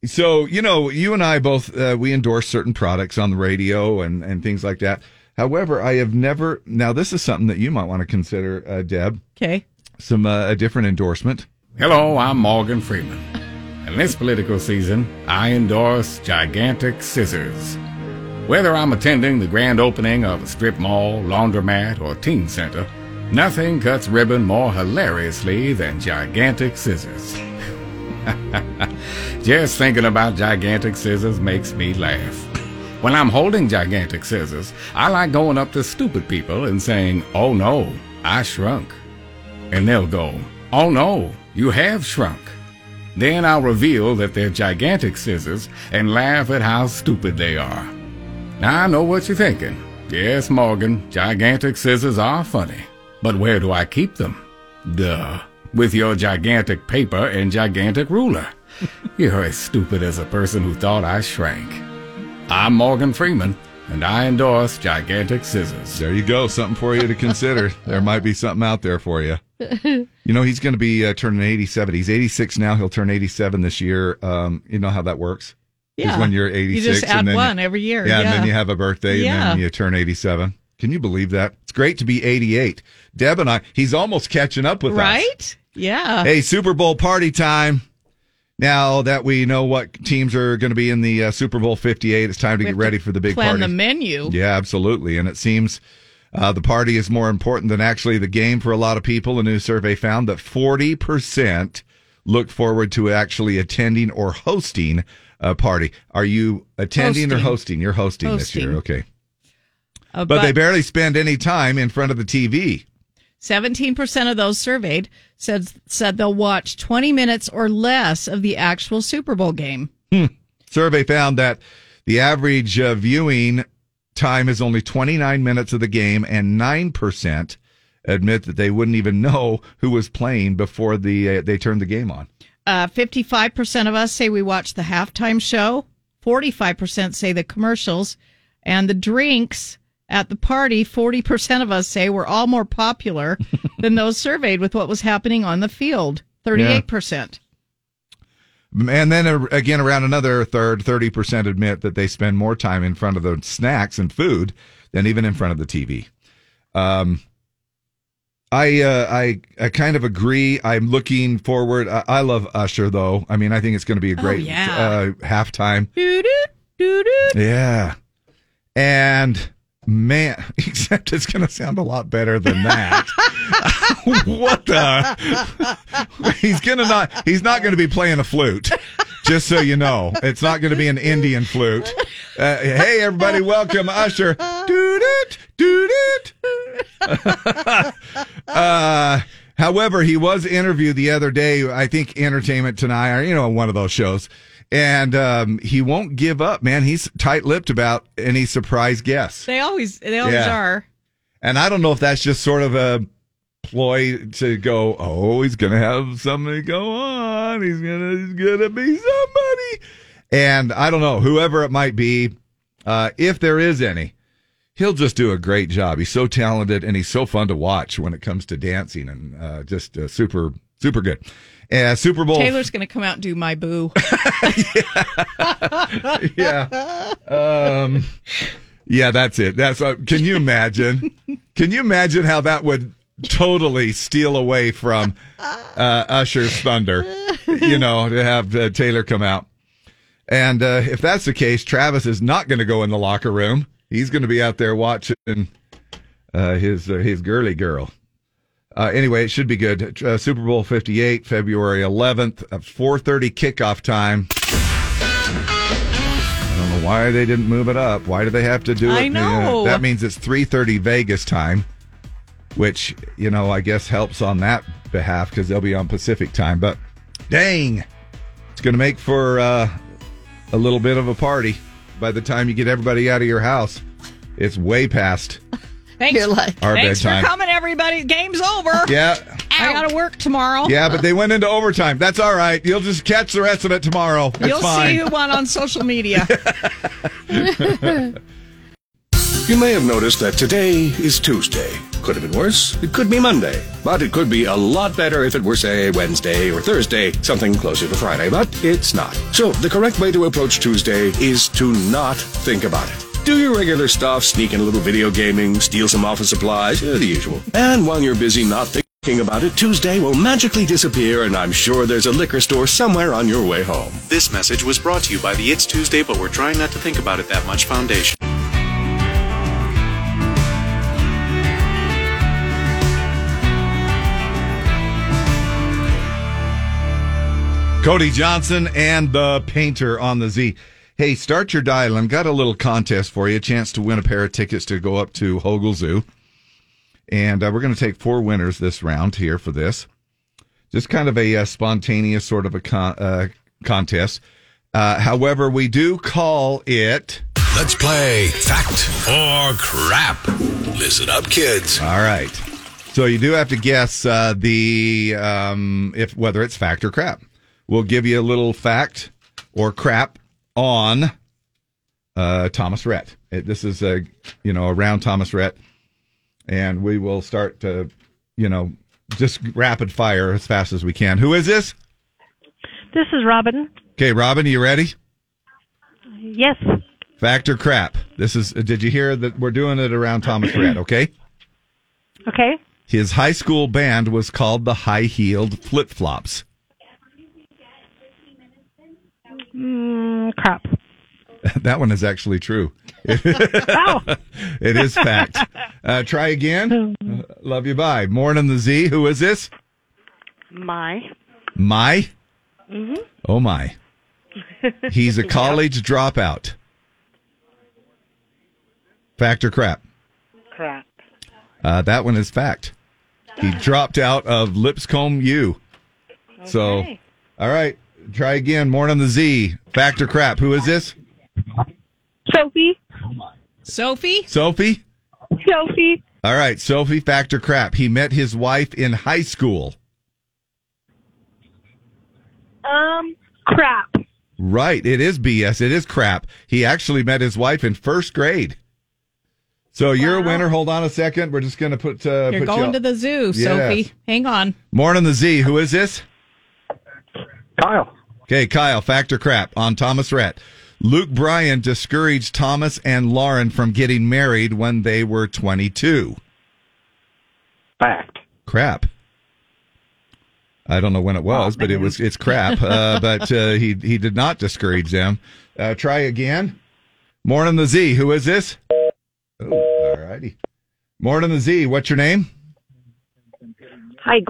Speaker 1: so you know, you and I both uh, we endorse certain products on the radio and and things like that. However, I have never. Now, this is something that you might want to consider, uh, Deb.
Speaker 2: Okay.
Speaker 1: Some uh, a different endorsement.
Speaker 35: Hello, I'm Morgan Freeman. In this political season, I endorse gigantic scissors. Whether I'm attending the grand opening of a strip mall, laundromat, or teen center, nothing cuts ribbon more hilariously than gigantic scissors. <laughs> Just thinking about gigantic scissors makes me laugh. When I'm holding gigantic scissors, I like going up to stupid people and saying, Oh no, I shrunk. And they'll go, Oh no, you have shrunk. Then I'll reveal that they're gigantic scissors and laugh at how stupid they are. Now I know what you're thinking. Yes, Morgan, gigantic scissors are funny. But where do I keep them? Duh. With your gigantic paper and gigantic ruler. <laughs> You're as stupid as a person who thought I shrank. I'm Morgan Freeman, and I endorse gigantic scissors.
Speaker 1: There you go, something for you to consider. <laughs> there might be something out there for you. <laughs> You know, he's going to be uh, turning 87. He's 86 now. He'll turn 87 this year. Um, you know how that works?
Speaker 2: Yeah.
Speaker 1: when you're
Speaker 2: You
Speaker 1: 86,
Speaker 2: just add
Speaker 1: and then
Speaker 2: one every year,
Speaker 1: Yeah, and then you have a birthday, and
Speaker 2: Yeah.
Speaker 1: then you turn 87. Can you believe that? It's great to be 88. Deb and I, he's almost catching up with us.
Speaker 2: Right? Yeah.
Speaker 1: Hey, Super Bowl party time. Now that we know what teams are going to be in the uh, Super Bowl 58, it's time to
Speaker 2: We
Speaker 1: get ready
Speaker 2: to
Speaker 1: for the big
Speaker 2: plan
Speaker 1: party.
Speaker 2: the menu.
Speaker 1: Yeah, absolutely. And it seems uh, the party is more important than actually the game for a lot of people. A new survey found that 40% look forward to actually attending or hosting a party. Are you attending or
Speaker 2: Hosting.
Speaker 1: hosting? You're hosting, this year. Okay.
Speaker 2: Uh,
Speaker 1: but, they barely spend any time in front of the TV.
Speaker 2: 17% of those surveyed said said they'll watch 20 minutes or less of the actual Super Bowl game.
Speaker 1: Hmm. Survey found that the average uh, viewing time is only 29 minutes of the game, and 9% admit that they wouldn't even know who was playing before the uh, they turned the game on.
Speaker 2: Uh, 55% of us say we watch the halftime show. 45% say the commercials and the drinks at the party. 40% of us say we're all more popular <laughs> than those surveyed with what was happening on the field. 38%.
Speaker 1: And then uh, again, around another third, 30% admit that they spend more time in front of the snacks and food than even in front of the TV. Um, I, uh, I, I kind of agree. I'm looking forward. I, I love Usher though. I mean, I think it's going to be a great
Speaker 2: yeah.
Speaker 1: uh, halftime.
Speaker 2: Doo-doo, doo-doo.
Speaker 1: Yeah. And man, <laughs> except it's going to sound a lot better than that. <laughs> what the? <laughs> he's going to not, he's not going to be playing a flute. Just so you know, it's not going to be an Indian flute. Uh, hey, everybody, welcome Usher. Doot it, doot it. uh, however, he was interviewed the other day, I think Entertainment Tonight, or, you know, one of those shows. And um, he won't give up, man. He's tight lipped about any surprise guests.
Speaker 2: They always, they always
Speaker 1: Yeah.
Speaker 2: are.
Speaker 1: And I don't know if that's just sort of a ploy to go, oh, he's going to have somebody go on. He's going to, he's to be somebody. And I don't know, whoever it might be, uh, if there is any, he'll just do a great job. He's so talented and he's so fun to watch when it comes to dancing and uh, just uh, super, super good. Uh, Super Bowl.
Speaker 2: Taylor's going to come out and do my boo. <laughs>
Speaker 1: yeah. Um, yeah, that's it. That's uh, can you imagine? Can you imagine how that would totally steal away from uh, Usher's thunder? You know, to have uh, Taylor come out. And uh, if that's the case, Travis is not going to go in the locker room. He's going to be out there watching uh, his uh, his girly girl. Uh, anyway, it should be good. Uh, Super Bowl Fifty Eight, February eleventh, four thirty kickoff time. I don't know why they didn't move it up. Why do they have to do it?
Speaker 2: I know.
Speaker 1: that means it's three thirty Vegas time, which you know I guess helps on that behalf because they'll be on Pacific time. But dang, it's going to make for uh, a little bit of a party by the time you get everybody out of your house. It's way past.
Speaker 2: Thanks,
Speaker 1: Our
Speaker 2: thanks
Speaker 1: bedtime.
Speaker 2: for coming, everybody. Game's over.
Speaker 1: Yeah.
Speaker 2: I got to work tomorrow.
Speaker 1: Yeah, but they went into overtime. That's all right. You'll just catch the rest of it tomorrow. It's
Speaker 2: You'll
Speaker 1: fine.
Speaker 2: see who won on social media. <laughs>
Speaker 36: You may have noticed that today is Tuesday. Could have been worse. It could be Monday. But it could be a lot better if it were, say, Wednesday or Thursday, something closer to Friday. But it's not. So the correct way to approach Tuesday is to not think about it. Do your regular stuff, sneak in a little video gaming, steal some office supplies, uh, the usual. And while you're busy not thinking about it, Tuesday will magically disappear, and I'm sure there's a liquor store somewhere on your way home.
Speaker 37: This message was brought to you by the It's Tuesday, but we're trying not to think about it that much Foundation.
Speaker 1: Cody Johnson and the painter on the Z. Hey, start your dialing. Got a little contest for you, a chance to win a pair of tickets to go up to Hogle Zoo. And uh, we're going to take four winners this round here for this. Just kind of a uh, spontaneous sort of a con- uh, contest. Uh, however, we do call it.
Speaker 31: Let's play fact or crap. Listen up, kids.
Speaker 1: All right. So you do have to guess uh, the um, if whether it's fact or crap. We'll give you a little fact or crap on uh, Thomas Rhett. It, this is a you know around Thomas Rhett, and we will start to you know just rapid fire as fast as we can. Who is this?
Speaker 38: This is Robin.
Speaker 1: Okay, Robin, are you ready?
Speaker 38: Yes.
Speaker 1: Factor crap? This is. Did you hear that we're doing it around Thomas <clears throat> Rhett? Okay.
Speaker 38: Okay.
Speaker 1: His high school band was called the High Heeled Flip Flops.
Speaker 38: Mm, crap. <laughs>
Speaker 1: that one is actually true. <laughs> oh. <laughs> it is fact. Uh, try again. Uh, love you. Bye. Morning, the Z. Who is this?
Speaker 38: My.
Speaker 1: My?
Speaker 38: Mhm.
Speaker 1: Oh, my. He's a
Speaker 38: Yeah.
Speaker 1: college dropout. Fact or crap?
Speaker 38: Crap.
Speaker 1: Uh, that one is fact. He <sighs> dropped out of Lipscomb U.
Speaker 38: Okay.
Speaker 1: So, all right, try again. Morning on the Z. Fact or crap? Who is this?
Speaker 38: Sophie.
Speaker 2: Sophie?
Speaker 1: Sophie?
Speaker 38: Sophie.
Speaker 1: All right, Sophie, fact or crap? He met his wife in high school.
Speaker 38: Um, crap.
Speaker 1: Right, it is BS. It is crap. He actually met his wife in first grade. So you're a winner. Hold on a second. We're just going to put. Uh,
Speaker 2: You're
Speaker 1: put
Speaker 2: going
Speaker 1: you
Speaker 2: to the zoo,
Speaker 1: Yes.
Speaker 2: Sophie. Hang on.
Speaker 1: Morning, on the Z. Who is this?
Speaker 39: Kyle.
Speaker 1: Okay, Kyle. Factor crap on Thomas Rhett. Luke Bryan discouraged Thomas and Lauren from getting married when they were 22.
Speaker 39: Fact.
Speaker 1: Crap. I don't know when it was, but it was it's crap. Uh, <laughs> but uh, he he did not discourage them. Uh, try again. Morning, the Z. Who is this? Oh, all righty. Morning, the Z. What's your name?
Speaker 38: Hi,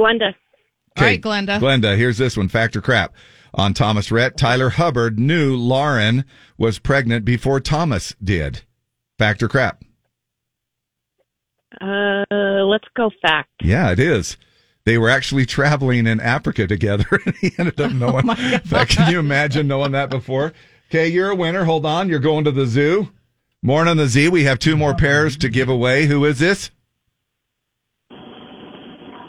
Speaker 38: Glenda.
Speaker 2: All right, Glenda.
Speaker 1: Glenda, here's this one. Factor crap? On Thomas Rhett, Tyler Hubbard knew Lauren was pregnant before Thomas did. Factor crap?
Speaker 38: Uh, let's go fact.
Speaker 1: Yeah, it is. They were actually traveling in Africa together, <laughs> and he ended up knowing. In fact, <laughs> can you imagine knowing that before? Okay, you're a winner. Hold on. You're going to the zoo. Morning on the Z. We have two more pairs to give away. Who is this?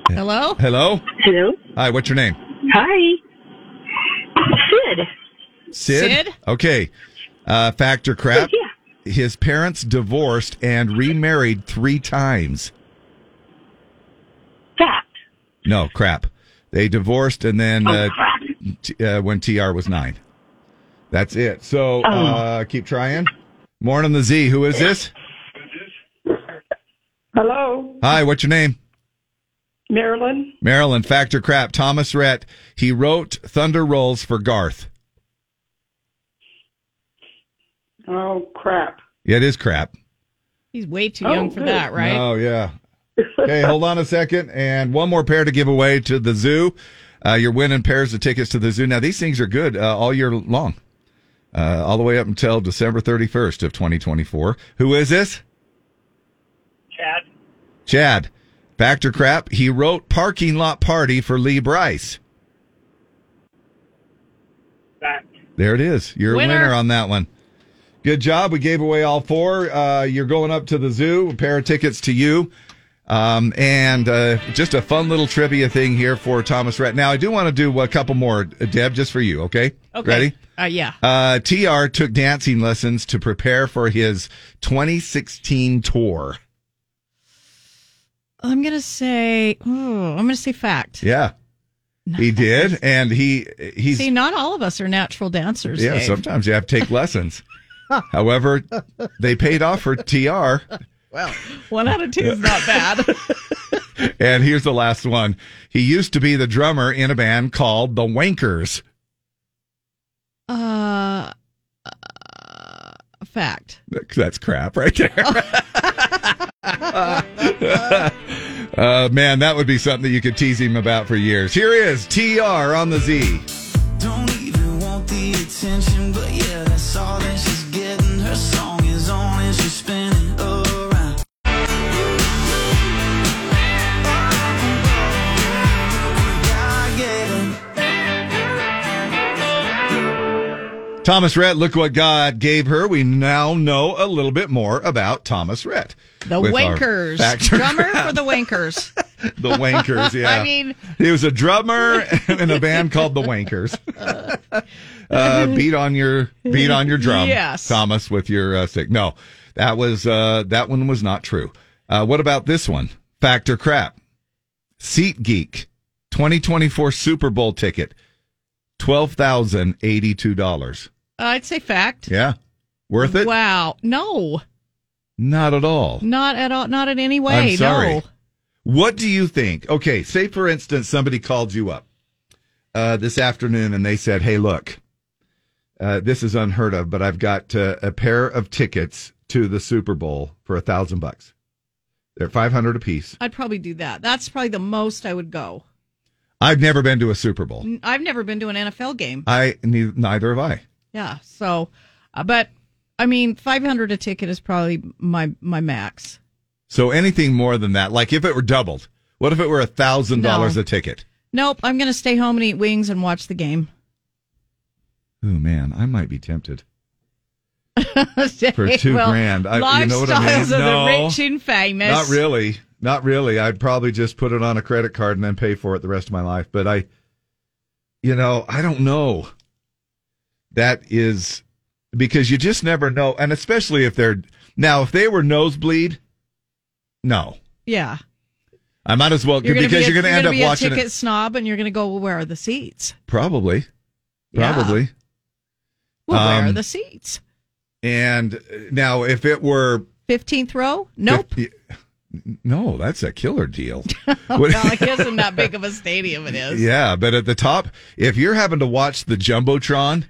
Speaker 2: Hello?
Speaker 1: Hello?
Speaker 40: Hello.
Speaker 1: Hi, what's your name?
Speaker 40: Hi. Sid.
Speaker 1: Sid?
Speaker 40: Sid?
Speaker 1: Okay. Uh, fact or crap? His parents divorced and remarried three times.
Speaker 40: Fact.
Speaker 1: No, crap. They divorced and then
Speaker 40: Oh,
Speaker 1: uh,
Speaker 40: crap.
Speaker 1: t- uh, when TR was nine. That's it. So
Speaker 40: Oh.
Speaker 1: uh, keep trying. Morning, the Z. Who is this?
Speaker 40: Hello.
Speaker 1: Hi, what's your name?
Speaker 40: Marilyn.
Speaker 1: Marilyn. Fact or crap? Thomas Rhett. He wrote Thunder Rolls for Garth.
Speaker 40: Oh, crap.
Speaker 1: Yeah, it is crap.
Speaker 2: He's way too
Speaker 40: Oh,
Speaker 2: young for
Speaker 40: good.
Speaker 2: that, right?
Speaker 1: Oh yeah. <laughs> Okay, hold on a second, and one more pair to give away to the zoo. Uh, you're winning pairs of tickets to the zoo. Now these things are good uh, all year long, uh, all the way up until December 31st of 2024. Who is this?
Speaker 39: Chad.
Speaker 1: Chad. Fact or crap? He wrote "Parking Lot Party" for Lee
Speaker 39: Brice.
Speaker 1: There it is. You're
Speaker 39: Winner.
Speaker 1: a winner on that one. Good job. We gave away all four. Uh, you're going up to the zoo. A pair of tickets to you. Um, and uh, just a fun little trivia thing here for Thomas Rhett. Now, I do want to do a couple more, Deb, just for you. Okay.
Speaker 2: Okay.
Speaker 1: Ready?
Speaker 2: Uh, yeah.
Speaker 1: Uh, TR took dancing lessons to prepare for his 2016 tour.
Speaker 2: I'm going to say, oh, I'm going to say fact.
Speaker 1: Yeah. He did. And he, he's,
Speaker 2: See, not all of us are natural dancers.
Speaker 1: yeah,
Speaker 2: Dave.
Speaker 1: sometimes you have to take lessons. <laughs> However, they paid off for TR.
Speaker 2: Well, one out of two is not bad. <laughs>
Speaker 1: And here's the last one. He used to be the drummer in a band called the Wankers.
Speaker 2: Uh, uh, fact.
Speaker 1: That's crap right there. <laughs> <laughs> uh, man, that would be something that you could tease him about for years. Here is TR on the Z. Thomas Rhett, look what God gave her. We now know a little bit more about Thomas Rhett.
Speaker 2: The Wankers. Drummer for the Wankers. <laughs>
Speaker 1: The Wankers, <laughs> yeah.
Speaker 2: I mean,
Speaker 1: he was a drummer <laughs> in a band called the Wankers. Uh, beat on your beat on your drum,
Speaker 2: Yes.
Speaker 1: Thomas, with your uh, stick. No, that was uh, that one was not true. Uh, what about this one? Factor crap? SeatGeek, 2024 Super Bowl ticket, twelve thousand eighty two dollars.
Speaker 2: I'd say fact.
Speaker 1: Yeah, worth it?
Speaker 2: Wow. No,
Speaker 1: Not at all.
Speaker 2: not at all. Not in any way.
Speaker 1: I'm sorry.
Speaker 2: No.
Speaker 1: What do you think? Okay, say for instance somebody called you up uh, this afternoon and they said, "Hey, look, uh, this is unheard of, but I've got uh, a pair of tickets to the Super Bowl for a thousand bucks. They're five hundred apiece.
Speaker 2: I'd probably do that. That's probably the most I would go.
Speaker 1: I've never been to a Super Bowl.
Speaker 2: I've never been to an NFL game.
Speaker 1: I ne- neither have I.
Speaker 2: Yeah. So, uh, but I mean, five hundred a ticket is probably my my max.
Speaker 1: So anything more than that, like if it were doubled, what if it were a thousand dollars a ticket?
Speaker 2: Nope. I'm going to stay home and eat wings and watch the game.
Speaker 1: Oh man, I might be tempted <laughs> for two
Speaker 2: Well,
Speaker 1: grand. I, you know what I mean?
Speaker 2: lifestyles of the
Speaker 1: No,
Speaker 2: rich and famous.
Speaker 1: not really, not really. I'd probably just put it on a credit card and then pay for it the rest of my life. But I, you know, I don't know. That is because you just never know, and especially if they're now if they were nosebleed, no,
Speaker 2: Yeah.
Speaker 1: I might as well
Speaker 2: You're
Speaker 1: because
Speaker 2: be a,
Speaker 1: you're going to end
Speaker 2: gonna
Speaker 1: up
Speaker 2: be a
Speaker 1: watching
Speaker 2: ticket
Speaker 1: it.
Speaker 2: snob, and you're going to go. Well, where are the seats?
Speaker 1: Probably,
Speaker 2: Yeah.
Speaker 1: probably.
Speaker 2: Well, where are
Speaker 1: Um,
Speaker 2: the seats?
Speaker 1: And uh, now, if it were
Speaker 2: Fifteenth row? Nope.
Speaker 1: no, that's a killer deal. <laughs>
Speaker 2: well, I guess in that big of a stadium it is.
Speaker 1: Yeah, but at the top, if you're having to watch the jumbotron,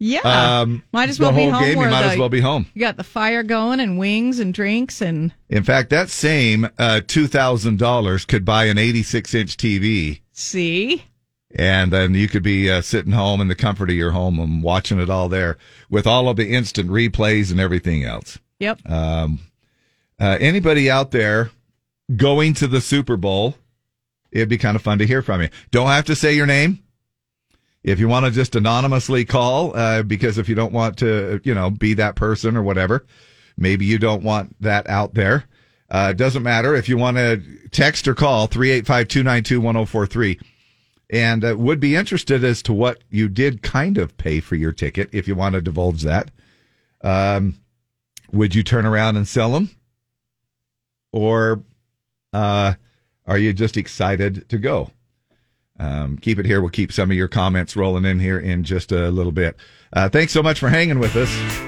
Speaker 2: Yeah.
Speaker 1: um,
Speaker 2: might as well
Speaker 1: the
Speaker 2: be home.
Speaker 1: game. You might
Speaker 2: the-
Speaker 1: as well be home.
Speaker 2: You got the fire going and wings and drinks and
Speaker 1: In fact, that same uh, two thousand dollars could buy an eighty-six inch TV,
Speaker 2: see.
Speaker 1: and then you could be uh, sitting home in the comfort of your home and watching it all there with all of the instant replays and everything else.
Speaker 2: Yep.
Speaker 1: Um, uh, anybody out there going to the Super Bowl, it'd be kind of fun to hear from you. Don't have to say your name. If you want to just anonymously call, uh, because if you don't want to, you know, be that person or whatever, maybe you don't want that out there. Uh, doesn't matter. If you want to text or call, 385 292 1043. And uh, would be interested as to what you did kind of pay for your ticket if you want to divulge that. Um, would you turn around and sell them? Or uh, are you just excited to go? Um, keep it here. We'll keep some of your comments rolling in here in just a little bit. Uh, thanks so much for hanging with us.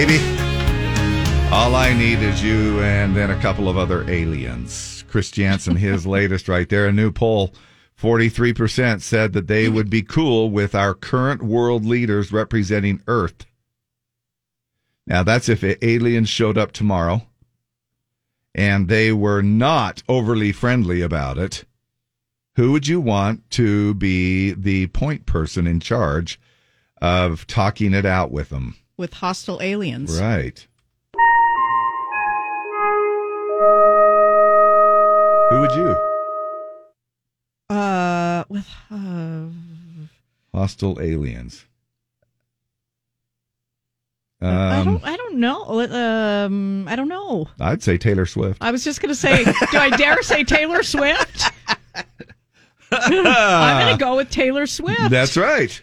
Speaker 1: Baby, all I need is you and then a couple of other aliens. Chris Janson, his <laughs> latest right there, a new poll. 43% said that they would be cool with our current world leaders representing Earth. Now, that's if aliens showed up tomorrow and they were not overly friendly about it. Who would you want to be the point person in charge of talking it out with them?
Speaker 2: With hostile aliens.
Speaker 1: Right. Who would you?
Speaker 2: Uh, with uh,
Speaker 1: Hostile aliens.
Speaker 2: I
Speaker 1: Um,
Speaker 2: don't. I don't know. Um, I don't know.
Speaker 1: I'd say Taylor Swift.
Speaker 2: I was just going to say, do I dare say Taylor Swift? <laughs> I'm going to go with Taylor Swift.
Speaker 1: That's right.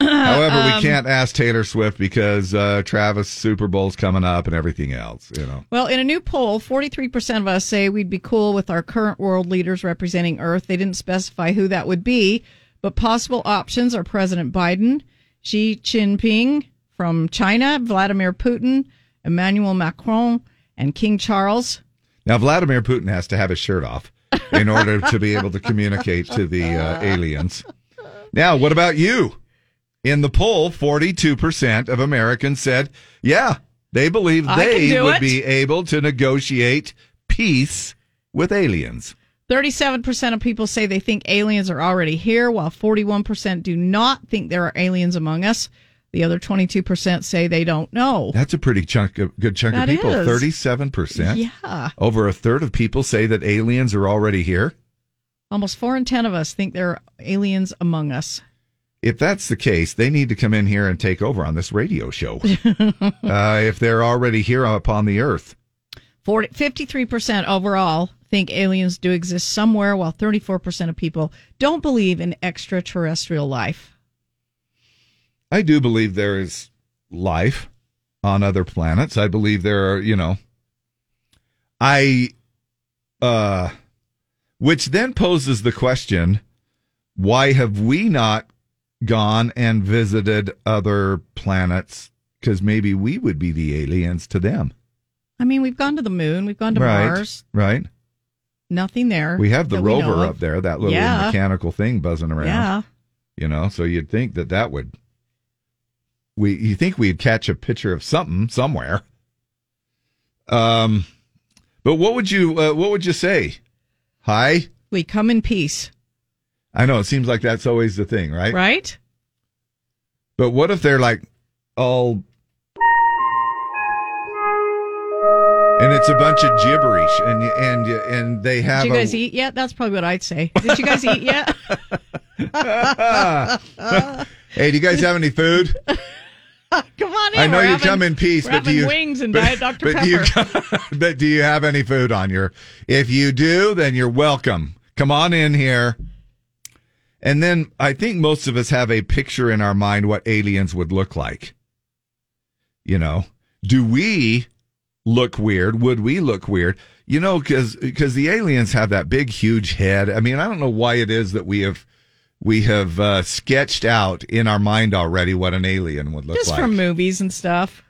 Speaker 1: However,
Speaker 2: Um,
Speaker 1: we can't ask Taylor Swift because uh, Travis Super Bowl's coming up and everything else. You know.
Speaker 2: Well, in a new poll, 43% of us say we'd be cool with our current world leaders representing Earth. They didn't specify who that would be, but possible options are President Biden, Xi Jinping from China, Vladimir Putin, Emmanuel Macron, and King Charles.
Speaker 1: Now, Vladimir Putin has to have his shirt off in order to be able to communicate to the uh, aliens. Now, what about you? In the poll, 42% of Americans said, yeah, they believe
Speaker 2: I
Speaker 1: they would
Speaker 2: it.
Speaker 1: be able to negotiate peace with aliens.
Speaker 2: 37% of people say they think aliens are already here, while 41% do not think there are aliens among us. The other 22% say they don't know.
Speaker 1: That's a pretty chunk of, good chunk
Speaker 2: That
Speaker 1: of people.
Speaker 2: is.
Speaker 1: 37%.
Speaker 2: Yeah.
Speaker 1: Over a third of people say that aliens are already here.
Speaker 2: Almost 4 in 10 of us think there are aliens among us.
Speaker 1: If that's the case, they need to come in here and take over on this radio show. <laughs> uh, if they're already here upon the earth.
Speaker 2: 40, 53% overall think aliens do exist somewhere, while 34% of people don't believe in extraterrestrial life.
Speaker 1: I do believe there is life on other planets. I believe there are, you know, I, uh, which then poses the question why have we not gone and visited other planets? Because maybe we would be the aliens to them.
Speaker 2: I mean, we've gone to the moon, we've gone to
Speaker 1: right.
Speaker 2: Mars.
Speaker 1: Right.
Speaker 2: Nothing there.
Speaker 1: We have the
Speaker 2: that we know
Speaker 1: rover up there, that little
Speaker 2: Yeah.
Speaker 1: mechanical thing buzzing around.
Speaker 2: Yeah.
Speaker 1: You know, so you'd think that that would. We you think we'd catch a picture of something somewhere. Um, but what would you uh, what would you say? Hi.
Speaker 2: We come in peace,
Speaker 1: I know it seems like that's always the thing, right?
Speaker 2: right?
Speaker 1: But what if they're like all and it's a bunch of gibberish and and and they have
Speaker 2: Did you
Speaker 1: a,
Speaker 2: guys eat yet? That's probably what I'd say. Did you guys eat yet? <laughs>
Speaker 1: hey, do you guys have any food? <laughs>
Speaker 2: Come on in.
Speaker 1: I know
Speaker 2: we're
Speaker 1: you
Speaker 2: having-
Speaker 1: come in peace, but do you
Speaker 2: wings and
Speaker 1: but,
Speaker 2: Diet Dr
Speaker 1: but do you
Speaker 2: Pepper? <laughs>
Speaker 1: but do you have any food on your? If you do, then you're welcome. Come on in here. And then I think most of us have a picture in our mind what aliens would look like. You know, do we look weird? Would we look weird? You know, because because the aliens have that big, huge head. I mean, I don't know why it is that we have we have uh, sketched out in our mind already what an alien would look
Speaker 2: Just
Speaker 1: like.
Speaker 2: from movies and stuff.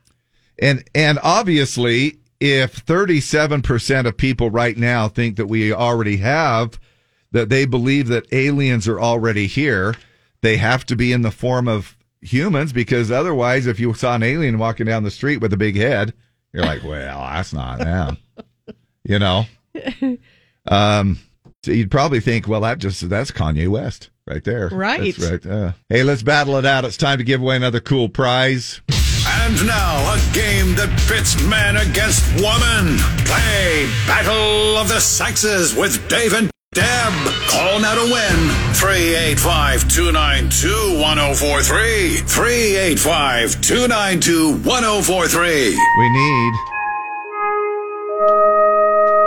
Speaker 1: And and obviously, if 37% of people right now think that we already have that they believe that aliens are already here, they have to be in the form of humans because otherwise if you saw an alien walking down the street with a big head, you're like, "Well, that's not them." you know? <laughs> Um so you'd probably think, well, that just that's Kanye West right there.
Speaker 41: Right.
Speaker 1: That's right. Uh, hey, let's battle it out. It's time to give away another cool prize.
Speaker 41: And now, a game that pits man against woman. Play Battle of the Sexes with Dave and Deb. Call now to win. 385 292 1043. 385 292 1043.
Speaker 1: We need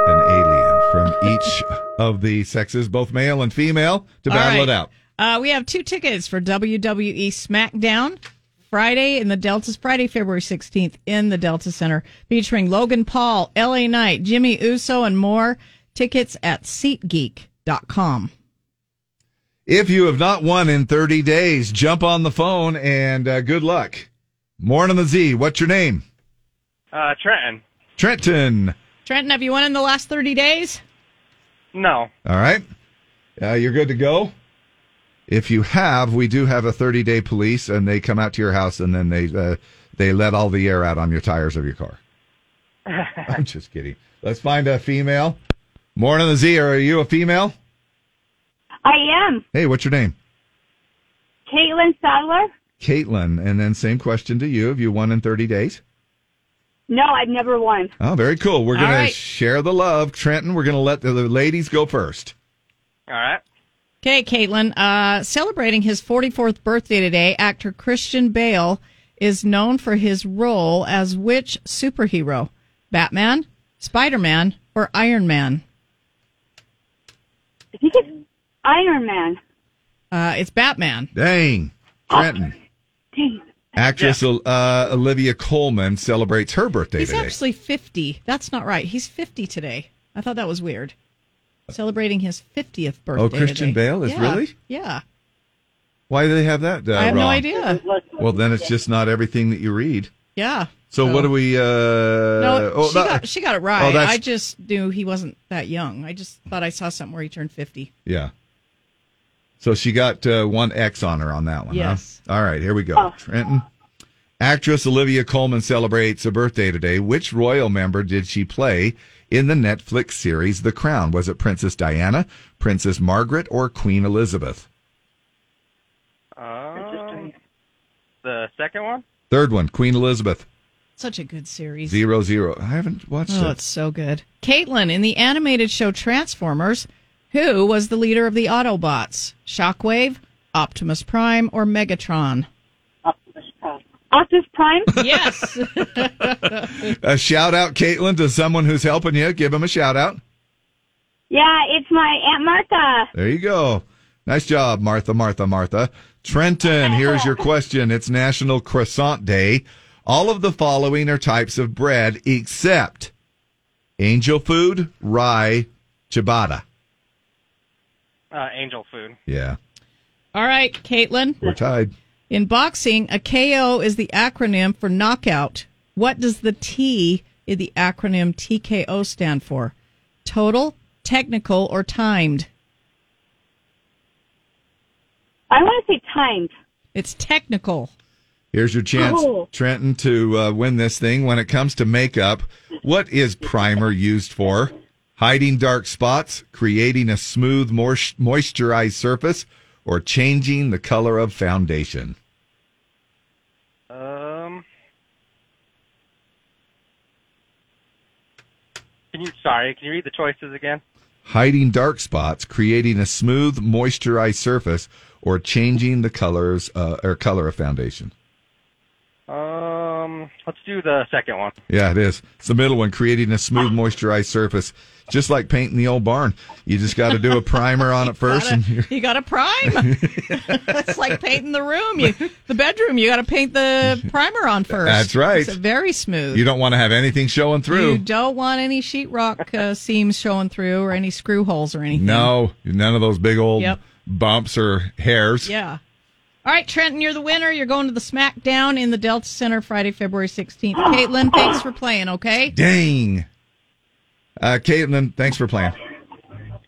Speaker 1: an alien from each of the sexes, both male and female, to
Speaker 2: All
Speaker 1: battle
Speaker 2: right.
Speaker 1: it out.
Speaker 2: Uh, we have two tickets for WWE SmackDown Friday in the Delta's Friday, February 16th in the Delta Center, featuring Logan Paul, LA Knight, Jimmy Uso, and more. Tickets at SeatGeek.com.
Speaker 1: If you have not won in 30 days, jump on the phone and uh, good luck. Morning the Z. What's your name?
Speaker 42: Uh, Trenton.
Speaker 1: Trenton.
Speaker 2: Trenton, have you won in the last 30 days?
Speaker 42: No.
Speaker 1: All right. Uh, you're good to go. If you have, we do have a 30 day police, and they come out to your house and then they uh, they let all the air out on your tires of your car. <laughs> I'm just kidding. Let's find a female. Morning the Z. Are you a female?
Speaker 22: I am
Speaker 1: Hey, what's your name?
Speaker 22: Caitlin Sadler.
Speaker 1: Caitlin. And then same question to you. Have you won in 30 days?
Speaker 22: No, I've never won.
Speaker 1: Oh, very cool. We're
Speaker 22: All
Speaker 1: going to share the love. Trenton, we're going to let the, the ladies go first.
Speaker 42: All right.
Speaker 2: Okay, Caitlin. Uh, celebrating his 44th birthday today, actor Christian Bale is known for his role as which superhero? Batman, Spider Man, or Iron Man?
Speaker 22: I think it's Iron Man.
Speaker 2: Uh, it's Batman.
Speaker 1: Dang. Trenton.
Speaker 22: Dang.
Speaker 1: Actress uh, Olivia Colman celebrates her birthday
Speaker 2: He's
Speaker 1: today.
Speaker 2: actually 50. That's not right. He's 50 today. I thought that was weird. Celebrating his 50th birthday.
Speaker 1: Oh, Christian
Speaker 2: today.
Speaker 1: Bale is
Speaker 2: Yeah.
Speaker 1: really?
Speaker 2: Yeah.
Speaker 1: Why do they have that? Uh,
Speaker 2: I have no idea.
Speaker 1: Well, then it's just not everything that you read.
Speaker 2: Yeah.
Speaker 1: So, what do we? Uh,
Speaker 2: No,
Speaker 1: oh,
Speaker 2: she,
Speaker 1: that-
Speaker 2: got, she got it
Speaker 1: Oh,
Speaker 2: right.
Speaker 1: that's-
Speaker 2: I just knew he wasn't that young. I just thought I saw something where he turned 50.
Speaker 1: Yeah. So she got uh, one X on her on that one.
Speaker 2: Yes.
Speaker 1: Huh? All right, here we go.
Speaker 2: Oh.
Speaker 1: Trenton. Actress Olivia Colman celebrates a birthday today. Which royal member did she play in the Netflix series The Crown? Was it Princess Diana, Princess Margaret, or Queen Elizabeth?
Speaker 42: Um, the second one?
Speaker 1: Third one, Queen Elizabeth.
Speaker 2: Such a good series.
Speaker 1: Zero zero. I haven't watched
Speaker 2: Oh,
Speaker 1: it.
Speaker 2: Oh, it's so good. Caitlin, in the animated show Transformers, who was the leader of the Autobots? Shockwave, Optimus Prime, or Megatron?
Speaker 22: Optimus Prime? <laughs>
Speaker 2: Yes.
Speaker 1: A shout out, Caitlin, to someone who's helping you. Give him a shout out.
Speaker 22: yeah, it's my Aunt Martha.
Speaker 1: There you go. Nice job, Martha, Martha, Martha. Trenton, here's your <laughs> question. It's National Croissant Day. All of the following are types of bread except angel food, rye, ciabatta.
Speaker 42: Uh, angel food.
Speaker 1: Yeah.
Speaker 2: All right, Caitlin.
Speaker 1: We're tied.
Speaker 2: In boxing, a KO is the acronym for knockout. What does the T in the acronym TKO stand for? Total, technical, or timed?
Speaker 22: I want to say timed.
Speaker 2: It's technical.
Speaker 1: Here's your chance,
Speaker 22: Oh.
Speaker 1: Trenton, to uh, win this thing. When it comes to makeup, what is primer used for? Hiding dark spots, creating a smooth, more moisturized surface, or changing the color of foundation?
Speaker 42: Um. Can you? Sorry. Can you read the choices again?
Speaker 1: Hiding dark spots, creating a smooth, moisturized surface, or changing the colors uh, or color of foundation.
Speaker 42: Um. Let's do the second one.
Speaker 1: Yeah, it is. It's the middle one, creating a smooth, moisturized surface, just like painting the old barn. You just got to do a <laughs> primer on it first, and you're,
Speaker 2: You got to prime. <laughs> it's like painting the room. You, the bedroom. You got to paint the primer on first.
Speaker 1: That's right.
Speaker 2: It's very smooth.
Speaker 1: you don't want to have anything showing through.
Speaker 2: You don't want any sheetrock uh, seams showing through or any screw holes or anything.
Speaker 1: No, none of those big old
Speaker 2: Yep.
Speaker 1: bumps or hairs.
Speaker 2: Yeah. All right, Trenton, you're the winner. You're going to the SmackDown in the Delta Center Friday, February 16th. <gasps> Caitlin, thanks for playing, okay?
Speaker 1: Dang. Uh, Caitlin, thanks for playing. Uh,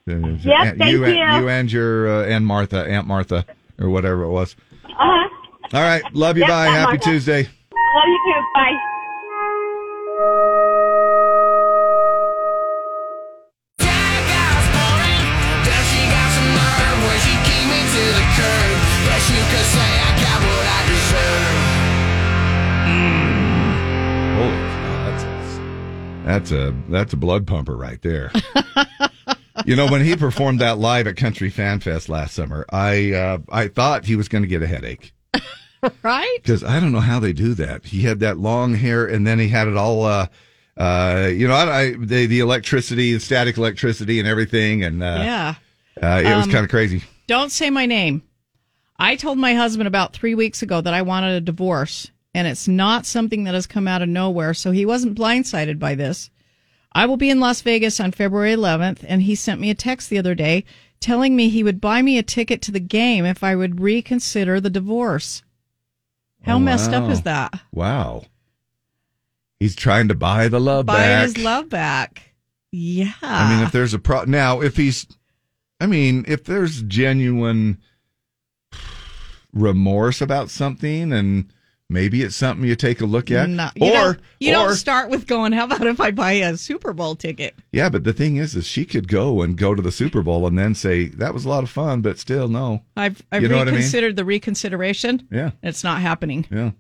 Speaker 22: Yep, thank
Speaker 1: you. and-
Speaker 22: you.
Speaker 1: You and your uh, and Martha, Aunt Martha, or whatever it was.
Speaker 22: Uh-huh.
Speaker 1: All right, love you.
Speaker 22: Yep,
Speaker 1: bye.
Speaker 22: Aunt
Speaker 1: Happy
Speaker 22: Martha.
Speaker 1: Tuesday.
Speaker 22: Love you too. Bye.
Speaker 1: That's a that's a blood pumper right there. you know, when he performed that live at Country Fan Fest last summer, I uh, I thought he was going to get a headache <laughs>
Speaker 2: right?
Speaker 1: because I don't know how they do that. He had that long hair, and then he had it all. Uh, uh, you know, I, I the, the electricity, the static electricity, and everything, and uh,
Speaker 2: Yeah.
Speaker 1: uh, it was
Speaker 2: Um,
Speaker 1: kind of crazy.
Speaker 2: Don't say my name. I told my husband about three weeks ago that I wanted a divorce, and it's not something that has come out of nowhere, so he wasn't blindsided by this. I will be in Las Vegas on February 11th, and he sent me a text the other day telling me he would buy me a ticket to the game if I would reconsider the divorce. How
Speaker 1: Oh,
Speaker 2: messed up is that?
Speaker 1: Wow. He's trying to buy the love
Speaker 2: Buy
Speaker 1: back.
Speaker 2: his love back. Yeah.
Speaker 1: I mean, if there's a pro now, if he's, I mean, if there's genuine remorse about something, and maybe it's something you take a look at,
Speaker 2: No, you
Speaker 1: or
Speaker 2: don't, you
Speaker 1: or
Speaker 2: don't start with going, how about if I buy a Super Bowl ticket?
Speaker 1: yeah, but the thing is, is she could go and go to the Super Bowl and then say that was a lot of fun, but still, no,
Speaker 2: I've, I've
Speaker 1: You know what I mean?
Speaker 2: reconsidered the reconsideration.
Speaker 1: yeah,
Speaker 2: It's not happening.
Speaker 1: yeah,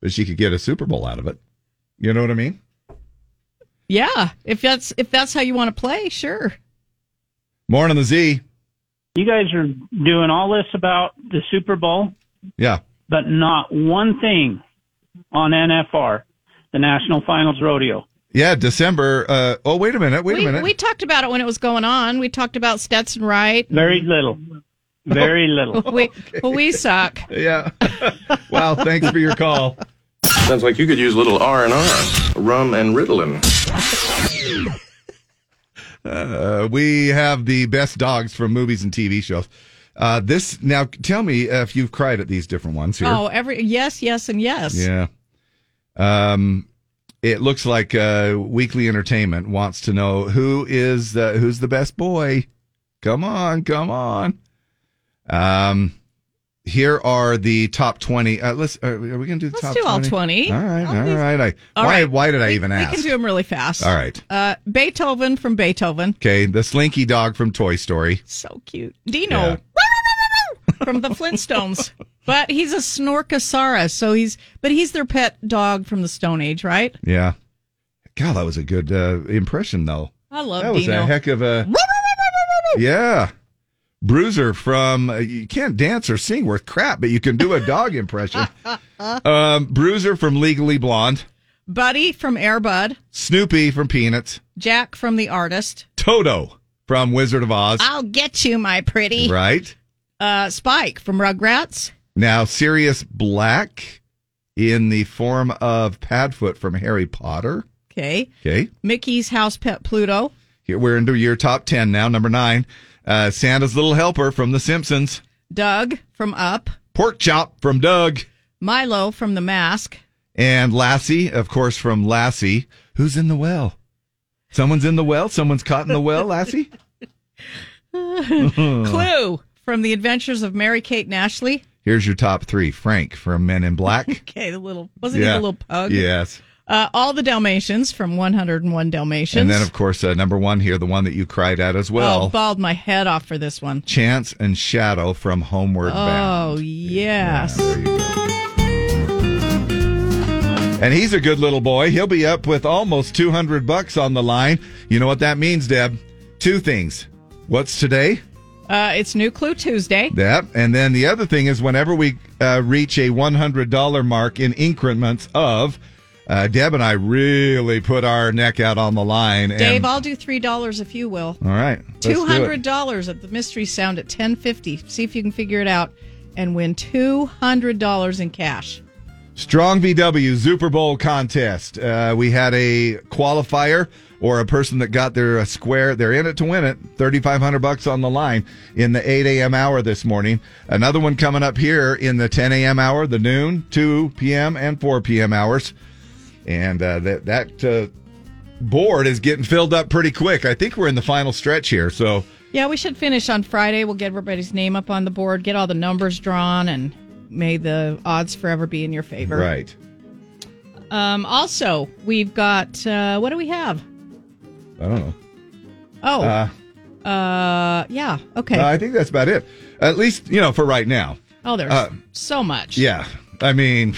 Speaker 1: but she could get a Super Bowl out of it. You know what I mean?
Speaker 2: Yeah, if that's if that's how you want to play, sure.
Speaker 1: Morning, the Z.
Speaker 43: You guys are doing all this about the Super Bowl,
Speaker 1: Yeah,
Speaker 43: but not one thing on NFR, the National Finals Rodeo.
Speaker 1: yeah. December. Uh, oh, wait a minute. Wait
Speaker 2: we
Speaker 1: a minute.
Speaker 2: we talked about it when it was going on. We talked about Stetson Wright.
Speaker 43: Very little. Very little. <laughs>
Speaker 2: we well, we suck. <laughs>
Speaker 1: Yeah. <laughs> wow. Thanks for your call.
Speaker 36: Sounds like you could use a little R and R, rum and Ritalin.
Speaker 1: Uh, we have the best dogs from movies and TV shows. Uh, this now, tell me if you've cried at these different ones here.
Speaker 2: Oh, every yes, yes, and yes.
Speaker 1: Yeah. Um, it looks like uh, Weekly Entertainment wants to know who is who's the best boy. Come on, come on. Um, here are the top twenty. Uh, let's. Uh, are we going to do the
Speaker 2: Let's
Speaker 1: top?
Speaker 2: do all 20.
Speaker 1: All right,
Speaker 2: All
Speaker 1: all
Speaker 2: these-
Speaker 1: right. I,
Speaker 2: All
Speaker 1: why?
Speaker 2: right.
Speaker 1: Why did I
Speaker 2: We-
Speaker 1: even ask?
Speaker 2: we can do them really fast.
Speaker 1: All right.
Speaker 2: Uh, Beethoven from Beethoven.
Speaker 1: Okay, the Slinky dog from Toy Story.
Speaker 2: So cute. Dino <laughs> from the Flintstones. But he's a Snorkasaurus, so he's but he's their pet dog from the Stone Age, right?
Speaker 1: Yeah. God, that was a good uh, impression, though.
Speaker 2: I love
Speaker 1: that was
Speaker 2: Dino.
Speaker 1: a heck of a. yeah. Bruiser from uh, you can't dance or sing worth crap, but you can do a dog impression. <laughs> um, Bruiser from Legally Blonde,
Speaker 2: Buddy from Airbud.
Speaker 1: Snoopy from Peanuts,
Speaker 2: Jack from The Artist.
Speaker 1: Toto from Wizard of Oz.
Speaker 2: I'll get you, my pretty.
Speaker 1: Right
Speaker 2: Uh, Spike from Rugrats.
Speaker 1: now, Sirius Black in the form of Padfoot from Harry Potter.
Speaker 2: Okay.
Speaker 1: Okay,
Speaker 2: Mickey's house pet Pluto.
Speaker 1: here we're into your top ten now. Number nine, uh, Santa's Little Helper from The Simpsons.
Speaker 2: Dug from Up,
Speaker 1: Pork chop from Doug.
Speaker 2: Milo from The Mask,
Speaker 1: And Lassie, of course, from Lassie. Who's in the well? Someone's in the well? Someone's caught in the well, Lassie? <laughs>
Speaker 2: Clue from The Adventures of Mary Kate and Ashley.
Speaker 1: Here's your top three Frank from Men in Black. <laughs>
Speaker 2: Okay, the little wasn't he a little pug?
Speaker 1: Yes.
Speaker 2: Uh, all the Dalmatians from 101 Dalmatians.
Speaker 1: And then, of course, uh, number one here, the one that you cried at as well.
Speaker 2: oh, bawled my head off for this one.
Speaker 1: Chance and Shadow from Homeward Bound.
Speaker 2: Oh yes.
Speaker 1: And he's a good little boy. He'll be up with almost 200 bucks on the line. You know what that means, Deb? Two things. What's today?
Speaker 2: Uh, it's New Clue Tuesday.
Speaker 1: That. And then the other thing is whenever we uh, reach a $100 mark in increments of, uh, Deb and I really put our neck out on the line. And,
Speaker 2: Dave, I'll do three dollars if you will.
Speaker 1: all right.
Speaker 2: Two hundred dollars at the Mystery Sound at ten fifty. See if you can figure it out and win two hundred dollars in cash.
Speaker 1: Strong VW Super Bowl contest. Uh, we had a qualifier or a person that got their uh, square. They're in it to win it. Thirty five hundred bucks on the line in the eight a.m. hour this morning. Another one coming up here in the ten a.m. hour, the noon, two p.m. and four p.m. hours, and uh, that that uh, board is getting filled up pretty quick. I think we're in the final stretch here. So
Speaker 2: Yeah, we should finish on Friday. We'll get everybody's name up on the board, get all the numbers drawn, and may the odds forever be in your favor.
Speaker 1: right.
Speaker 2: Um, also, we've got uh, what do we have?
Speaker 1: I don't know.
Speaker 2: Oh,
Speaker 1: Uh,
Speaker 2: uh, yeah, okay.
Speaker 1: I think that's about it. At least you know for right now.
Speaker 2: oh, there's
Speaker 1: uh,
Speaker 2: so much.
Speaker 1: Yeah. I mean,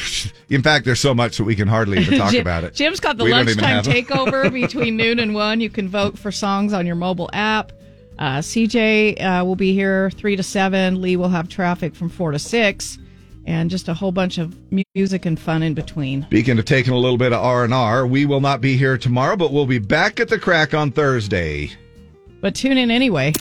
Speaker 1: in fact, there's so much that we can hardly even talk <laughs>
Speaker 2: Jim-
Speaker 1: about it.
Speaker 2: Jim's got the
Speaker 1: We
Speaker 2: lunchtime takeover <laughs> between noon and one. You can vote for songs on your mobile app. Uh, CJ uh, will be here three to seven. Lee will have traffic from four to six, and just a whole bunch of music and fun in between.
Speaker 1: Speaking of taking a little bit of R and R, we will not be here tomorrow, but we'll be back at the crack on Thursday.
Speaker 2: But tune in anyway.